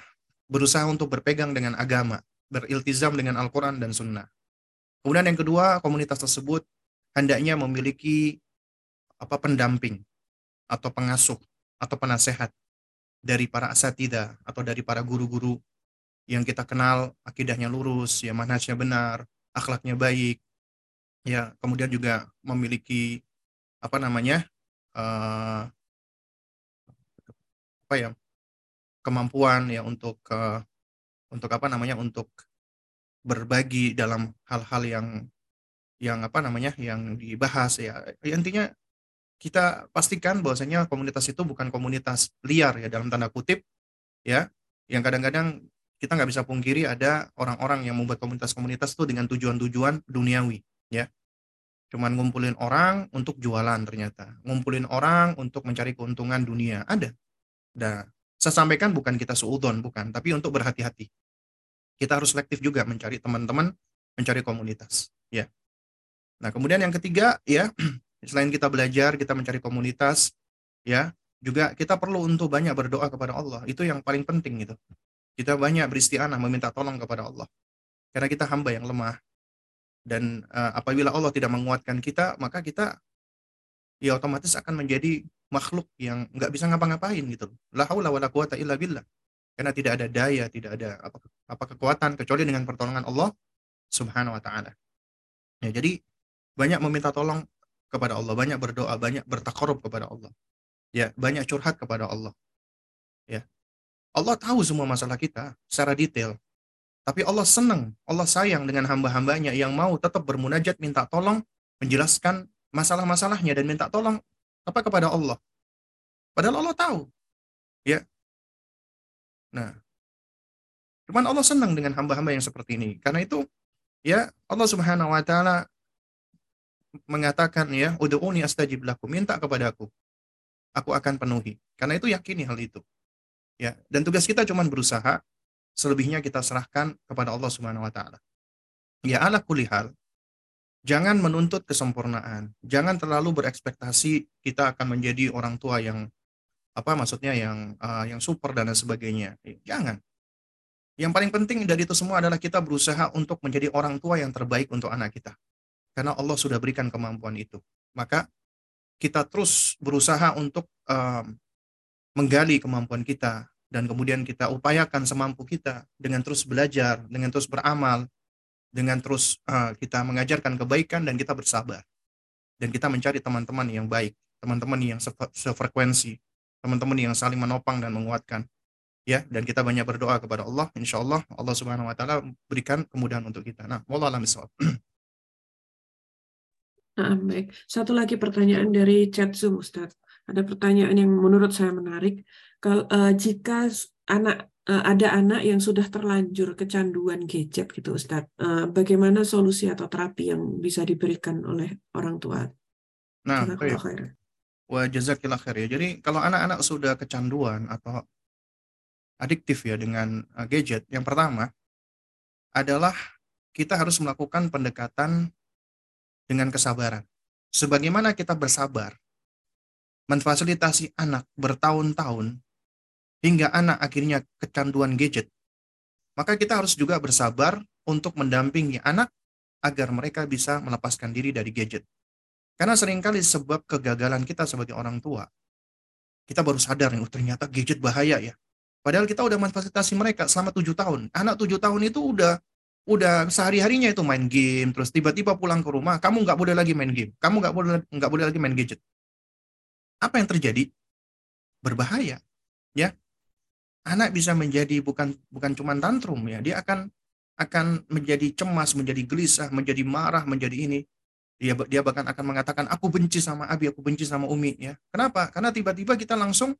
berusaha untuk berpegang dengan agama, beriltizam dengan Al-Quran dan Sunnah. Kemudian yang kedua, komunitas tersebut hendaknya memiliki apa pendamping atau pengasuh atau penasehat dari para asatida atau dari para guru-guru yang kita kenal akidahnya lurus, ya manhajnya benar, akhlaknya baik, ya kemudian juga memiliki apa namanya uh, apa ya kemampuan ya untuk uh, untuk apa namanya untuk berbagi dalam hal-hal yang yang apa namanya yang dibahas ya. ya intinya kita pastikan bahwasanya komunitas itu bukan komunitas liar ya dalam tanda kutip ya. Yang kadang-kadang kita nggak bisa pungkiri ada orang-orang yang membuat komunitas-komunitas itu dengan tujuan-tujuan duniawi ya. Cuman ngumpulin orang untuk jualan ternyata. Ngumpulin orang untuk mencari keuntungan dunia ada. Nah saya sampaikan bukan kita suudon bukan tapi untuk berhati-hati. Kita harus selektif juga mencari teman-teman mencari komunitas ya Nah, kemudian yang ketiga ya, selain kita belajar, kita mencari komunitas, ya, juga kita perlu untuk banyak berdoa kepada Allah. Itu yang paling penting gitu. Kita banyak beristianah meminta tolong kepada Allah. Karena kita hamba yang lemah. Dan uh, apabila Allah tidak menguatkan kita, maka kita ya otomatis akan menjadi makhluk yang nggak bisa ngapa-ngapain gitu. La haula wala quwata illa billah. Karena tidak ada daya, tidak ada apa, apa kekuatan kecuali dengan pertolongan Allah Subhanahu wa taala. Ya, jadi banyak meminta tolong kepada Allah, banyak berdoa, banyak bertakarub kepada Allah. Ya, banyak curhat kepada Allah. Ya. Allah tahu semua masalah kita secara detail. Tapi Allah senang, Allah sayang dengan hamba-hambanya yang mau tetap bermunajat minta tolong, menjelaskan masalah-masalahnya dan minta tolong apa kepada Allah. Padahal Allah tahu. Ya. Nah, cuman Allah senang dengan hamba-hamba yang seperti ini. Karena itu, ya Allah Subhanahu wa taala mengatakan ya, ud'uni astajib lakum, minta kepada aku. Aku akan penuhi. Karena itu yakini hal itu. Ya, dan tugas kita cuma berusaha, selebihnya kita serahkan kepada Allah Subhanahu wa taala. Ya ala kulihal, jangan menuntut kesempurnaan. Jangan terlalu berekspektasi kita akan menjadi orang tua yang apa maksudnya yang uh, yang super dan sebagainya. Jangan. Yang paling penting dari itu semua adalah kita berusaha untuk menjadi orang tua yang terbaik untuk anak kita. Karena Allah sudah berikan kemampuan itu. Maka kita terus berusaha untuk um, menggali kemampuan kita dan kemudian kita upayakan semampu kita dengan terus belajar, dengan terus beramal, dengan terus uh, kita mengajarkan kebaikan dan kita bersabar. Dan kita mencari teman-teman yang baik, teman-teman yang sefrekuensi, teman-teman yang saling menopang dan menguatkan. Ya, dan kita banyak berdoa kepada Allah, insya Allah Allah Subhanahu Wa Taala berikan kemudahan untuk kita. Nah, wallah alam Nah, baik. Satu lagi pertanyaan dari chat Zoom, Ustaz. Ada pertanyaan yang menurut saya menarik. Kalau uh, jika anak uh, ada anak yang sudah terlanjur kecanduan gadget gitu, Ustaz, uh, bagaimana solusi atau terapi yang bisa diberikan oleh orang tua? Nah, baik. Wah, jazakillah khair ya. Jadi kalau anak-anak sudah kecanduan atau adiktif ya dengan gadget, yang pertama adalah kita harus melakukan pendekatan dengan kesabaran. Sebagaimana kita bersabar memfasilitasi anak bertahun-tahun hingga anak akhirnya kecanduan gadget, maka kita harus juga bersabar untuk mendampingi anak agar mereka bisa melepaskan diri dari gadget. Karena sering kali sebab kegagalan kita sebagai orang tua, kita baru sadar nih, oh, ternyata gadget bahaya ya. Padahal kita udah memfasilitasi mereka selama tujuh tahun. Anak tujuh tahun itu udah udah sehari-harinya itu main game terus tiba-tiba pulang ke rumah kamu nggak boleh lagi main game. Kamu nggak boleh nggak boleh lagi main gadget. Apa yang terjadi? Berbahaya ya. Anak bisa menjadi bukan bukan cuma tantrum ya. Dia akan akan menjadi cemas menjadi gelisah menjadi marah menjadi ini. Dia dia bahkan akan mengatakan aku benci sama abi aku benci sama umi ya. Kenapa? Karena tiba-tiba kita langsung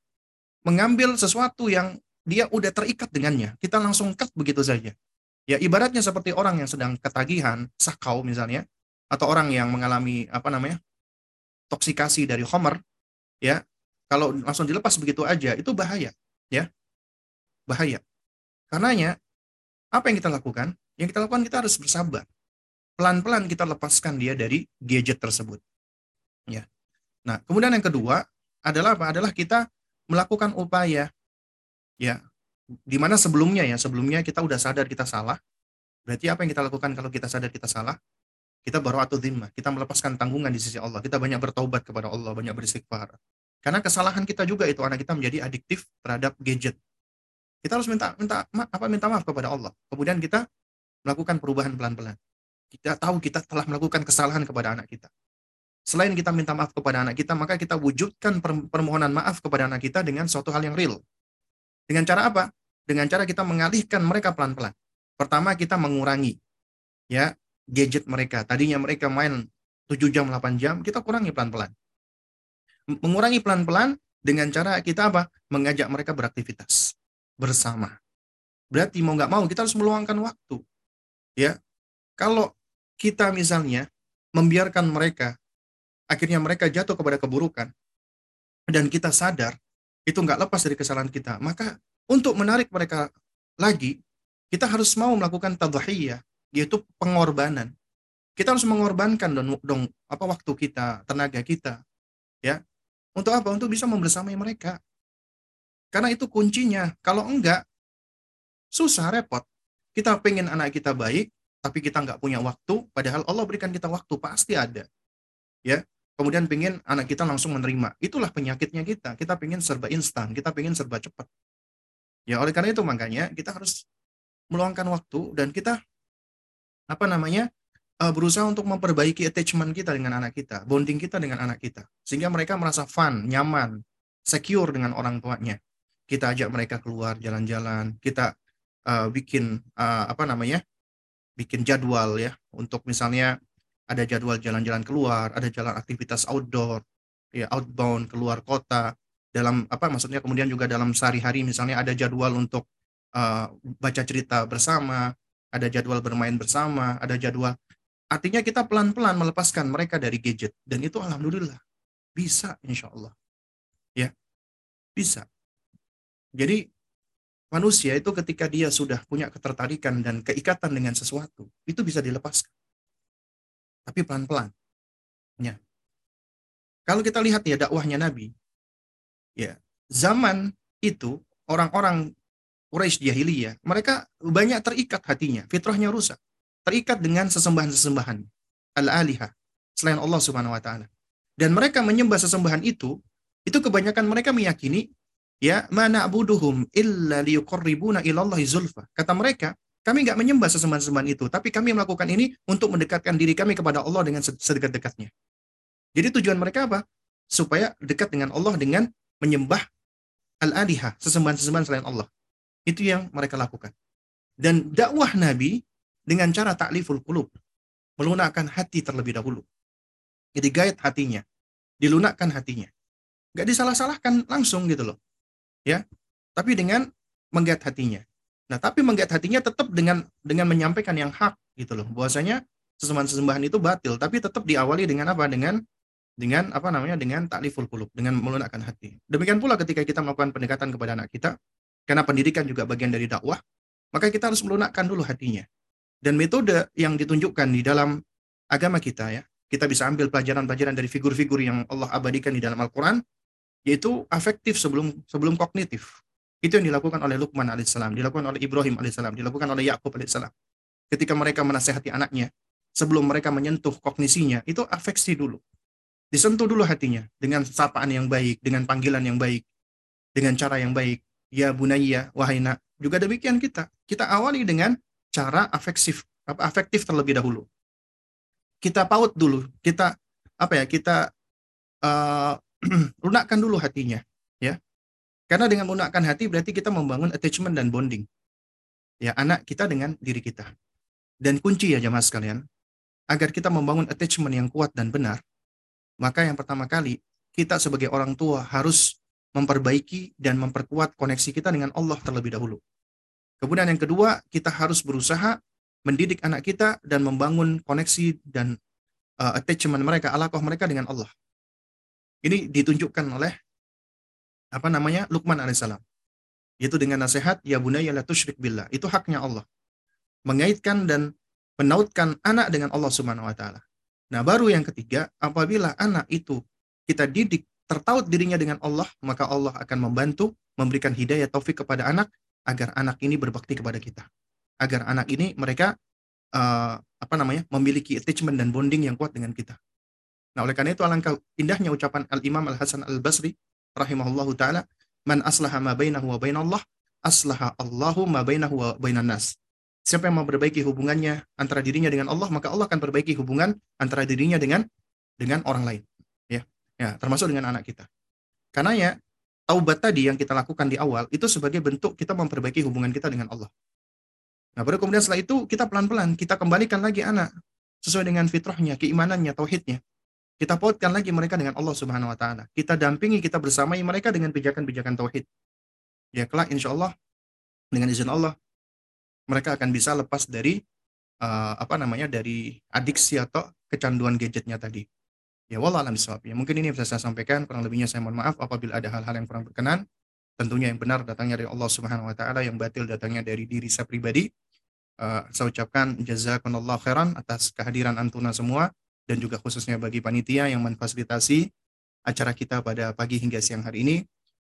mengambil sesuatu yang dia udah terikat dengannya. Kita langsung cut begitu saja Ya ibaratnya seperti orang yang sedang ketagihan, sakau misalnya, atau orang yang mengalami apa namanya toksikasi dari homer, ya kalau langsung dilepas begitu aja itu bahaya, ya bahaya. Karenanya apa yang kita lakukan? Yang kita lakukan kita harus bersabar. Pelan-pelan kita lepaskan dia dari gadget tersebut. Ya. Nah, kemudian yang kedua adalah apa? Adalah kita melakukan upaya ya di mana sebelumnya ya, sebelumnya kita udah sadar kita salah. Berarti apa yang kita lakukan kalau kita sadar kita salah? Kita baru atau dhimma, kita melepaskan tanggungan di sisi Allah. Kita banyak bertaubat kepada Allah, banyak beristighfar. Karena kesalahan kita juga itu anak kita menjadi adiktif terhadap gadget. Kita harus minta minta apa minta maaf kepada Allah. Kemudian kita melakukan perubahan pelan-pelan. Kita tahu kita telah melakukan kesalahan kepada anak kita. Selain kita minta maaf kepada anak kita, maka kita wujudkan permohonan maaf kepada anak kita dengan suatu hal yang real. Dengan cara apa? Dengan cara kita mengalihkan mereka pelan-pelan. Pertama kita mengurangi ya gadget mereka. Tadinya mereka main 7 jam 8 jam, kita kurangi pelan-pelan. Mengurangi pelan-pelan dengan cara kita apa? Mengajak mereka beraktivitas bersama. Berarti mau nggak mau kita harus meluangkan waktu. Ya. Kalau kita misalnya membiarkan mereka akhirnya mereka jatuh kepada keburukan dan kita sadar itu nggak lepas dari kesalahan kita, maka untuk menarik mereka lagi, kita harus mau melakukan tadhiyah, yaitu pengorbanan. Kita harus mengorbankan dong, dong apa waktu kita, tenaga kita, ya. Untuk apa? Untuk bisa membersamai mereka. Karena itu kuncinya. Kalau enggak, susah, repot. Kita pengen anak kita baik, tapi kita nggak punya waktu, padahal Allah berikan kita waktu, pasti ada. Ya, kemudian pengen anak kita langsung menerima. Itulah penyakitnya kita. Kita pengen serba instan, kita pengen serba cepat. Ya oleh karena itu makanya kita harus meluangkan waktu dan kita apa namanya uh, berusaha untuk memperbaiki attachment kita dengan anak kita, bonding kita dengan anak kita, sehingga mereka merasa fun, nyaman, secure dengan orang tuanya. Kita ajak mereka keluar jalan-jalan, kita uh, bikin uh, apa namanya, bikin jadwal ya. Untuk misalnya ada jadwal jalan-jalan keluar, ada jalan aktivitas outdoor, ya outbound keluar kota, dalam apa maksudnya kemudian juga dalam sehari-hari misalnya ada jadwal untuk uh, baca cerita bersama, ada jadwal bermain bersama, ada jadwal artinya kita pelan-pelan melepaskan mereka dari gadget dan itu alhamdulillah bisa insya Allah ya bisa jadi manusia itu ketika dia sudah punya ketertarikan dan keikatan dengan sesuatu, itu bisa dilepaskan. Tapi pelan-pelan. Ya. Kalau kita lihat ya dakwahnya Nabi, ya zaman itu orang-orang Quraisy jahiliyah, mereka banyak terikat hatinya, fitrahnya rusak. Terikat dengan sesembahan-sesembahan al-alihah selain Allah Subhanahu wa taala. Dan mereka menyembah sesembahan itu, itu kebanyakan mereka meyakini ya mana abuduhum illa liyuqarribuna ilallahi. Kata mereka, kami nggak menyembah sesembahan-sesembahan itu, tapi kami melakukan ini untuk mendekatkan diri kami kepada Allah dengan sedekat-dekatnya. Jadi tujuan mereka apa? Supaya dekat dengan Allah dengan menyembah al-alihah, sesembahan-sesembahan selain Allah. Itu yang mereka lakukan. Dan dakwah Nabi dengan cara takliful qulub, melunakkan hati terlebih dahulu. Jadi gait hatinya, dilunakkan hatinya. Gak disalah-salahkan langsung gitu loh ya tapi dengan menggait hatinya nah tapi menggait hatinya tetap dengan dengan menyampaikan yang hak gitu loh bahwasanya sesembahan-sesembahan itu batil tapi tetap diawali dengan apa dengan dengan apa namanya dengan takliful qulub dengan melunakkan hati demikian pula ketika kita melakukan pendekatan kepada anak kita karena pendidikan juga bagian dari dakwah maka kita harus melunakkan dulu hatinya dan metode yang ditunjukkan di dalam agama kita ya kita bisa ambil pelajaran-pelajaran dari figur-figur yang Allah abadikan di dalam Al-Quran yaitu afektif sebelum sebelum kognitif. Itu yang dilakukan oleh Luqman alaihissalam, dilakukan oleh Ibrahim alaihissalam, dilakukan oleh Yakub alaihissalam. Ketika mereka menasehati anaknya, sebelum mereka menyentuh kognisinya, itu afeksi dulu. Disentuh dulu hatinya dengan sapaan yang baik, dengan panggilan yang baik, dengan cara yang baik. Ya bunaya, wahai nak. Juga demikian kita. Kita awali dengan cara afektif, apa afektif terlebih dahulu. Kita paut dulu, kita apa ya? Kita uh, lunakkan dulu hatinya, ya. Karena dengan lunakkan hati berarti kita membangun attachment dan bonding. Ya, anak kita dengan diri kita. Dan kunci ya jamaah sekalian, agar kita membangun attachment yang kuat dan benar, maka yang pertama kali kita sebagai orang tua harus memperbaiki dan memperkuat koneksi kita dengan Allah terlebih dahulu. Kemudian yang kedua, kita harus berusaha mendidik anak kita dan membangun koneksi dan uh, attachment mereka, alakoh mereka dengan Allah. Ini ditunjukkan oleh apa namanya Luqman alaihissalam. Yaitu dengan nasihat ya bunayya la tusyrik billah. Itu haknya Allah. Mengaitkan dan menautkan anak dengan Allah Subhanahu wa taala. Nah, baru yang ketiga, apabila anak itu kita didik tertaut dirinya dengan Allah, maka Allah akan membantu memberikan hidayah taufik kepada anak agar anak ini berbakti kepada kita. Agar anak ini mereka uh, apa namanya? memiliki attachment dan bonding yang kuat dengan kita. Nah, oleh karena itu alangkah indahnya ucapan Al-Imam Al-Hasan Al-Basri rahimahullahu taala, "Man aslaha ma bainahu wa bainallah, aslaha Allahu ma bainahu wa bainan nas." Siapa yang memperbaiki hubungannya antara dirinya dengan Allah, maka Allah akan perbaiki hubungan antara dirinya dengan dengan orang lain. Ya. Ya, termasuk dengan anak kita. Karena ya taubat tadi yang kita lakukan di awal itu sebagai bentuk kita memperbaiki hubungan kita dengan Allah. Nah, baru kemudian setelah itu kita pelan-pelan kita kembalikan lagi anak sesuai dengan fitrahnya, keimanannya, tauhidnya. Kita pautkan lagi mereka dengan Allah Subhanahu wa taala. Kita dampingi, kita bersamai mereka dengan pijakan-pijakan tauhid. Ya kelak insya Allah dengan izin Allah mereka akan bisa lepas dari uh, apa namanya dari adiksi atau kecanduan gadgetnya tadi. Ya wallah alam Ya mungkin ini bisa saya sampaikan kurang lebihnya saya mohon maaf apabila ada hal-hal yang kurang berkenan. Tentunya yang benar datangnya dari Allah Subhanahu wa taala, yang batil datangnya dari diri saya pribadi. Uh, saya ucapkan jazakumullah khairan atas kehadiran antuna semua dan juga khususnya bagi panitia yang memfasilitasi acara kita pada pagi hingga siang hari ini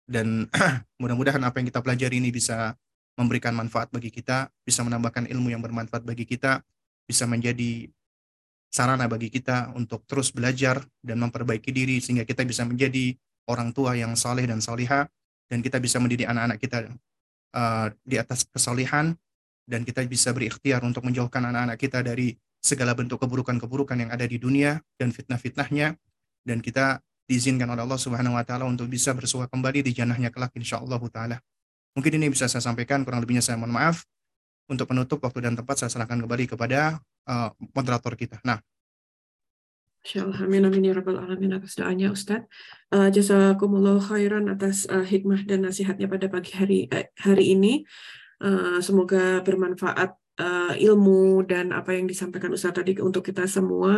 dan mudah-mudahan apa yang kita pelajari ini bisa memberikan manfaat bagi kita, bisa menambahkan ilmu yang bermanfaat bagi kita, bisa menjadi sarana bagi kita untuk terus belajar dan memperbaiki diri sehingga kita bisa menjadi orang tua yang saleh dan salihah dan kita bisa mendidik anak-anak kita uh, di atas kesalihan dan kita bisa berikhtiar untuk menjauhkan anak-anak kita dari segala bentuk keburukan-keburukan yang ada di dunia dan fitnah-fitnahnya dan kita diizinkan oleh Allah Subhanahu wa taala untuk bisa bersuah kembali di jannahnya kelak insyaallah taala. Mungkin ini bisa saya sampaikan kurang lebihnya saya mohon maaf. Untuk penutup waktu dan tempat saya serahkan kembali kepada uh, moderator kita. Nah, Insyaallah amin amin ya rabbal alamin atas doanya Ustaz. Uh, jazakumullah khairan atas uh, hikmah dan nasihatnya pada pagi hari uh, hari ini. Uh, semoga bermanfaat uh, ilmu dan apa yang disampaikan Ustaz tadi untuk kita semua.